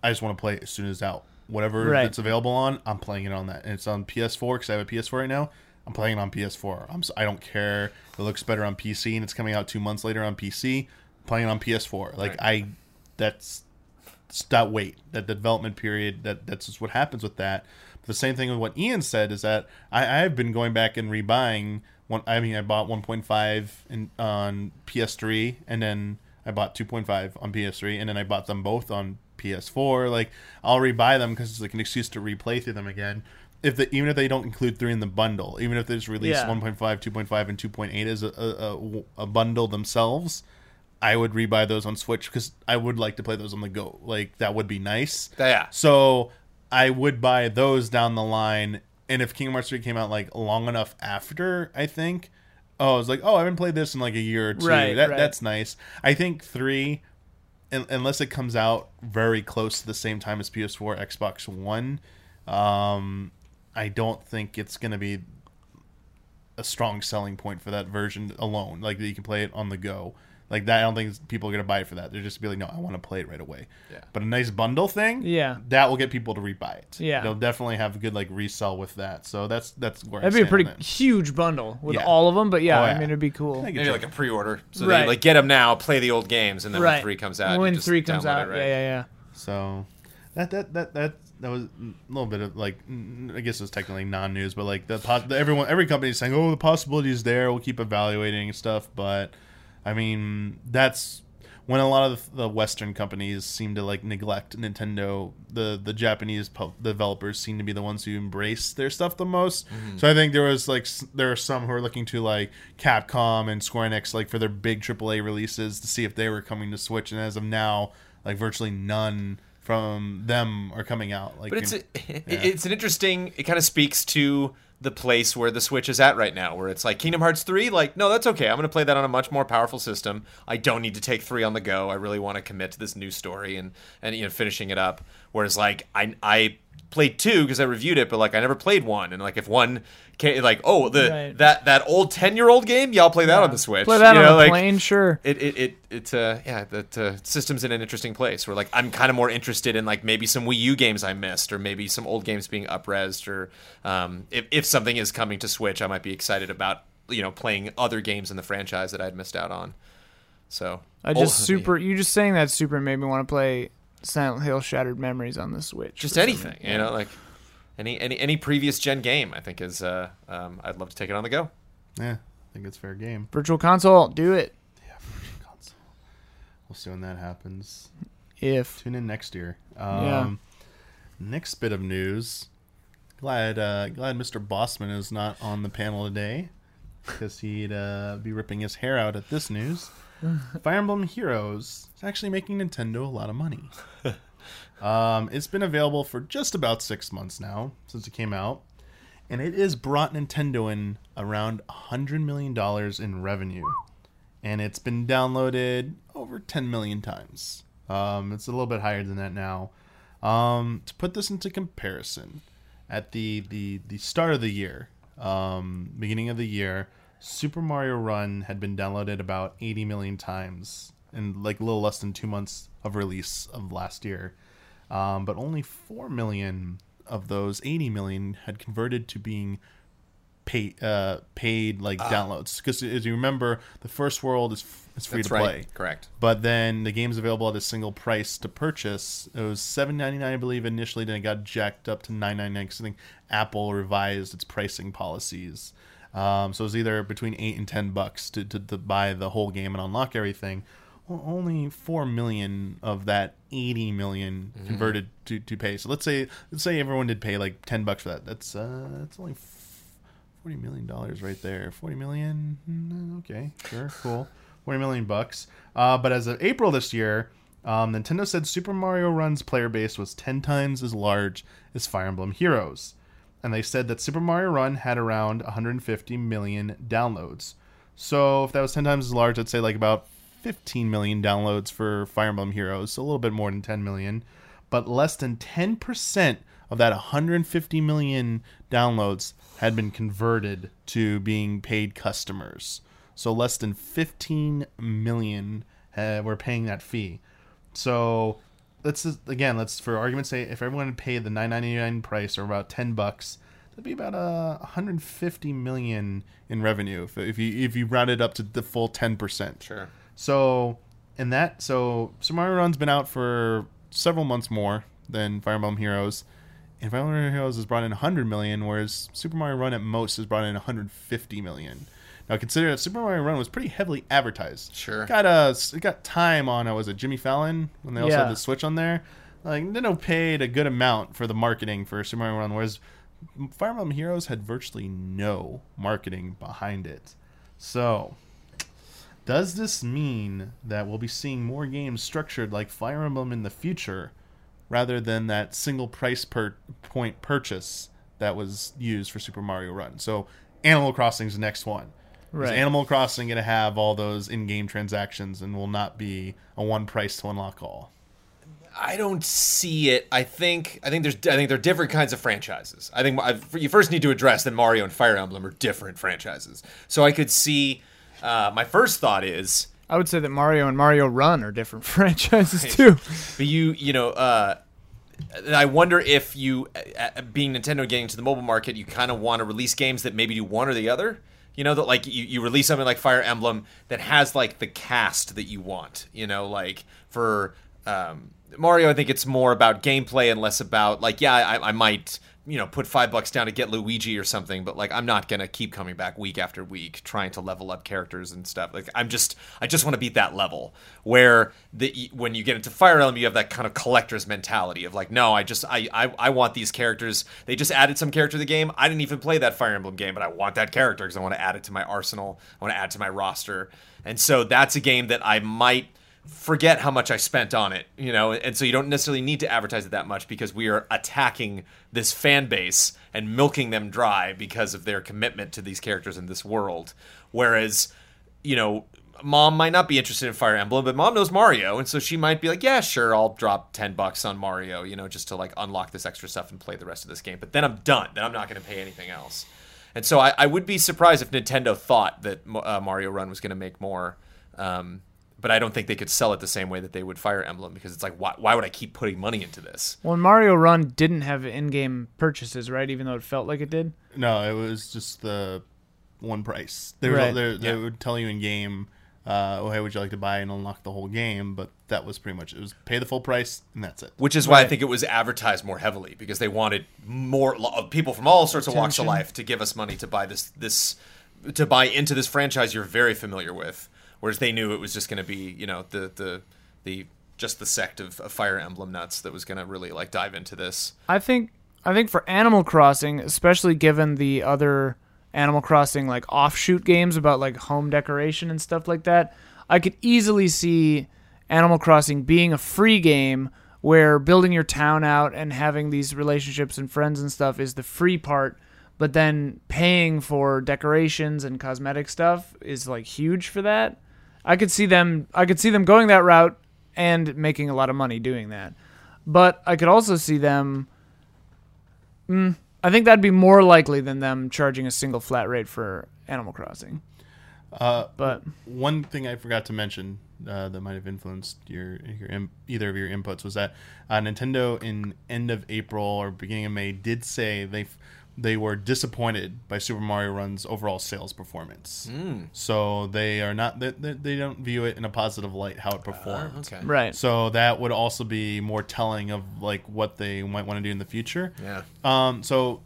[SPEAKER 1] I just want to play it as soon as it's out. Whatever
[SPEAKER 2] Right.
[SPEAKER 1] it's available on, I'm playing it on that, and it's on PS4 because I have a PS4 right now. I'm playing it on PS4. I'm. I don't care. It looks better on PC, and it's coming out two months later on PC. playing it on PS4. Like
[SPEAKER 3] Right.
[SPEAKER 1] I, that's that wait, that development period. That that's just what happens with that. the same thing with what Ian said is that I I've been going back and rebuying one. I mean, I bought 1.5 in on PS3, and then I bought 2.5 on PS3, and then I bought them both on PS4. Like I'll rebuy them because it's like an excuse to replay through them again. If the, even if they don't include three in the bundle, even if they just release
[SPEAKER 2] Yeah.
[SPEAKER 1] 1.5, 2.5, and 2.8 as a, a, a bundle themselves, I would rebuy those on Switch because I would like to play those on the go. Like that would be nice.
[SPEAKER 3] Yeah.
[SPEAKER 1] So I would buy those down the line. And if Kingdom Hearts 3 came out like long enough after, I think, oh, I was like, oh, I haven't played this in like a year or two.
[SPEAKER 2] Right,
[SPEAKER 1] that
[SPEAKER 2] right.
[SPEAKER 1] that's nice. I think three, un- unless it comes out very close to the same time as PS4, Xbox One, um, I don't think it's gonna be a strong selling point for that version alone. Like that you can play it on the go. Like that, I don't think people are gonna buy it for that. They're just gonna be like, no, I want to play it right away.
[SPEAKER 3] Yeah.
[SPEAKER 1] But a nice bundle thing,
[SPEAKER 2] Yeah.
[SPEAKER 1] that will get people to rebuy it.
[SPEAKER 2] Yeah.
[SPEAKER 1] they'll definitely have a good like resell with that. So that's that's where
[SPEAKER 2] That'd
[SPEAKER 1] I
[SPEAKER 2] be a pretty huge bundle with
[SPEAKER 1] Yeah.
[SPEAKER 2] all of them. But yeah,
[SPEAKER 1] Oh,
[SPEAKER 2] I mean, it'd be cool.
[SPEAKER 3] Maybe like a pre-order, so
[SPEAKER 2] Right.
[SPEAKER 3] they like get them now, play the old games, and then
[SPEAKER 2] right.
[SPEAKER 3] when three comes out, you
[SPEAKER 2] when
[SPEAKER 3] just
[SPEAKER 2] three comes out,
[SPEAKER 3] it, right?
[SPEAKER 2] yeah, yeah, yeah.
[SPEAKER 1] So that that that that that was a little bit of like I guess it was technically non-news, but like the, pos- the everyone every company is saying, oh, the possibility is there. We'll keep evaluating and stuff, but I mean that's when a lot of the Western companies seem to like neglect Nintendo. The the Japanese pu- developers seem to be the ones who embrace their stuff the most. Mm-hmm. So I think there was like s- there are some who are looking to like Capcom and Square Enix like for their big AAA releases to see if they were coming to Switch, and as of now, like virtually none from them are coming out. Like,
[SPEAKER 3] But it's a, [laughs]
[SPEAKER 1] know,
[SPEAKER 3] it's an interesting. It kind of speaks to the place where the Switch is at right now, where it's like Kingdom Hearts three. Like, no, that's okay. I'm going to play that on a much more powerful system. I don't need to take three on the go. I really want to commit to this new story and and you know finishing it up. Whereas like I I played two because I reviewed it, but like I never played one. And like if one came, like oh the
[SPEAKER 2] Right.
[SPEAKER 3] that that old ten year old game, yeah, I'll play that on the Switch.
[SPEAKER 2] Play that
[SPEAKER 3] you
[SPEAKER 2] on
[SPEAKER 3] know,
[SPEAKER 2] a
[SPEAKER 3] like,
[SPEAKER 2] plane, sure.
[SPEAKER 3] it it it it's uh yeah that uh, system's in an interesting place where like I'm kind of more interested in like maybe some Wii U games I missed or maybe some old games being upresed or um if if something is coming to Switch I might be excited about you know playing other games in the franchise that I'd missed out on. So
[SPEAKER 2] I just
[SPEAKER 3] Oh, [laughs]
[SPEAKER 2] super. You just saying that super made me want to play Silent Hill Shattered Memories on the Switch.
[SPEAKER 3] just anything you know like any any any previous gen game I think is uh um I'd love to take it on the go.
[SPEAKER 1] yeah, I think it's fair game.
[SPEAKER 2] Virtual console, do it.
[SPEAKER 1] Yeah, Virtual console. We'll see when that happens.
[SPEAKER 2] If
[SPEAKER 1] Tune in next year.
[SPEAKER 2] Yeah.
[SPEAKER 1] Um, Next bit of news. glad uh, glad Mr. Bossman is not on the panel today because he'd uh, be ripping his hair out at this news. [laughs] Fire Emblem Heroes is actually making Nintendo a lot of money. [laughs] um, it's been available for just about six months now since it came out, and it has brought Nintendo in around hundred million dollars in revenue, and it's been downloaded over ten million times. Um, it's a little bit higher than that now. Um, to put this into comparison, at the the the start of the year, um, beginning of the year, Super Mario Run had been downloaded about 80 million times in like a little less than two months of release of last year. Um, but only 4 million of those 80 million had converted to being paid, uh, paid like downloads. Because as you remember, the first world is, is free to play.
[SPEAKER 3] right. Correct.
[SPEAKER 1] But then the game's available at a single price to purchase. It was seven ninety nine, I believe, initially. Then it got jacked up to nine ninety nine because I think Apple revised its pricing policies. Um, so it was either between eight and ten bucks to, to, to buy the whole game and unlock everything. Well, only four million of that eighty million converted to, to pay. So let's say let's say everyone did pay like ten bucks for that. That's uh that's only forty million dollars right there. Forty million. Mm, Okay, sure, cool. Forty million bucks. Uh, but as of April this year, um, Nintendo said Super Mario Run's player base was ten times as large as Fire Emblem Heroes, and they said that Super Mario Run had around 150 million downloads. So if that was ten times as large, I'd say like about 15 million downloads for Fire Emblem Heroes, so a little bit more than 10 million, but less than 10% of that 150 million downloads had been converted to being paid customers. So less than 15 million uh, were paying that fee. So let's just, again, let's for argument's sake, if everyone paid the 9.99 price or about 10 bucks, that'd be about uh, 150 million in revenue if, if you if you round it up to the full 10%.
[SPEAKER 3] Sure.
[SPEAKER 1] So, in that, so Super Mario Run's been out for several months more than Fire Emblem Heroes, and Fire Emblem Heroes has brought in 100 million, whereas Super Mario Run at most has brought in 150 million. Now, consider that Super Mario Run was pretty heavily advertised.
[SPEAKER 3] Sure.
[SPEAKER 1] Got a it got time on. Uh, was it Jimmy Fallon when they also
[SPEAKER 2] Yeah.
[SPEAKER 1] had the Switch on there? Like Nintendo paid a good amount for the marketing for Super Mario Run, whereas Fire Emblem Heroes had virtually no marketing behind it. So, does this mean that we'll be seeing more games structured like Fire Emblem in the future, rather than that single price per point purchase that was used for Super Mario Run? So, Animal Crossing's the next one. Is
[SPEAKER 2] Right.
[SPEAKER 1] Animal Crossing going to have all those in-game transactions and will not be a one price to unlock all?
[SPEAKER 3] I don't see it. I think I think there's I think they're different kinds of franchises. I think I, you first need to address that Mario and Fire Emblem are different franchises. So I could see. Uh, my first thought is,
[SPEAKER 2] I would say that Mario and Mario Run are different [laughs] franchises too.
[SPEAKER 3] but you you know, uh, I wonder if you, uh, being Nintendo getting to the mobile market, you kind of want to release games that maybe do one or the other. You know that like you, you release something like Fire Emblem that has like the cast that you want. You know, like for um, Mario, I think it's more about gameplay and less about like yeah, I, I might you know put five bucks down to get Luigi or something, but like I'm not gonna keep coming back week after week trying to level up characters and stuff. Like I'm just I just want to beat that level where the when you get into Fire Emblem, you have that kind of collector's mentality of like no, I just I I, I want these characters. They just added some character to the game. I didn't even play that Fire Emblem game, but I want that character because I want to add it to my arsenal. I want to add to my roster, and so that's a game that I might forget how much I spent on it, you know, and so you don't necessarily need to advertise it that much because we are attacking this fan base and milking them dry because of their commitment to these characters in this world. Whereas, you know, mom might not be interested in Fire Emblem, but mom knows Mario, and so she might be like, yeah, sure, I'll drop 10 bucks on Mario, you know, just to like unlock this extra stuff and play the rest of this game. But then I'm done. Then I'm not going to pay anything else. And so I, I would be surprised if Nintendo thought that uh, Mario Run was going to make more. Um, but I don't think they could sell it the same way that they would Fire Emblem because it's like, why, why would I keep putting money into this?
[SPEAKER 2] Well, Mario Run didn't have in-game purchases, right? Even though it felt like it did.
[SPEAKER 1] No, it was just the one price. They, were,
[SPEAKER 2] Right.
[SPEAKER 1] they, they
[SPEAKER 3] Yeah.
[SPEAKER 1] would tell you in game, uh, oh, hey, would you like to buy and unlock the whole game? But that was pretty much it. was pay the full price and that's it.
[SPEAKER 3] Which is why I think it was advertised more heavily because they wanted more lo- people from all sorts of walks of life to give us money to buy this this to buy into this franchise you're very familiar with. Whereas they knew it was just going to be you know the the the just the sect of, of Fire Emblem nuts that was going to really like dive into this.
[SPEAKER 2] I think I think for Animal Crossing, especially given the other Animal Crossing like offshoot games about like home decoration and stuff like that, I could easily see Animal Crossing being a free game where building your town out and having these relationships and friends and stuff is the free part, but then paying for decorations and cosmetic stuff is like huge for that. I could see them I could see them going that route and making a lot of money doing that. But I could also see them mm, I think that'd be more likely than them charging a single flat rate for Animal Crossing.
[SPEAKER 1] Uh,
[SPEAKER 2] But
[SPEAKER 1] one thing I forgot to mention uh, that might have influenced your, your either of your inputs was that uh, Nintendo in end of April or beginning of May did say they f- they were disappointed by Super Mario Run's overall sales performance. So they are not they, they they don't view it in a positive light how it performed.
[SPEAKER 3] okay.
[SPEAKER 2] right.
[SPEAKER 1] So that would also be more telling of like what they might want to do in the future.
[SPEAKER 3] Yeah.
[SPEAKER 1] Um, so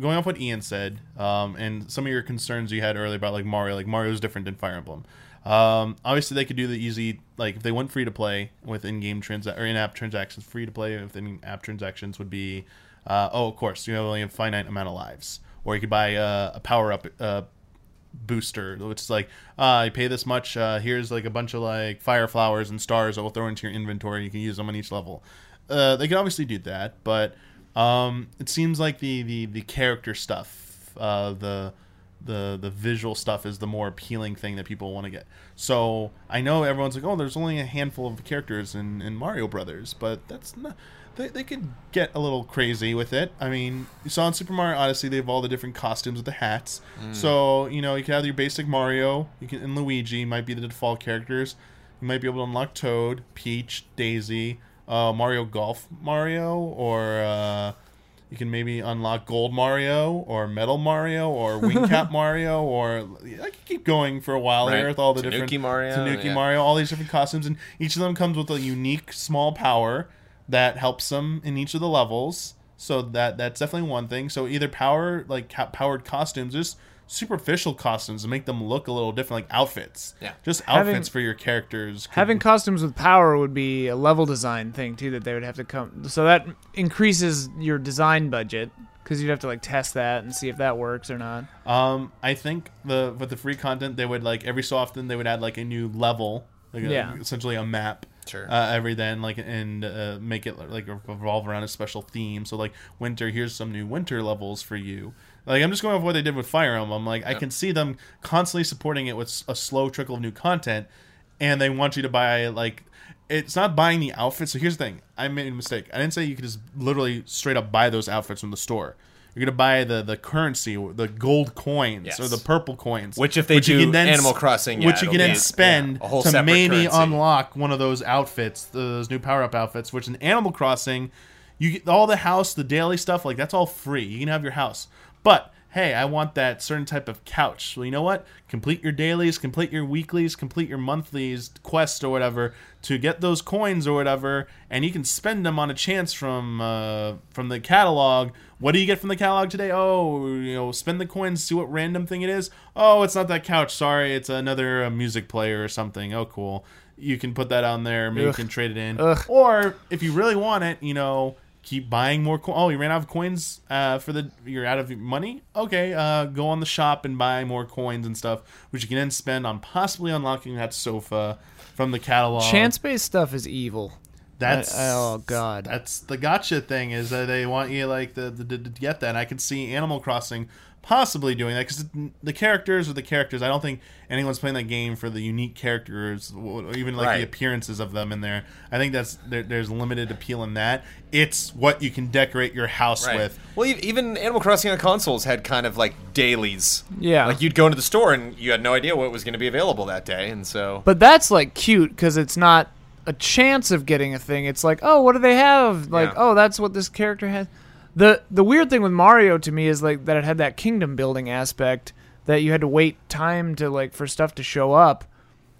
[SPEAKER 1] going off what Ian said, um, and some of your concerns you had earlier about like Mario, like Mario's different than Fire Emblem. Um, obviously they could do the easy, like if they went free to play with in-game transa- or in-app transactions, free to play with in-app transactions would be, uh, oh, of course, you have only a finite amount of lives, or you could buy a, a power-up uh, booster, which is like, uh, you pay this much. Uh, here's like a bunch of like fire flowers and stars that will throw into your inventory. You can use them on each level. Uh, they can obviously do that, but um, it seems like the the the character stuff, uh, the the the visual stuff is the more appealing thing that people want to get. So I know everyone's like, oh, there's only a handful of characters in, in Mario Brothers, but that's not. They, they could get a little crazy with it. I mean, you saw in Super Mario Odyssey they have all the different costumes with the hats. So you know you can have your basic Mario, you can and Luigi might be the default characters. You might be able to unlock Toad, Peach, Daisy, uh, Mario Golf Mario, or uh, you can maybe unlock Gold Mario, or Metal Mario, or [laughs] Wing Cap Mario, or I could keep going for a while
[SPEAKER 3] Right.
[SPEAKER 1] there with all the
[SPEAKER 3] Tanuki
[SPEAKER 1] different
[SPEAKER 3] Mario,
[SPEAKER 1] Tanuki
[SPEAKER 3] yeah.
[SPEAKER 1] Mario, all these different costumes, and each of them comes with a unique small power that helps them in each of the levels. So that that's definitely one thing. So either power like ca- powered costumes, just superficial costumes to make them look a little different, like outfits.
[SPEAKER 3] Yeah.
[SPEAKER 1] just
[SPEAKER 2] Having-
[SPEAKER 1] outfits for your characters. could-
[SPEAKER 2] Having costumes with power would be a level design thing too that they would have to come. So that increases your design budget because you'd have to like test that and see if that works or not.
[SPEAKER 1] Um, I think the with the free content they would like every so often they would add like a new level, like a-
[SPEAKER 2] Yeah.
[SPEAKER 1] essentially a map.
[SPEAKER 3] Sure.
[SPEAKER 1] Uh, every then like and uh, make it like revolve around a special theme. So like winter, here's some new winter levels for you. Like I'm just going off what they did with Fire Emblem. Like I can see them constantly supporting it with a slow trickle of new content, and they want you to buy like it's not buying the outfits. So here's the thing: I made a mistake. I didn't say you could just literally straight up buy those outfits from the store. You're gonna buy the the currency, the gold coins
[SPEAKER 3] Yes.
[SPEAKER 1] or the purple coins.
[SPEAKER 3] Which if they
[SPEAKER 1] you
[SPEAKER 3] do
[SPEAKER 1] can then
[SPEAKER 3] Animal Crossing, yeah,
[SPEAKER 1] which you can then spend
[SPEAKER 3] yeah,
[SPEAKER 1] to maybe
[SPEAKER 3] currency.
[SPEAKER 1] unlock one of those outfits, those new power up outfits. Which in Animal Crossing, you get all the house, the daily stuff, like that's all free. You can have your house, but hey, I want that certain type of couch. Well, you know what? Complete your dailies, complete your weeklies, complete your monthlies, quest or whatever to get those coins or whatever, and you can spend them on a chance from uh, from the catalog. What do you get from the catalog today? Oh, you know, spend the coins, see what random thing it is. Oh, it's not that couch. Sorry, it's another uh, music player or something. Oh, cool. You can put that on there. Maybe you can trade it in.
[SPEAKER 2] Ugh.
[SPEAKER 1] Or if you really want it, you know, keep buying more. coins. oh, you ran out of coins uh, for the. You're out of money. Okay, uh, go on the shop and buy more coins and stuff, which you can then spend on possibly unlocking that sofa from the catalog.
[SPEAKER 2] Chance based stuff is evil.
[SPEAKER 1] That's
[SPEAKER 2] I- oh, God.
[SPEAKER 1] That's the gotcha thing is that they want you like the, the, to get that. And I could see Animal Crossing possibly doing that because the characters are the characters. I don't think anyone's playing that game for the unique characters, or even like
[SPEAKER 3] Right.
[SPEAKER 1] the appearances of them in there. I think that's there, there's limited appeal in that. It's what you can decorate your house
[SPEAKER 3] Right.
[SPEAKER 1] with.
[SPEAKER 3] Well, even Animal Crossing on consoles had kind of like dailies.
[SPEAKER 2] Yeah.
[SPEAKER 3] Like you'd go into the store and you had no idea what was going to be available that day, and so
[SPEAKER 2] But that's like cute because it's not a chance of getting a thing. It's like, oh, what do they have? Like,
[SPEAKER 3] Yeah.
[SPEAKER 2] oh, that's what this character has. The the weird thing with Mario to me is like that it had that kingdom building aspect that you had to wait time to like for stuff to show up,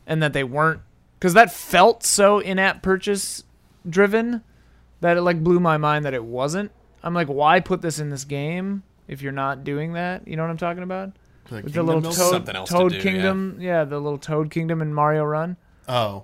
[SPEAKER 2] and that they weren't because that felt so in-app purchase driven that it like blew my mind that it wasn't. I'm like, why put this in this game if you're not doing that? You know what I'm talking about?
[SPEAKER 1] The
[SPEAKER 2] With the little
[SPEAKER 1] Kingdom
[SPEAKER 2] Toad,
[SPEAKER 3] Something else to
[SPEAKER 2] Toad
[SPEAKER 3] do.
[SPEAKER 2] Kingdom, yeah. the little Toad Kingdom in Mario Run.
[SPEAKER 1] Oh,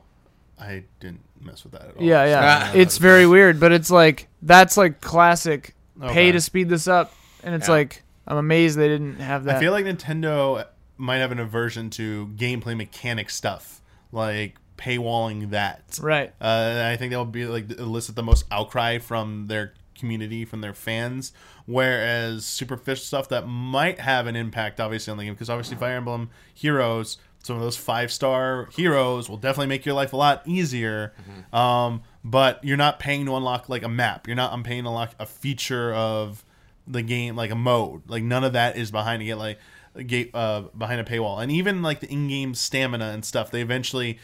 [SPEAKER 1] I didn't mess with that at all.
[SPEAKER 2] Yeah, yeah.
[SPEAKER 3] Ah. [laughs]
[SPEAKER 2] it's very [laughs] weird, but it's like that's like classic pay to speed this up, and it's
[SPEAKER 3] Yeah.
[SPEAKER 2] like I'm amazed they didn't have that.
[SPEAKER 1] I feel like Nintendo might have an aversion to gameplay mechanic stuff, like paywalling that.
[SPEAKER 2] right.
[SPEAKER 1] Uh, I think that would be like elicit the most outcry from their community, from their fans. Whereas superficial stuff that might have an impact, obviously, on the game, because obviously Fire Emblem Heroes, some of those five star heroes will definitely make your life a lot easier. Um, but you're not paying to unlock like a map. You're not. I'm paying to unlock a feature of the game, like a mode. Like none of that is behind it. Like a gate uh, behind a paywall, and even like the in-game stamina and stuff. They eventually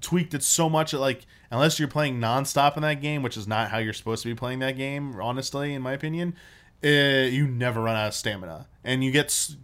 [SPEAKER 1] tweaked it so much that like unless you're playing nonstop in that game, which is not how you're supposed to be playing that game, honestly, in my opinion, uh, you never run out of stamina, and you get.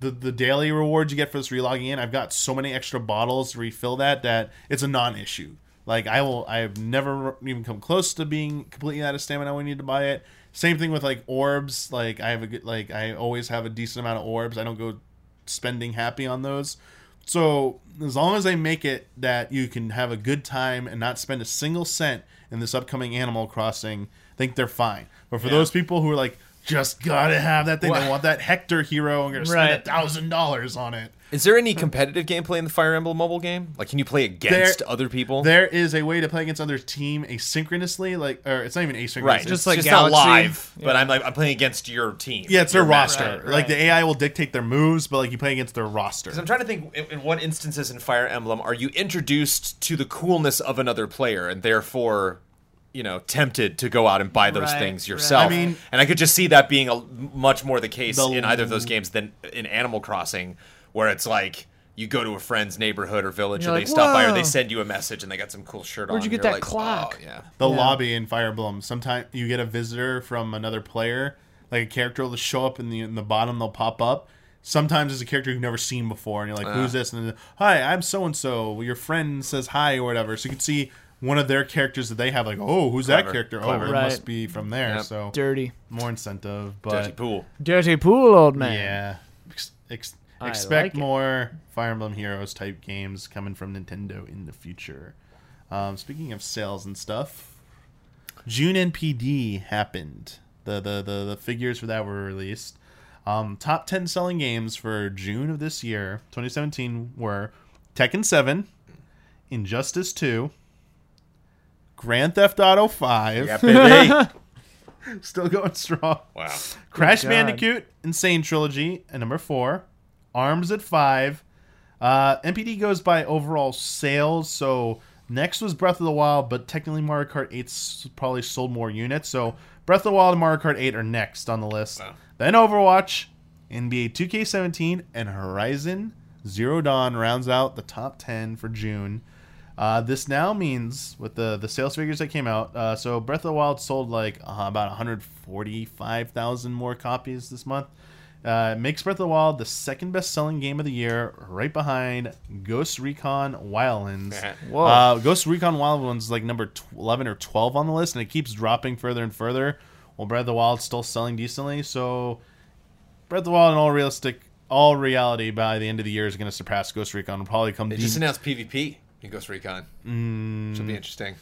[SPEAKER 1] The, the daily rewards you get for this relogging in, I've got so many extra bottles to refill that that it's a non-issue. Like I will, I have never even come close to being completely out of stamina when I need to buy it. Same thing with like orbs. Like I have a good, like I always have a decent amount of orbs. I don't go spending happy on those. So as long as they make it that you can have a good time and not spend a single cent in this upcoming Animal Crossing, I think they're fine. But for
[SPEAKER 3] Yeah.
[SPEAKER 1] those people who are like, just gotta have that thing, they
[SPEAKER 3] Well-
[SPEAKER 1] want that Hector hero, and gonna spend a
[SPEAKER 2] Right.
[SPEAKER 1] thousand dollars on it.
[SPEAKER 3] Is there any competitive gameplay in the Fire Emblem mobile game? Like, can you play against
[SPEAKER 1] There-
[SPEAKER 3] other people?
[SPEAKER 1] There is a way to play against other team asynchronously, like or it's not even asynchronous.
[SPEAKER 3] right,
[SPEAKER 1] it's-
[SPEAKER 2] Just
[SPEAKER 3] it's
[SPEAKER 2] like
[SPEAKER 3] just not
[SPEAKER 2] Galaxy.
[SPEAKER 3] live, but
[SPEAKER 2] Yeah.
[SPEAKER 3] I'm like I'm playing against your team.
[SPEAKER 1] yeah, it's their
[SPEAKER 3] Your match.
[SPEAKER 1] roster.
[SPEAKER 2] Right,
[SPEAKER 1] Like
[SPEAKER 2] right.
[SPEAKER 1] the AI will dictate their moves, but like you play against their roster. roster.
[SPEAKER 3] 'Cause I'm trying to think in, in what instances in Fire Emblem are you introduced to the coolness of another player and therefore, you know, tempted to go out and buy those
[SPEAKER 2] Right,
[SPEAKER 3] things
[SPEAKER 2] right.
[SPEAKER 3] yourself.
[SPEAKER 1] I mean-
[SPEAKER 3] and I could just see that being a much more the case
[SPEAKER 1] The-
[SPEAKER 3] in either of those games than in Animal Crossing, where it's like. You go to a friend's neighborhood or village,
[SPEAKER 2] You're
[SPEAKER 3] or
[SPEAKER 2] like,
[SPEAKER 3] they stop by, or they send you a message, and they got some cool shirt on.
[SPEAKER 2] Where'd you get that
[SPEAKER 3] like, oh,
[SPEAKER 2] clock?
[SPEAKER 3] Oh, yeah.
[SPEAKER 1] the
[SPEAKER 2] Yeah.
[SPEAKER 1] lobby in Fire Emblem. Sometimes you get a visitor from another player, like a character will show up in the in the bottom. They'll pop up. Sometimes it's a character you've never seen before, and you're like, "Who's ah. this?" And then, "Hi, I'm so and so." Your friend says hi or whatever, so you can see one of their characters that they have. Like, "Oh, who's that character?
[SPEAKER 3] clever.
[SPEAKER 1] Oh, it
[SPEAKER 2] Right.
[SPEAKER 1] must be from there."
[SPEAKER 3] Yep.
[SPEAKER 1] So
[SPEAKER 2] Dirty.
[SPEAKER 1] more incentive, but
[SPEAKER 3] Dirty
[SPEAKER 1] but
[SPEAKER 3] pool.
[SPEAKER 2] Dirty pool, old man.
[SPEAKER 1] yeah, ex- ex-
[SPEAKER 2] I
[SPEAKER 1] expect
[SPEAKER 2] like it.
[SPEAKER 1] more Fire Emblem Heroes type games coming from Nintendo in the future. Um, speaking of sales and stuff, June NPD happened. The the the, the figures for that were released. Um, top ten selling games for June of this year, 2017, were Tekken 7, Injustice 2, Grand Theft Auto 5,
[SPEAKER 3] Yeah, [laughs] baby.
[SPEAKER 1] still going strong.
[SPEAKER 3] wow.
[SPEAKER 1] Crash
[SPEAKER 2] God.
[SPEAKER 1] Bandicoot N. Sane Trilogy at number four. Arms at five. Uh, NPD goes by overall sales. So next was Breath of the Wild, but technically Mario Kart 8 probably sold more units. So Breath of the Wild and Mario Kart 8 are next on the list.
[SPEAKER 3] Wow.
[SPEAKER 1] Then Overwatch, NBA 2K17, and Horizon Zero Dawn rounds out the top 10 for June. Uh, this now means with the the sales figures that came out, uh, so Breath of the Wild sold like uh, about 145,000 more copies this month. Uh, it makes Breath of the Wild the second best selling game of the year, right behind Ghost Recon Wildlands. [laughs]
[SPEAKER 2] Whoa.
[SPEAKER 1] Uh, Ghost Recon Wildlands is like number tw- 11 or 12 on the list, and it keeps dropping further and further. While Breath of the Wild's still selling decently, so Breath of the Wild, in all realistic, all reality, by the end of the year is going to surpass Ghost Recon. Will probably come.
[SPEAKER 3] They
[SPEAKER 1] deep-
[SPEAKER 3] just announced PvP in Ghost Recon.
[SPEAKER 1] Mm.
[SPEAKER 3] Should be interesting.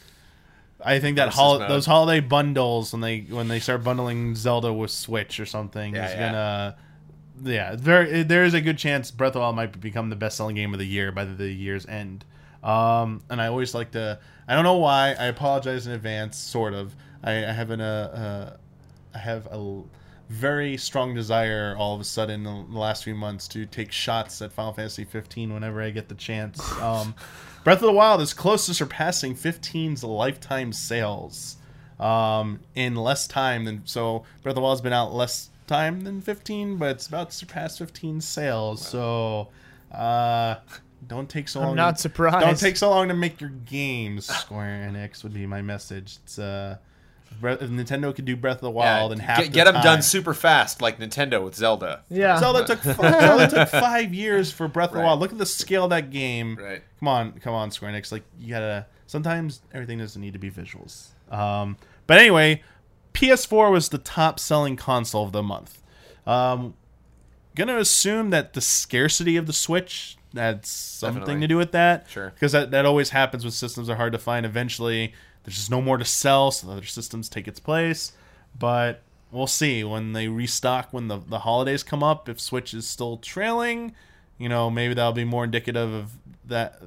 [SPEAKER 1] I think that hol-
[SPEAKER 3] mode.
[SPEAKER 1] those holiday bundles when they when they start bundling Zelda with Switch or something
[SPEAKER 3] Yeah,
[SPEAKER 1] is
[SPEAKER 3] yeah.
[SPEAKER 1] gonna yeah there there is a good chance Breath of the Wild might become the best selling game of the year by the year's end. Um, and I always like to I don't know why I apologize in advance sort of I, I have an uh, uh I have a very strong desire all of a sudden in the last few months to take shots at Final Fantasy 15 whenever I get the chance. Um, [laughs] Breath of the Wild is close to surpassing 15's lifetime sales um, in less time than so. Breath of the Wild's been out less time than 15, but it's about to surpass 15 sales. So uh, don't take so long.
[SPEAKER 2] I'm not surprised.
[SPEAKER 1] Don't take so long to make your games. Square Enix would be my message. It's uh, Breath, if Nintendo could do Breath of the Wild and half
[SPEAKER 3] get,
[SPEAKER 1] the
[SPEAKER 3] get them
[SPEAKER 1] time.
[SPEAKER 3] done super fast, like Nintendo with Zelda.
[SPEAKER 2] Yeah.
[SPEAKER 1] Zelda took [laughs] fi- Zelda took five years for Breath of the Wild. Look at the scale of that game.
[SPEAKER 3] Right.
[SPEAKER 1] Come on, come on, Square Enix. Like you gotta. Sometimes everything doesn't need to be visuals. Um, but anyway, PS4 was the top selling console of the month. Um, gonna assume that the scarcity of the Switch had something
[SPEAKER 3] Definitely.
[SPEAKER 1] to do with that.
[SPEAKER 3] Sure.
[SPEAKER 1] Because that, that always happens when systems are hard to find. Eventually, there's just no more to sell, so other systems take its place. But we'll see when they restock when the the holidays come up. If Switch is still trailing, you know, maybe that'll be more indicative of that.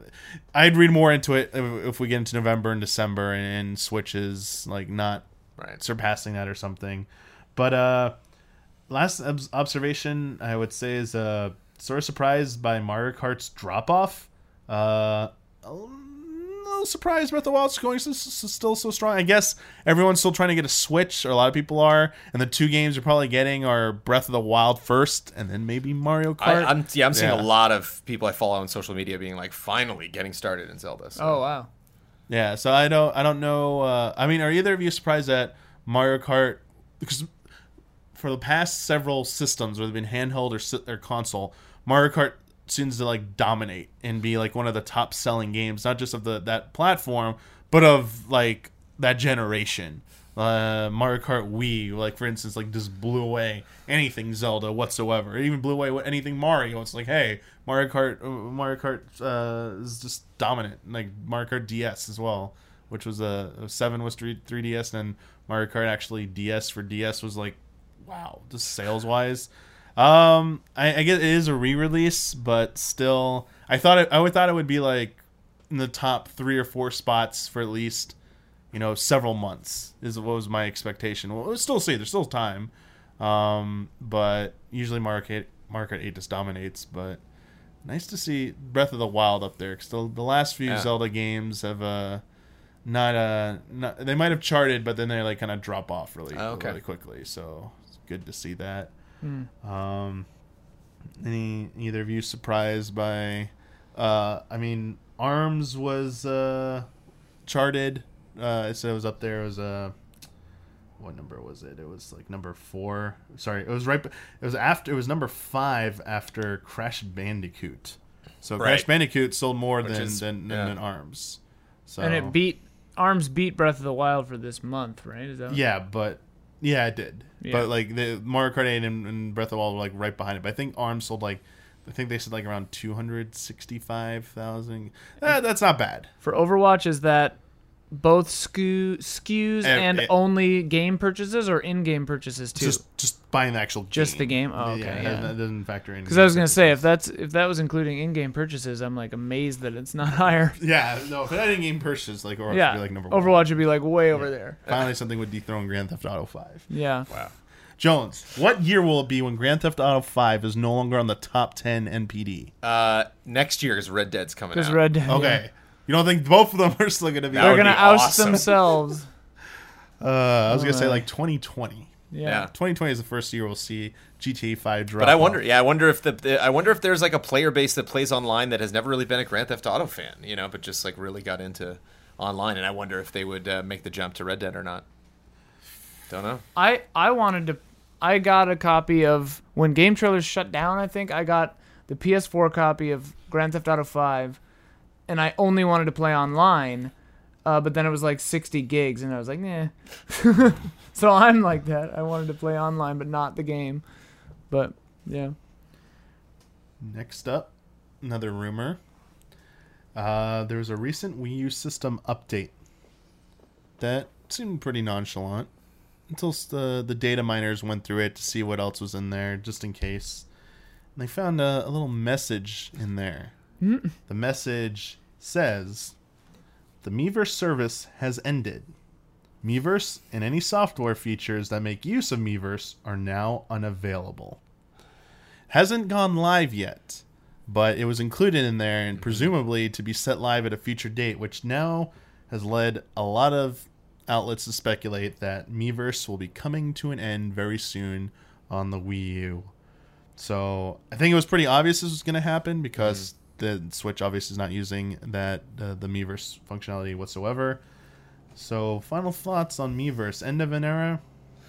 [SPEAKER 1] I'd read more into it if, if we get into November and December and, and Switch is like not
[SPEAKER 3] Right.
[SPEAKER 1] surpassing that or something. But uh last obs- observation I would say is uh sort of surprised by Mario Kart's drop off. Uh little surprised Breath of the Wild's going s- s- still so strong. I guess everyone's still trying to get a Switch, or a lot of people are, and the two games you're probably getting are Breath of the Wild first, and then maybe Mario Kart.
[SPEAKER 3] I'm yeah, I'm seeing a lot of people I follow on social media being like, finally getting started in Zelda. So.
[SPEAKER 2] Oh wow.
[SPEAKER 1] Yeah, so I don't I don't know. Uh, I mean, are either of you surprised that Mario Kart because for the past several systems, whether it's been handheld or si- or console, Mario Kart seems to like dominate and be like one of the top selling games, not just of the that platform, but of like that generation. Uh, Mario Kart Wii, like for instance, like just blew away anything Zelda whatsoever. It even blew away anything Mario. It's like, hey, Mario Kart, uh, Mario Kart uh, is just dominant. Like Mario Kart DS as well, which was a, a seven was three 3DS, and then Mario Kart actually DS for DS was like, wow, just sales wise. Um, I, I guess it is a re-release, but still, I thought it, I would thought it would be like in the top three or four spots for at least you know several months is what was my expectation. Well, we'll still see there's still time, um, but usually Mario Kart Market Eight just dominates. But nice to see Breath of the Wild up there because the, the last few
[SPEAKER 3] Yeah.
[SPEAKER 1] Zelda games have uh not uh not they might have charted, but then they like kind of drop off really
[SPEAKER 3] Oh, okay.
[SPEAKER 1] really quickly. So it's good to see that. Um, any either of you surprised by? Uh, I mean, Arms was uh, charted. Uh, so it was up there. It was uh, what number was it? It was like number four. Sorry, it was right. It was after. It was number five after Crash Bandicoot. So Crash Bandicoot sold more than,
[SPEAKER 3] is-
[SPEAKER 1] than, than
[SPEAKER 3] yeah.
[SPEAKER 1] than Arms. So
[SPEAKER 2] And it beat Arms beat Breath of the Wild for this month, right? Is that
[SPEAKER 1] Yeah, but yeah, it did.
[SPEAKER 2] Yeah.
[SPEAKER 1] But like the Mario Kart 8 and, and Breath of the Wild were like right behind it. But I think Arms sold like I think they said like around two hundred sixty-five thousand. Eh, that's not bad.
[SPEAKER 2] for Overwatch? Is that both SKU, SKUs and
[SPEAKER 1] eh.
[SPEAKER 2] only game purchases or in-game purchases too?
[SPEAKER 1] Just just buying the actual game.
[SPEAKER 2] Just the game? Oh, okay,
[SPEAKER 1] that-
[SPEAKER 2] yeah.
[SPEAKER 1] That, doesn't factor in.
[SPEAKER 2] Because I was gonna say if that's if that was including in-game purchases, I'm like amazed that it's not [laughs] higher.
[SPEAKER 1] Yeah, no. If it had in-game purchases, like Overwatch
[SPEAKER 2] yeah,
[SPEAKER 1] would be like number one.
[SPEAKER 2] Overwatch would be like way over there.
[SPEAKER 1] Finally, something would dethrone Grand Theft Auto Five.
[SPEAKER 2] Yeah.
[SPEAKER 3] Wow.
[SPEAKER 1] Jones, what year will it be when Grand Theft Auto Five is no longer on the top ten NPD?
[SPEAKER 3] Uh, next year is Red Dead's coming
[SPEAKER 2] Because
[SPEAKER 3] out.
[SPEAKER 2] Red Dead.
[SPEAKER 1] Okay, you don't think both of them are still going to be?
[SPEAKER 3] That
[SPEAKER 2] They're
[SPEAKER 3] would
[SPEAKER 2] gonna
[SPEAKER 3] be
[SPEAKER 2] oust
[SPEAKER 3] awesome.
[SPEAKER 2] themselves. [laughs]
[SPEAKER 1] Uh, I was gonna say
[SPEAKER 2] Uh,
[SPEAKER 1] like 2020.
[SPEAKER 2] Yeah.
[SPEAKER 3] Yeah.
[SPEAKER 1] 2020 is the first year we'll see GTA 5 drop.
[SPEAKER 3] But I wonder,
[SPEAKER 1] off.
[SPEAKER 3] yeah, I wonder if the, the I wonder if there's like a player base that plays online that has never really been a Grand Theft Auto fan, you know, but just like really got into online, and I wonder if they would uh, make the jump to Red Dead or not. Don't know.
[SPEAKER 2] I I wanted to. I got a copy of when GameTrailers shut down. I think I got the PS4 copy of Grand Theft Auto 5, and I only wanted to play online. Uh, but then it was like 60 gigs, and I was like, nah. [laughs] so I'm like that. I wanted to play online, but not the game. But yeah,
[SPEAKER 1] Next up, another rumor. Uh, there was a recent Wii U system update that seemed pretty nonchalant until the the data miners went through it to see what else was in there, just in case. And they found a, a little message in there. The message says, "The Miiverse service has ended. Miiverse and any software features that make use of Miiverse are now unavailable." hasn't gone live yet, but it was included in there and mm-hmm. presumably to be set live at a future date, which now has led a lot of outlets to speculate that Miiverse will be coming to an end very soon on the Wii U. So I think it was pretty obvious this was going to happen because mm-hmm. The Switch obviously is not using that uh, the Miiverse functionality whatsoever. So final thoughts on Miiverse: end of an era,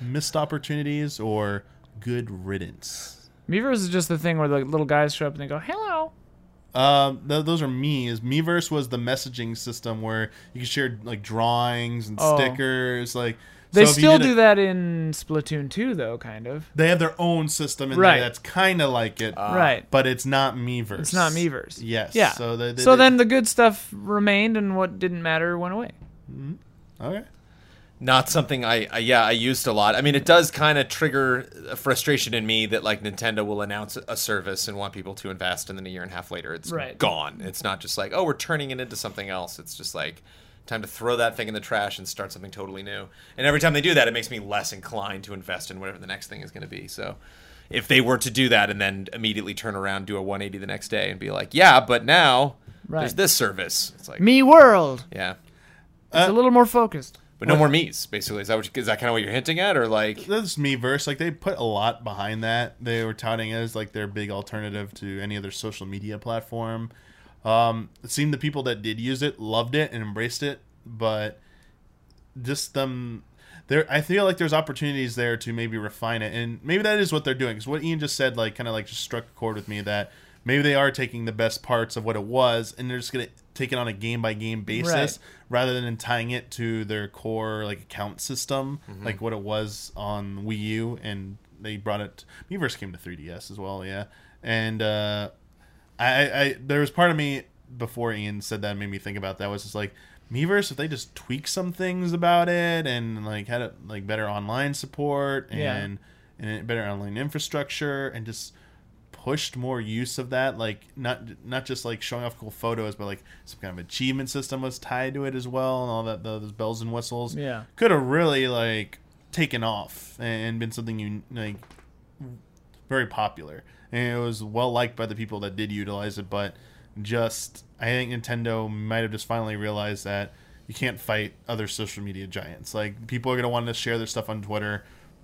[SPEAKER 1] missed opportunities, or good riddance?
[SPEAKER 2] Miiverse is just the thing where the little guys show up and they go, "Hello."
[SPEAKER 1] Um, th- those are me. Is Miiverse was the messaging system where you could share like drawings and
[SPEAKER 2] Oh.
[SPEAKER 1] stickers. Like
[SPEAKER 2] They
[SPEAKER 1] so
[SPEAKER 2] still do
[SPEAKER 1] a-
[SPEAKER 2] that in Splatoon 2, though, kind of.
[SPEAKER 1] They have their own system in
[SPEAKER 2] Right.
[SPEAKER 1] there that's kind of like it, ah.
[SPEAKER 2] right.
[SPEAKER 1] but it's not Miiverse.
[SPEAKER 2] It's not Miiverse.
[SPEAKER 1] Yes.
[SPEAKER 2] Yeah.
[SPEAKER 1] So, they, they,
[SPEAKER 2] so
[SPEAKER 1] they-
[SPEAKER 2] then the good stuff remained, and what didn't matter went away. Mm-hmm.
[SPEAKER 1] okay.
[SPEAKER 3] not something I, I yeah I used a lot. I mean, it does kind of trigger a frustration in me that like Nintendo will announce a service and want people to invest, and then a year and a half later, it's
[SPEAKER 2] Right.
[SPEAKER 3] gone. It's not just like oh we're turning it into something else. It's just like time to throw that thing in the trash and start something totally new. And every time they do that, it makes me less inclined to invest in whatever the next thing is going to be. So. If they were to do that and then immediately turn around, do a 180 the next day, and be like, "Yeah, but now
[SPEAKER 2] Right.
[SPEAKER 3] there's this service," it's like,
[SPEAKER 2] Me World.
[SPEAKER 3] yeah,
[SPEAKER 2] It's a uh, little more focused.
[SPEAKER 3] but no more me's. Basically, is that what you, is that kind of what you're hinting at, or like?
[SPEAKER 1] That's Miiverse. Like they put a lot behind that. They were touting it as like their big alternative to any other social media platform. Um, it seemed the people that did use it loved it and embraced it, but just them there I feel like there's opportunities there to maybe refine it and maybe that is what they're doing because what Ian just said like kind of like just struck a chord with me that maybe they are taking the best parts of what it was and they're just gonna take it on a game by game basis
[SPEAKER 2] Right.
[SPEAKER 1] rather than tying it to their core like account system like what it was on Wii U and they brought it Miiverse came to 3DS as well yeah and uh I, I there was part of me before Ian said that made me think about that was just like Miiverse if they just tweak some things about it and like had a, like better online support
[SPEAKER 2] Yeah.
[SPEAKER 1] and and better online infrastructure and just pushed more use of that like not not just like showing off cool photos but like some kind of achievement system was tied to it as well and all that those bells and whistles
[SPEAKER 2] Yeah.
[SPEAKER 1] could have really like taken off and been something you like very popular and it was well liked by the people that did utilize it but just i think nintendo might have just finally realized that you can't fight other social media giants. Like people are going to want to share their stuff on twitter.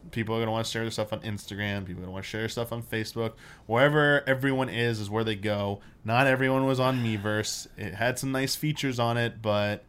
[SPEAKER 1] People are going to want to share their stuff on instagram. People are to want to share their stuff on facebook. Wherever everyone is is where they go. Not everyone was on miiverse. It had some nice features on it but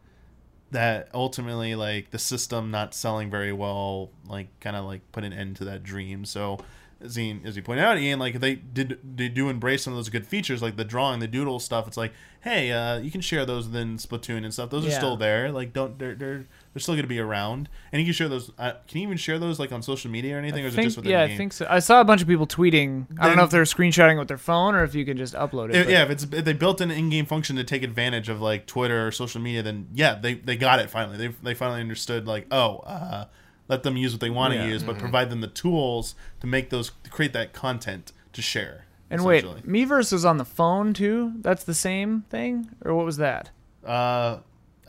[SPEAKER 1] that ultimately like the system not selling very well like kind of like put an end to that dream. So as he, as you pointed out ian like they did they do embrace some of those good features like the drawing the doodle stuff it's like hey uh, you can share those within splatoon and stuff those are still there like don't they're they're, they're still going to be around and you can share those uh, can you even share those like on social media or anything or is it
[SPEAKER 2] Think-
[SPEAKER 1] just within
[SPEAKER 2] yeah, I think so. I saw a bunch of people tweeting. I don't know if they're screenshotting with their phone or if you can just upload it.
[SPEAKER 1] If- yeah, if it's if they built an in-game function to take advantage of like Twitter or social media, then yeah, they, they got it finally. They they finally understood like oh, uh, let them use what they want to
[SPEAKER 2] Yeah.
[SPEAKER 1] use, but provide them the tools to make those to create that content to share.
[SPEAKER 2] And wait,
[SPEAKER 1] essentially.
[SPEAKER 2] Miiverse is on the phone too. That's the same thing, or what was that?
[SPEAKER 1] uh,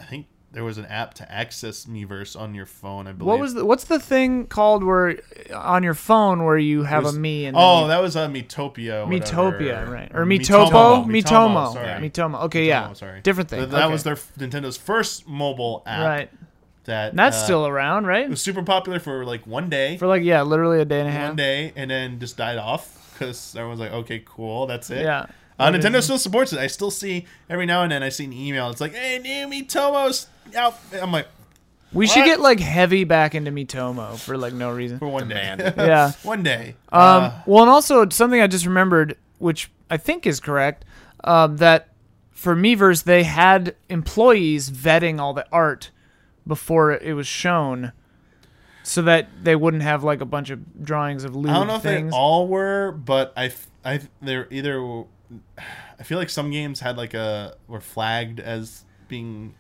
[SPEAKER 1] I think there was an app to access Miiverse on your phone. I believe.
[SPEAKER 2] What was the, what's the thing called where on your phone where you have
[SPEAKER 1] was-
[SPEAKER 2] a me and
[SPEAKER 1] Oh,
[SPEAKER 2] then
[SPEAKER 1] that was uh,
[SPEAKER 2] Miitopia.
[SPEAKER 1] Miitopia,
[SPEAKER 2] right? Or Mitopo,
[SPEAKER 1] Miitomo,
[SPEAKER 2] Miitomo,
[SPEAKER 1] sorry.
[SPEAKER 2] Miitomo. Okay, yeah,
[SPEAKER 1] Miitomo, sorry.
[SPEAKER 2] different thing.
[SPEAKER 1] That, that
[SPEAKER 2] Okay.
[SPEAKER 1] was their Nintendo's first mobile app.
[SPEAKER 2] right.
[SPEAKER 1] That
[SPEAKER 2] And that's
[SPEAKER 1] uh,
[SPEAKER 2] still around, right?
[SPEAKER 1] it was super popular for like one day.
[SPEAKER 2] For like yeah, literally a day and a half.
[SPEAKER 1] one day and then just died off because everyone's like, okay, cool, that's it.
[SPEAKER 2] Yeah.
[SPEAKER 1] Uh, Nintendo
[SPEAKER 2] is-
[SPEAKER 1] still supports it. I still see every now and then I see an email. It's like, hey, new Miitomo's out. I'm like,
[SPEAKER 2] We should get like heavy back into Miitomo for like no reason.
[SPEAKER 1] for one day. [laughs]
[SPEAKER 2] Yeah.
[SPEAKER 1] one day.
[SPEAKER 2] Um,
[SPEAKER 1] Uh,
[SPEAKER 2] well, and also something I just remembered, which I think is correct, um, that for Miiverse they had employees vetting all the art before it was shown, so that they wouldn't have like a bunch of drawings of lewd
[SPEAKER 1] I don't know if
[SPEAKER 2] things.
[SPEAKER 1] they all were, but I, I, they're either. I feel like some games had like a were flagged as being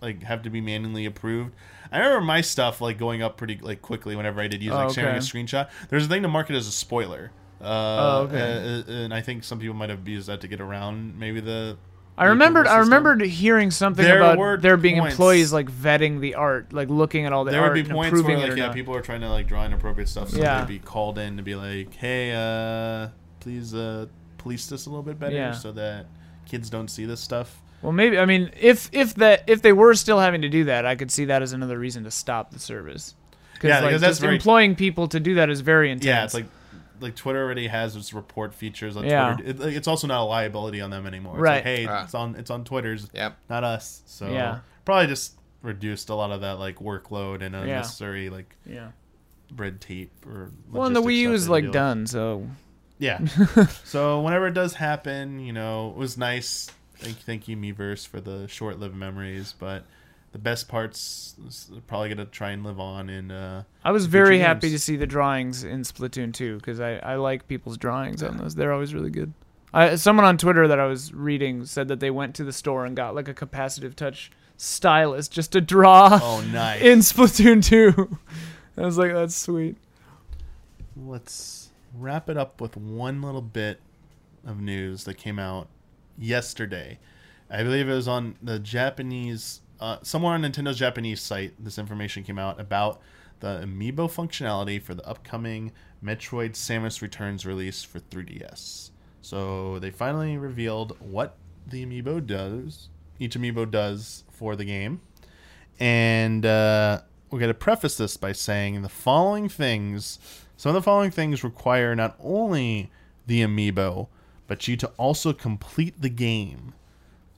[SPEAKER 1] like have to be manually approved. I remember my stuff like going up pretty like quickly whenever I did use like
[SPEAKER 2] Oh,
[SPEAKER 1] sharing a screenshot. There's a thing to mark it as a spoiler. Uh,
[SPEAKER 2] Oh, okay.
[SPEAKER 1] uh, and I think some people might have used that to get around maybe the.
[SPEAKER 2] I remembered. I remembered hearing something
[SPEAKER 1] There
[SPEAKER 2] about
[SPEAKER 1] were
[SPEAKER 2] there being
[SPEAKER 1] points-
[SPEAKER 2] employees like vetting the art, like looking at all the
[SPEAKER 1] There would be
[SPEAKER 2] and
[SPEAKER 1] points
[SPEAKER 2] approving
[SPEAKER 1] where
[SPEAKER 2] it
[SPEAKER 1] like
[SPEAKER 2] or
[SPEAKER 1] yeah,
[SPEAKER 2] not.
[SPEAKER 1] people are trying to like draw inappropriate stuff, so
[SPEAKER 2] Yeah.
[SPEAKER 1] they'd be called in to be like, "Hey, uh, please uh, police this a little bit better
[SPEAKER 2] Yeah.
[SPEAKER 1] so that kids don't see this stuff."
[SPEAKER 2] Well, maybe I mean if if that if they were still having to do that, I could see that as another reason to stop the service.
[SPEAKER 1] Yeah,
[SPEAKER 2] like,
[SPEAKER 1] because that's
[SPEAKER 2] just
[SPEAKER 1] very-
[SPEAKER 2] employing people to do that is very intense.
[SPEAKER 1] Yeah, it's like like Twitter already has its report features on
[SPEAKER 2] Yeah.
[SPEAKER 1] Twitter. It, like, it's also not a liability on them anymore. It's
[SPEAKER 2] Right.
[SPEAKER 1] Like, hey,
[SPEAKER 3] Ah.
[SPEAKER 1] it's on it's on Twitter's,
[SPEAKER 3] Yep.
[SPEAKER 1] not us. So
[SPEAKER 2] Yeah.
[SPEAKER 1] probably just reduced a lot of that like workload and unnecessary like
[SPEAKER 2] yeah.
[SPEAKER 1] red tape or.
[SPEAKER 2] Well, and the
[SPEAKER 1] logistic
[SPEAKER 2] Wii U is like
[SPEAKER 1] deal
[SPEAKER 2] done, so
[SPEAKER 1] Yeah. [laughs] so whenever it does happen, you know, it was nice. Thank, thank you, Miiverse, for the short-lived memories. But the best parts probably gonna try and live on. And uh,
[SPEAKER 2] I was very
[SPEAKER 1] games.
[SPEAKER 2] happy to see the drawings in Splatoon 2 because I, I like people's drawings on those. They're always really good. I, someone on Twitter that I was reading said that they went to the store and got like a capacitive touch stylus just to draw
[SPEAKER 1] Oh, [laughs] nice.
[SPEAKER 2] in Splatoon 2. [laughs] I was like, that's sweet.
[SPEAKER 1] Let's wrap it up with one little bit of news that came out yesterday. I believe it was on the Japanese, uh, somewhere on Nintendo's Japanese site. This information came out about the amiibo functionality for the upcoming Metroid Samus Returns release for 3DS. So they finally revealed what the amiibo does, each amiibo does for the game. And uh, we're going to preface this by saying the following things. Some of the following things require not only the amiibo, but you to also complete the game.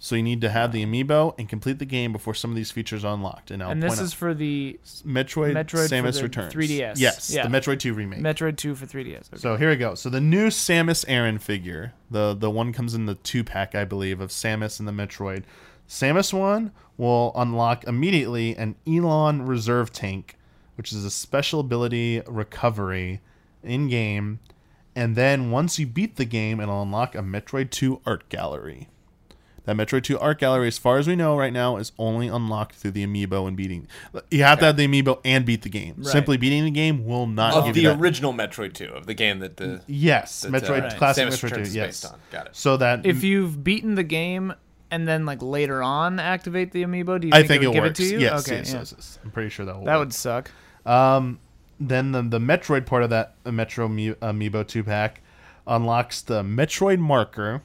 [SPEAKER 1] So you need to have the amiibo and complete the game before some of these features are unlocked. And, I'll
[SPEAKER 2] and this is for the
[SPEAKER 1] out, Metroid,
[SPEAKER 2] Metroid
[SPEAKER 1] Samus Returns.
[SPEAKER 2] 3DS.
[SPEAKER 1] Yes,
[SPEAKER 2] Yeah.
[SPEAKER 1] the Metroid 2 remake.
[SPEAKER 2] Metroid 2 for 3DS. Okay.
[SPEAKER 1] So here we go. So the new Samus Aran figure, the the one comes in the two pack, I believe, of Samus and the Metroid. Samus one will unlock immediately an Aeion Reserve Tank, which is a special ability recovery in game, and then once you beat the game, it'll unlock a Metroid 2 art gallery. That Metroid 2 art gallery, as far as we know right now, is only unlocked through the amiibo and beating. You have to have the amiibo and beat the game.
[SPEAKER 2] Right.
[SPEAKER 1] Simply beating the game will not
[SPEAKER 3] Of
[SPEAKER 1] give
[SPEAKER 3] the
[SPEAKER 1] you that.
[SPEAKER 3] original Metroid 2, of the game that the
[SPEAKER 1] Yes,
[SPEAKER 3] that,
[SPEAKER 1] Metroid
[SPEAKER 3] uh,
[SPEAKER 1] Classic
[SPEAKER 3] Samus
[SPEAKER 1] Metroid
[SPEAKER 3] Returns
[SPEAKER 1] 2.
[SPEAKER 3] is
[SPEAKER 1] Yes.
[SPEAKER 3] based on. Got it.
[SPEAKER 1] So that
[SPEAKER 2] if you've beaten the game and then like later on activate the amiibo, do you
[SPEAKER 1] I
[SPEAKER 2] think,
[SPEAKER 1] think
[SPEAKER 2] it
[SPEAKER 1] it,
[SPEAKER 2] would give
[SPEAKER 1] works.
[SPEAKER 2] it to you?
[SPEAKER 1] Yes,
[SPEAKER 2] okay,
[SPEAKER 1] yes,
[SPEAKER 2] yeah.
[SPEAKER 1] yes, yes. I'm pretty sure that will.
[SPEAKER 2] That
[SPEAKER 1] work.
[SPEAKER 2] would suck.
[SPEAKER 1] Um, then the the Metroid part of that uh, Metro Ami- Amiibo two pack unlocks the Metroid marker,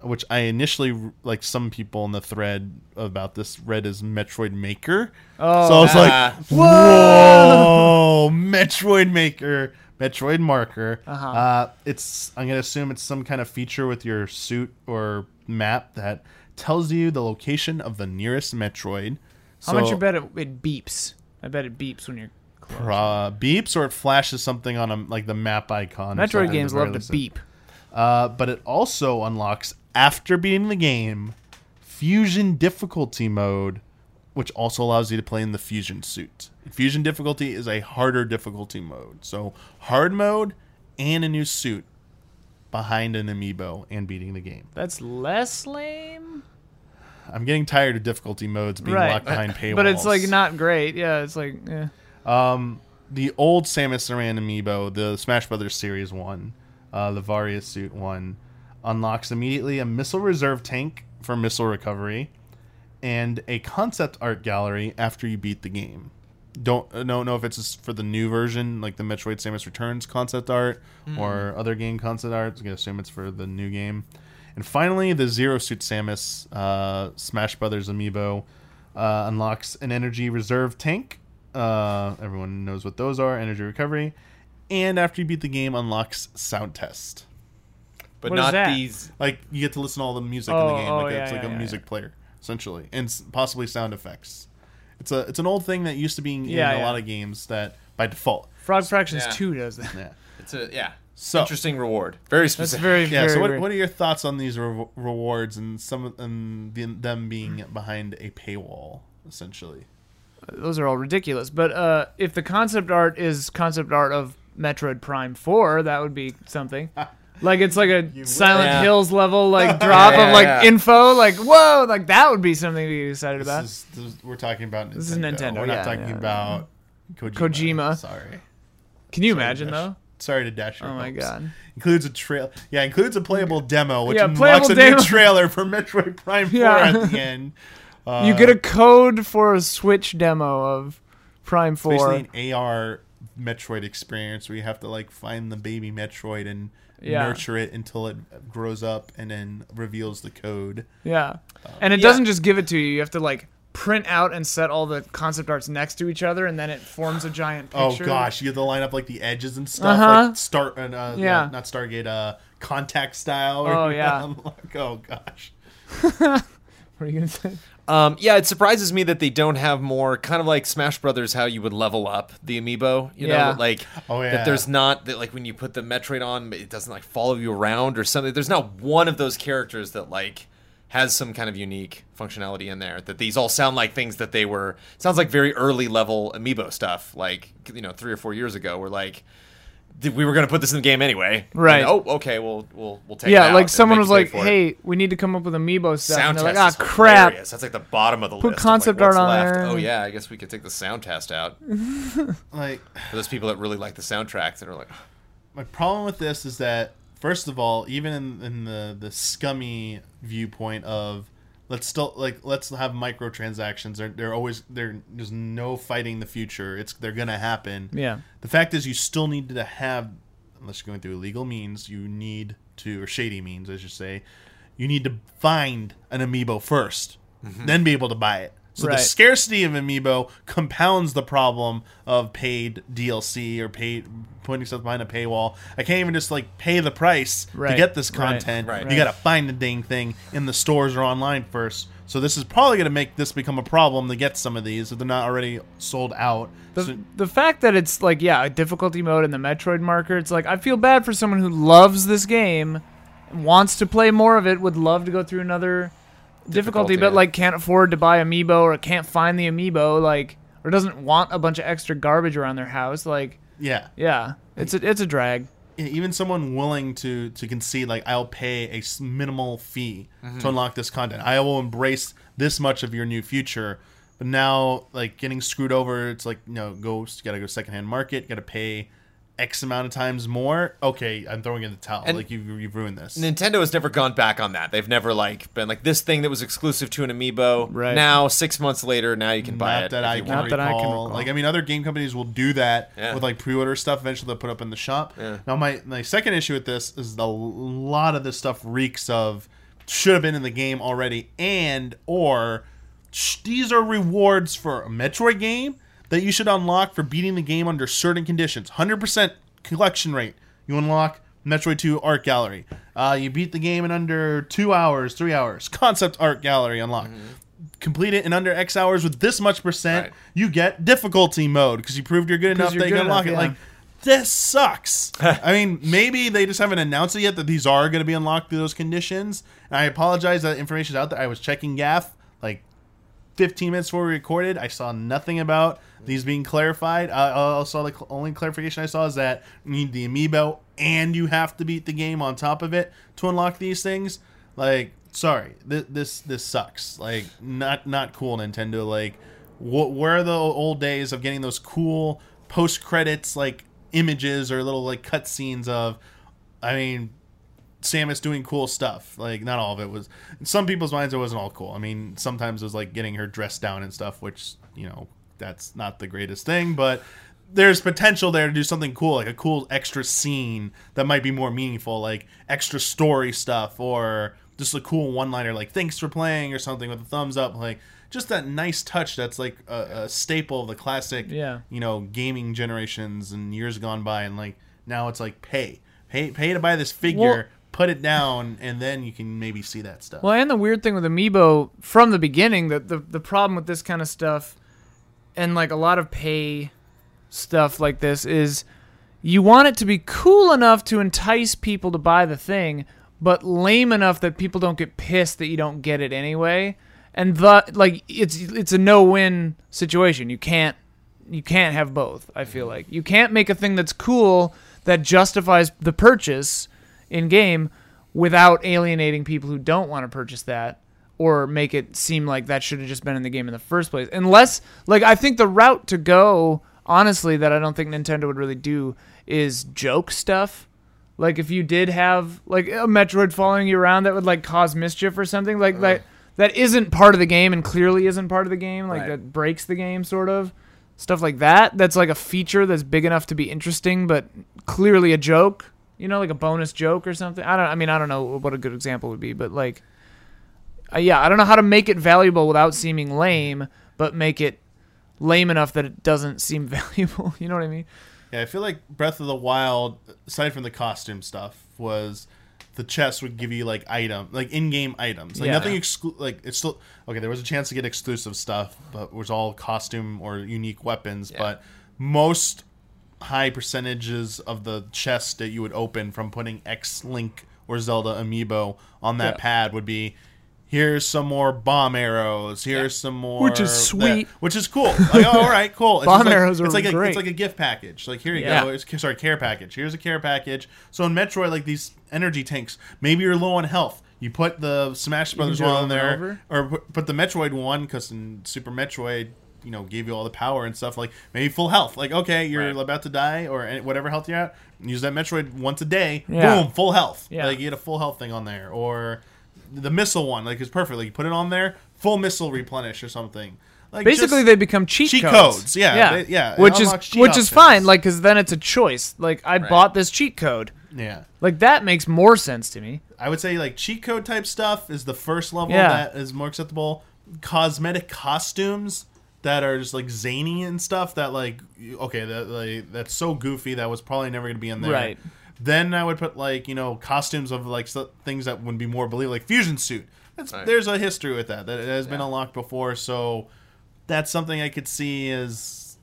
[SPEAKER 1] which I initially like some people in the thread about this read as Metroid Maker.
[SPEAKER 2] Oh,
[SPEAKER 1] so I was like,
[SPEAKER 3] Ah.
[SPEAKER 1] whoa, Metroid Maker, Metroid marker.
[SPEAKER 2] Uh-huh.
[SPEAKER 1] Uh, it's I'm gonna assume it's some kind of feature with your suit or map that tells you the location of the nearest Metroid.
[SPEAKER 2] How
[SPEAKER 1] So-
[SPEAKER 2] much you bet it, it beeps? I bet it beeps when you're close.
[SPEAKER 1] uh, beeps or it flashes something on a, like the map icon.
[SPEAKER 2] Metroid games
[SPEAKER 1] at the very
[SPEAKER 2] love to beep.
[SPEAKER 1] Uh, but it also unlocks after beating the game fusion difficulty mode, which also allows you to play in the fusion suit. Fusion difficulty is a harder difficulty mode, so hard mode and a new suit behind an amiibo and beating the game.
[SPEAKER 2] That's less lame.
[SPEAKER 1] I'm getting tired of difficulty modes being
[SPEAKER 2] Right.
[SPEAKER 1] locked behind paywalls. [laughs]
[SPEAKER 2] But it's like not great. Yeah, it's like eh.
[SPEAKER 1] Um, the old Samus Aran amiibo, the Smash Brothers Series one, uh, the Varia suit one, unlocks immediately a missile reserve tank for missile recovery, and a concept art gallery after you beat the game. Don't uh, don't know if it's just for the new version, like the Metroid Samus Returns concept art, or other game concept art. I'm gonna assume it's for the new game. And finally, the Zero Suit Samus uh, Smash Brothers amiibo uh, unlocks an energy reserve tank. Uh, everyone knows what those are energy recovery. And after you beat the game, unlocks sound test.
[SPEAKER 3] But
[SPEAKER 2] What is
[SPEAKER 3] not
[SPEAKER 2] that?
[SPEAKER 3] these.
[SPEAKER 1] Like you get to listen to all the music in
[SPEAKER 2] Oh,
[SPEAKER 1] the game.
[SPEAKER 2] oh,
[SPEAKER 1] like
[SPEAKER 2] yeah,
[SPEAKER 1] it's like
[SPEAKER 2] yeah,
[SPEAKER 1] a
[SPEAKER 2] yeah,
[SPEAKER 1] music
[SPEAKER 2] yeah.
[SPEAKER 1] player, essentially, and possibly sound effects. It's a it's an old thing that used to be in
[SPEAKER 2] Yeah,
[SPEAKER 1] a
[SPEAKER 2] yeah.
[SPEAKER 1] lot of games that by default.
[SPEAKER 2] Frog Fractions
[SPEAKER 3] Yeah.
[SPEAKER 2] 2 does that.
[SPEAKER 1] Yeah.
[SPEAKER 3] It's a yeah.
[SPEAKER 1] So-
[SPEAKER 3] interesting reward. Very
[SPEAKER 2] That's
[SPEAKER 3] specific.
[SPEAKER 2] very
[SPEAKER 1] Yeah.
[SPEAKER 2] very
[SPEAKER 1] so what, what are your thoughts on these re- rewards and some of and them being behind a paywall, essentially?
[SPEAKER 2] those are all ridiculous. But uh, if the concept art is concept art of Metroid Prime 4, that would be something. [laughs] Like it's like a Silent
[SPEAKER 3] Yeah.
[SPEAKER 2] Hills level like [laughs] drop
[SPEAKER 3] Yeah,
[SPEAKER 2] of like
[SPEAKER 3] yeah.
[SPEAKER 2] info, like whoa, like that would be something to be excited
[SPEAKER 1] This
[SPEAKER 2] about.
[SPEAKER 1] is, this, we're talking about Nintendo.
[SPEAKER 2] This is Nintendo,
[SPEAKER 1] We're not
[SPEAKER 2] yeah,
[SPEAKER 1] talking
[SPEAKER 2] yeah.
[SPEAKER 1] about Kojima.
[SPEAKER 2] Kojima.
[SPEAKER 1] Sorry.
[SPEAKER 2] Can you
[SPEAKER 1] Sorry,
[SPEAKER 2] imagine
[SPEAKER 1] Dash.
[SPEAKER 2] though?
[SPEAKER 1] Sorry to dash your
[SPEAKER 2] Oh my
[SPEAKER 1] hopes.
[SPEAKER 2] god.
[SPEAKER 1] Includes a trail. Yeah, includes a playable demo, which
[SPEAKER 2] Yeah,
[SPEAKER 1] unlocks
[SPEAKER 2] playable
[SPEAKER 1] a
[SPEAKER 2] demo.
[SPEAKER 1] new trailer for Metroid Prime 4
[SPEAKER 2] Yeah.
[SPEAKER 1] at the end. Uh, [laughs]
[SPEAKER 2] you get a code for a Switch demo of Prime
[SPEAKER 1] it's
[SPEAKER 2] 4.
[SPEAKER 1] basically an AR Metroid experience where you have to like find the baby Metroid and
[SPEAKER 2] Yeah.
[SPEAKER 1] nurture it until it grows up and then reveals the code.
[SPEAKER 2] Yeah. And it
[SPEAKER 3] Yeah.
[SPEAKER 2] doesn't just give it to you. You have to like print out and set all the concept arts next to each other and then it forms a giant
[SPEAKER 1] Oh gosh, you have to line up like the edges and stuff,
[SPEAKER 2] Uh-huh.
[SPEAKER 1] like start and uh,
[SPEAKER 2] Yeah.
[SPEAKER 1] yeah, not Stargate, uh, contact style. or-
[SPEAKER 2] Oh, [laughs] yeah.
[SPEAKER 1] like, oh gosh. [laughs]
[SPEAKER 2] What are you going to say?
[SPEAKER 3] Um, yeah, it surprises me that they don't have more kind of like Smash Brothers, how you would level up the amiibo. You
[SPEAKER 2] Yeah.
[SPEAKER 3] know, like
[SPEAKER 1] Oh, yeah.
[SPEAKER 3] that. There's not that like when you put the Metroid on, it doesn't like follow you around or something. There's not one of those characters that like has some kind of unique functionality in there. That these all sound like things that they were. Sounds like very early level amiibo stuff, like you know three or four years ago, where like th- we were going to put this in the game anyway.
[SPEAKER 2] Right.
[SPEAKER 3] And, oh, okay. We'll we'll we'll take.
[SPEAKER 2] yeah,
[SPEAKER 3] out
[SPEAKER 2] like
[SPEAKER 3] and
[SPEAKER 2] someone was like,
[SPEAKER 3] for it.
[SPEAKER 2] "Hey, we need to come up with amiibo stuff."
[SPEAKER 3] Sound
[SPEAKER 2] and they're
[SPEAKER 3] test
[SPEAKER 2] like, "Ah, crap."
[SPEAKER 3] hilarious. That's like the bottom of the
[SPEAKER 2] Put
[SPEAKER 3] list. of,
[SPEAKER 2] concept
[SPEAKER 3] like,
[SPEAKER 2] art on
[SPEAKER 3] left.
[SPEAKER 2] there.
[SPEAKER 3] Oh yeah, I guess we could take the sound test out [laughs]
[SPEAKER 1] Like
[SPEAKER 3] for those people that really like the soundtrack that are like, [sighs]
[SPEAKER 1] my problem with this is that first of all, even in, in the the scummy viewpoint of let's still like let's have microtransactions. They're they're always there. There's no fighting the future. It's they're gonna happen.
[SPEAKER 2] Yeah.
[SPEAKER 1] The fact is, you still need to have, unless you're going through illegal means, you need to or shady means, I should say, you need to find an amiibo 1st mm-hmm. then be able to buy it. So the scarcity of amiibo compounds the problem of paid DLC or paid putting stuff behind a paywall. I can't even just like pay the price to get this content.
[SPEAKER 3] Right.
[SPEAKER 1] You got to find the dang thing in the stores or online first. So this is probably going to make this become a problem to get some of these if they're not already sold out.
[SPEAKER 2] The,
[SPEAKER 1] So-
[SPEAKER 2] the fact that it's like yeah a difficulty mode and the Metroid marker, it's like I feel bad for someone who loves this game, wants to play more of it, would love to go through another difficulty,
[SPEAKER 3] Difficulty,
[SPEAKER 2] but
[SPEAKER 3] yeah.
[SPEAKER 2] like can't afford to buy amiibo or can't find the amiibo, like or doesn't want a bunch of extra garbage around their house. Like
[SPEAKER 1] yeah.
[SPEAKER 2] yeah, it's a it's a drag.
[SPEAKER 1] Even someone willing to to concede like I'll pay a minimal fee to mm-hmm. unlock this content. I will embrace this much of your new future. But now, like getting screwed over, it's like you know, go you gotta go secondhand market, gotta pay X amount of times more. Okay, I'm throwing in the towel.
[SPEAKER 3] And-
[SPEAKER 1] like you've you've ruined this.
[SPEAKER 3] Nintendo has never gone back on that. They've never like been like this thing that was exclusive to an amiibo.
[SPEAKER 2] Right.
[SPEAKER 3] Now, six months later, now you can buy it.
[SPEAKER 1] that I can
[SPEAKER 3] want.
[SPEAKER 2] Not that I can
[SPEAKER 1] recall.
[SPEAKER 2] recall.
[SPEAKER 1] Like I mean, other game companies will do that
[SPEAKER 3] Yeah.
[SPEAKER 1] with like pre-order stuff. Eventually, they'll put up in the shop.
[SPEAKER 3] Yeah.
[SPEAKER 1] Now, my my second issue with this is a lot of this stuff reeks of should have been in the game already, and or these are rewards for a Metroid game that you should unlock for beating the game under certain conditions. Hundred percent collection rate. You unlock Metroid 2 Art Gallery. Uh, you beat the game in under two hours, three hours. [laughs] Concept Art Gallery unlocked complete it in under X hours with this much percent,
[SPEAKER 3] Right.
[SPEAKER 1] you get difficulty mode because you proved you're good enough
[SPEAKER 2] you're
[SPEAKER 1] that you can unlock
[SPEAKER 2] enough,
[SPEAKER 1] it.
[SPEAKER 2] yeah.
[SPEAKER 1] Like, this sucks. [laughs] I mean, maybe they just haven't announced it yet that these are going to be unlocked through those conditions. And I apologize that information's out there. I was checking GAF like 15 minutes before we recorded. I saw nothing about these being clarified. I saw the only clarification I saw is that you need the amiibo and you have to beat the game on top of it to unlock these things. Like, sorry, th- this this sucks. Like, not not cool, Nintendo. Like, wh- where are the old days of getting those cool post credits like images or little like cutscenes of? I mean, Samus doing cool stuff. Like not all of it was. In some people's minds, it wasn't all cool. I mean, sometimes it was like getting her dressed down and stuff, which you know that's not the greatest thing, but there's potential there to do something cool, like a cool extra scene that might be more meaningful, like extra story stuff, or just a cool one-liner, like "Thanks for playing" or something with a thumbs up, like just that nice touch that's like a, a staple of the classic,
[SPEAKER 2] Yeah.
[SPEAKER 1] you know, gaming generations and years gone by, and like now it's like pay, pay, pay to buy this figure, put it down, and then you can maybe see that stuff.
[SPEAKER 2] Well, and the weird thing with Amiibo from the beginning, the, the the problem with this kind of stuff, and like a lot of pay stuff like this is, you want it to be cool enough to entice people to buy the thing, but lame enough that people don't get pissed that you don't get it anyway. And the like, it's it's a no win situation. You can't you can't have both. I feel like you can't make a thing that's cool that justifies the purchase in game without alienating people who don't want to purchase that or make it seem like that should have just been in the game in the first place. Unless like I think the route to go honestly that I don't think Nintendo would really do is joke stuff. Like if you did have like a Metroid following you around that would like cause mischief or something like that that isn't part of the game and clearly isn't part of the game like
[SPEAKER 3] Right.
[SPEAKER 2] that breaks the game sort of stuff like that that's like a feature that's big enough to be interesting but clearly a joke you know like a bonus joke or something i don't i mean i don't know what a good example would be but like uh, yeah i don't know how to make it valuable without seeming lame but make it lame enough that it doesn't seem [laughs] valuable you know what i mean
[SPEAKER 1] Yeah, I feel like Breath of the Wild, aside from the costume stuff, was the chest would give you like item, like in-game items, like
[SPEAKER 2] Yeah.
[SPEAKER 1] nothing exclu- Like it's still okay. There was a chance to get exclusive stuff, but it was all costume or unique weapons.
[SPEAKER 3] Yeah.
[SPEAKER 1] But most high percentages of the chest that you would open from putting X Link or Zelda amiibo on that
[SPEAKER 2] Yeah.
[SPEAKER 1] pad would be Here's some more bomb arrows. Here's some more,
[SPEAKER 2] Which is
[SPEAKER 1] that-
[SPEAKER 2] sweet.
[SPEAKER 1] which is cool. Like, oh, [laughs] all right, cool. It's
[SPEAKER 2] Bomb
[SPEAKER 1] like,
[SPEAKER 2] arrows are
[SPEAKER 1] it's like a,
[SPEAKER 2] great.
[SPEAKER 1] It's like a gift package. Like here you
[SPEAKER 2] Yeah.
[SPEAKER 1] go. It's, sorry, care package. Here's a care package. So in Metroid, like these energy tanks, maybe you're low on health. You put the Smash Brothers one in
[SPEAKER 2] over
[SPEAKER 1] there, or put the Metroid one because in Super Metroid, you know, gave you all the power and stuff. Like maybe full health. Like okay, you're
[SPEAKER 3] Right.
[SPEAKER 1] about to die or whatever health you're at. Use that Metroid once a day.
[SPEAKER 2] Yeah.
[SPEAKER 1] Boom, full health.
[SPEAKER 2] Yeah.
[SPEAKER 1] Like you get a full health thing on there, or the missile one. Like it's perfect. Like you put it on there, full missile replenish or something. Like
[SPEAKER 2] Basically, they become cheat,
[SPEAKER 1] cheat
[SPEAKER 2] codes.
[SPEAKER 1] codes, yeah,
[SPEAKER 2] yeah,
[SPEAKER 1] they- yeah,
[SPEAKER 2] Which is
[SPEAKER 1] unlocks cheat
[SPEAKER 2] which is fine, like because then it's a choice. Like I bought this cheat code.
[SPEAKER 1] yeah.
[SPEAKER 2] Like that makes more sense to me.
[SPEAKER 1] I would say like cheat code type stuff is the first level
[SPEAKER 2] Yeah.
[SPEAKER 1] that is more acceptable. Cosmetic costumes that are just like zany and stuff that like okay that like that's so goofy that was probably never gonna be in there.
[SPEAKER 2] Right.
[SPEAKER 1] Then I would put like you know costumes of like so- things that would be more believable, like fusion suit. That's
[SPEAKER 3] Right.
[SPEAKER 1] there's a history with that that it has been unlocked before, so that's something I could see as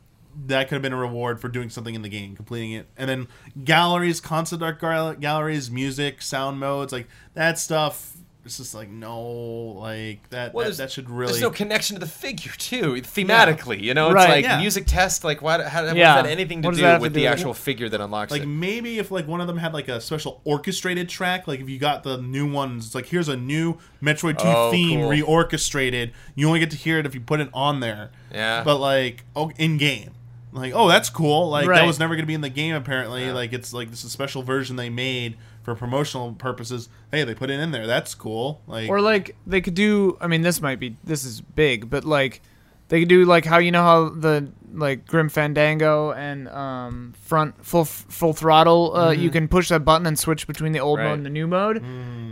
[SPEAKER 1] that could have been a reward for doing something in the game, completing it. And then galleries, concept art gal- galleries, music, sound modes, like that stuff. It's just like no, like that.
[SPEAKER 3] Well,
[SPEAKER 1] that, that should really.
[SPEAKER 3] There's no connection to the figure [laughs] too, thematically. You know, it's
[SPEAKER 2] Right.
[SPEAKER 3] like
[SPEAKER 1] Yeah.
[SPEAKER 3] music test. Like, what? How, what
[SPEAKER 2] Yeah.
[SPEAKER 3] does that anything to do
[SPEAKER 2] that
[SPEAKER 3] with
[SPEAKER 2] to
[SPEAKER 3] the
[SPEAKER 2] do-
[SPEAKER 3] actual figure that unlocks it?
[SPEAKER 1] like
[SPEAKER 3] it?
[SPEAKER 1] maybe if like one of them had like a special orchestrated track, like if you got the new ones, like here's a new Metroid Two
[SPEAKER 3] Oh,
[SPEAKER 1] theme
[SPEAKER 3] cool.
[SPEAKER 1] reorchestrated. You only get to hear it if you put it on there.
[SPEAKER 3] Yeah.
[SPEAKER 1] But like, oh, in game, like oh that's cool. Like that was never going to be in the game apparently.
[SPEAKER 3] Yeah.
[SPEAKER 1] Like it's like this is a special version they made for promotional purposes. Hey, they put it in there. That's cool. Like
[SPEAKER 2] Or like they could do. I mean, this might be this is big, but like they could do like how you know how the like Grim Fandango and um front full full throttle. Uh, You can push that button and switch between the old
[SPEAKER 3] Right.
[SPEAKER 2] mode and the new mode.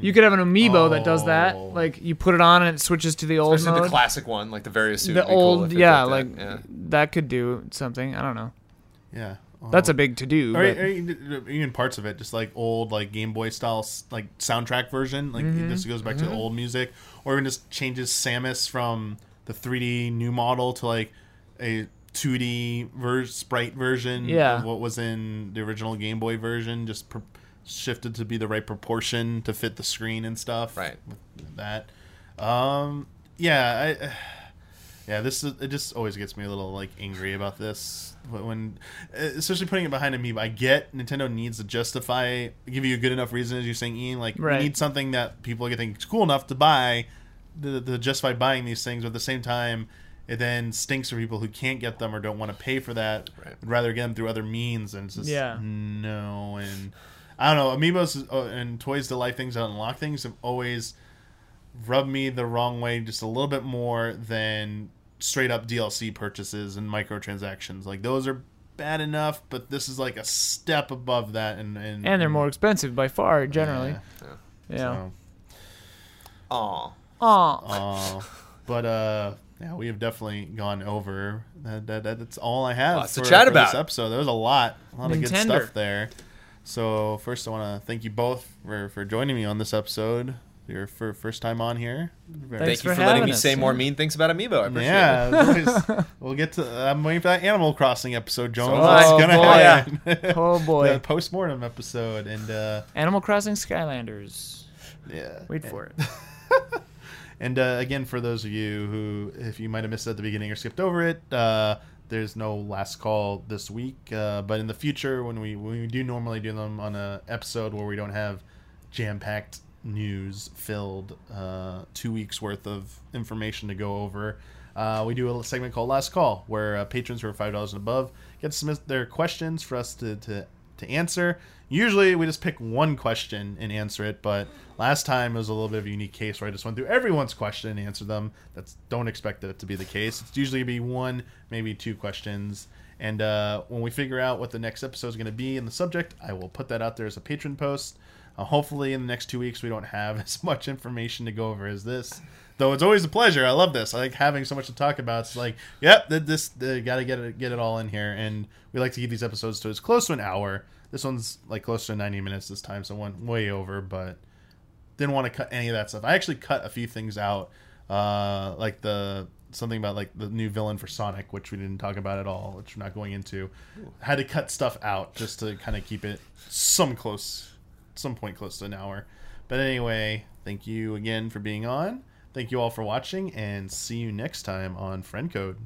[SPEAKER 2] You could have an amiibo that does that.
[SPEAKER 1] Oh.
[SPEAKER 2] Like you put it on and it switches to the old
[SPEAKER 3] Especially
[SPEAKER 2] mode.
[SPEAKER 3] the classic one, like the Varia suit.
[SPEAKER 2] the
[SPEAKER 3] would be cool
[SPEAKER 2] old, yeah,
[SPEAKER 3] did
[SPEAKER 2] like
[SPEAKER 3] that.
[SPEAKER 2] that could do something. I don't know.
[SPEAKER 1] yeah.
[SPEAKER 2] That's a big to do.
[SPEAKER 1] Or, or even even parts of it, just like old like Game Boy style like soundtrack version. Like
[SPEAKER 2] Mm-hmm.
[SPEAKER 1] this goes back to the old music, or even just changes Samus from the 3D new model to like a 2D ver- sprite version
[SPEAKER 2] Yeah.
[SPEAKER 1] of what was in the original Game Boy version. Just pr- shifted to be the right proportion to fit the screen and stuff.
[SPEAKER 3] Right.
[SPEAKER 1] With that. Um. Yeah. I. Yeah, this is it. Just always gets me a little like angry about this when, when especially putting it behind a Amiibo. I get Nintendo needs to justify, give you a good enough reason, as you're saying, Ian. Like
[SPEAKER 2] Right.
[SPEAKER 1] you need something that people are think it's cool enough to buy, to, to justify buying these things. But at the same time, it then stinks for people who can't get them or don't want to pay for that.
[SPEAKER 3] Right.
[SPEAKER 1] Would rather get them through other means, and it's just
[SPEAKER 2] Yeah.
[SPEAKER 1] no. And I don't know. Amiibos uh, and toys to life things that unlock things have always rubbed me the wrong way just a little bit more than straight up DLC purchases and microtransactions. Like those are bad enough, but this is like a step above that, and and,
[SPEAKER 2] and they're more expensive by far generally.
[SPEAKER 1] Yeah,
[SPEAKER 2] Yeah.
[SPEAKER 1] so,
[SPEAKER 3] Aw.
[SPEAKER 2] Aw.
[SPEAKER 1] uh, but uh, yeah, we have definitely gone over. That, that, that that's all I have
[SPEAKER 3] Lots to chat
[SPEAKER 1] for
[SPEAKER 3] about.
[SPEAKER 1] this episode. There was a lot, a lot of good stuff there. So first, I want to thank you both for for joining me on this episode. Your fir- first time on here. Very-
[SPEAKER 2] Thanks
[SPEAKER 3] Thank you
[SPEAKER 2] for
[SPEAKER 3] for letting me
[SPEAKER 2] us,
[SPEAKER 3] say more mean things about Amiibo. I appreciate it.
[SPEAKER 1] Yeah, always- [laughs] we'll get to. I'm waiting for that Animal Crossing episode, Jones.
[SPEAKER 3] So
[SPEAKER 1] That's
[SPEAKER 2] am I.
[SPEAKER 1] gonna
[SPEAKER 2] Oh, boy.
[SPEAKER 1] happen. [laughs]
[SPEAKER 2] Oh boy.
[SPEAKER 1] the post-mortem episode, and uh,
[SPEAKER 2] Animal Crossing Skylanders.
[SPEAKER 1] yeah,
[SPEAKER 2] Wait for it. [laughs]
[SPEAKER 1] And uh, again, for those of you who, if you might have missed it at the beginning or skipped over it, uh, there's no last call this week. Uh, but in the future, when we when we do normally do them on a episode where we don't have jam-packed news filled uh, two weeks worth of information to go over, uh, we do a segment called Last Call, where uh, patrons who are five dollars and above get to submit their questions for us to, to to answer. Usually, we just pick one question and answer it, but last time it was a little bit of a unique case where I just went through everyone's question and answered them. That's don't expect it to be the case. It's usually be one, maybe two questions. And uh, when we figure out what the next episode is going to be and the subject, I will put that out there as a patron post. Uh, hopefully, in the next two weeks, we don't have [laughs] as much information to go over as this. Though it's always a pleasure. I love this. I like having so much to talk about. It's like, yep, this got to get it get it all in here, and we like to keep these episodes to as close to an hour. This one's like close to ninety minutes this time, so went way over, but didn't want to cut any of that stuff. I actually cut a few things out, uh, like the something about like the new villain for Sonic, which we didn't talk about at all, which we're not going into. Had to cut stuff out just to kind of keep it some close, some point close to an hour. But anyway, thank you again for being on. Thank you all for watching, and see you next time on Friend Code.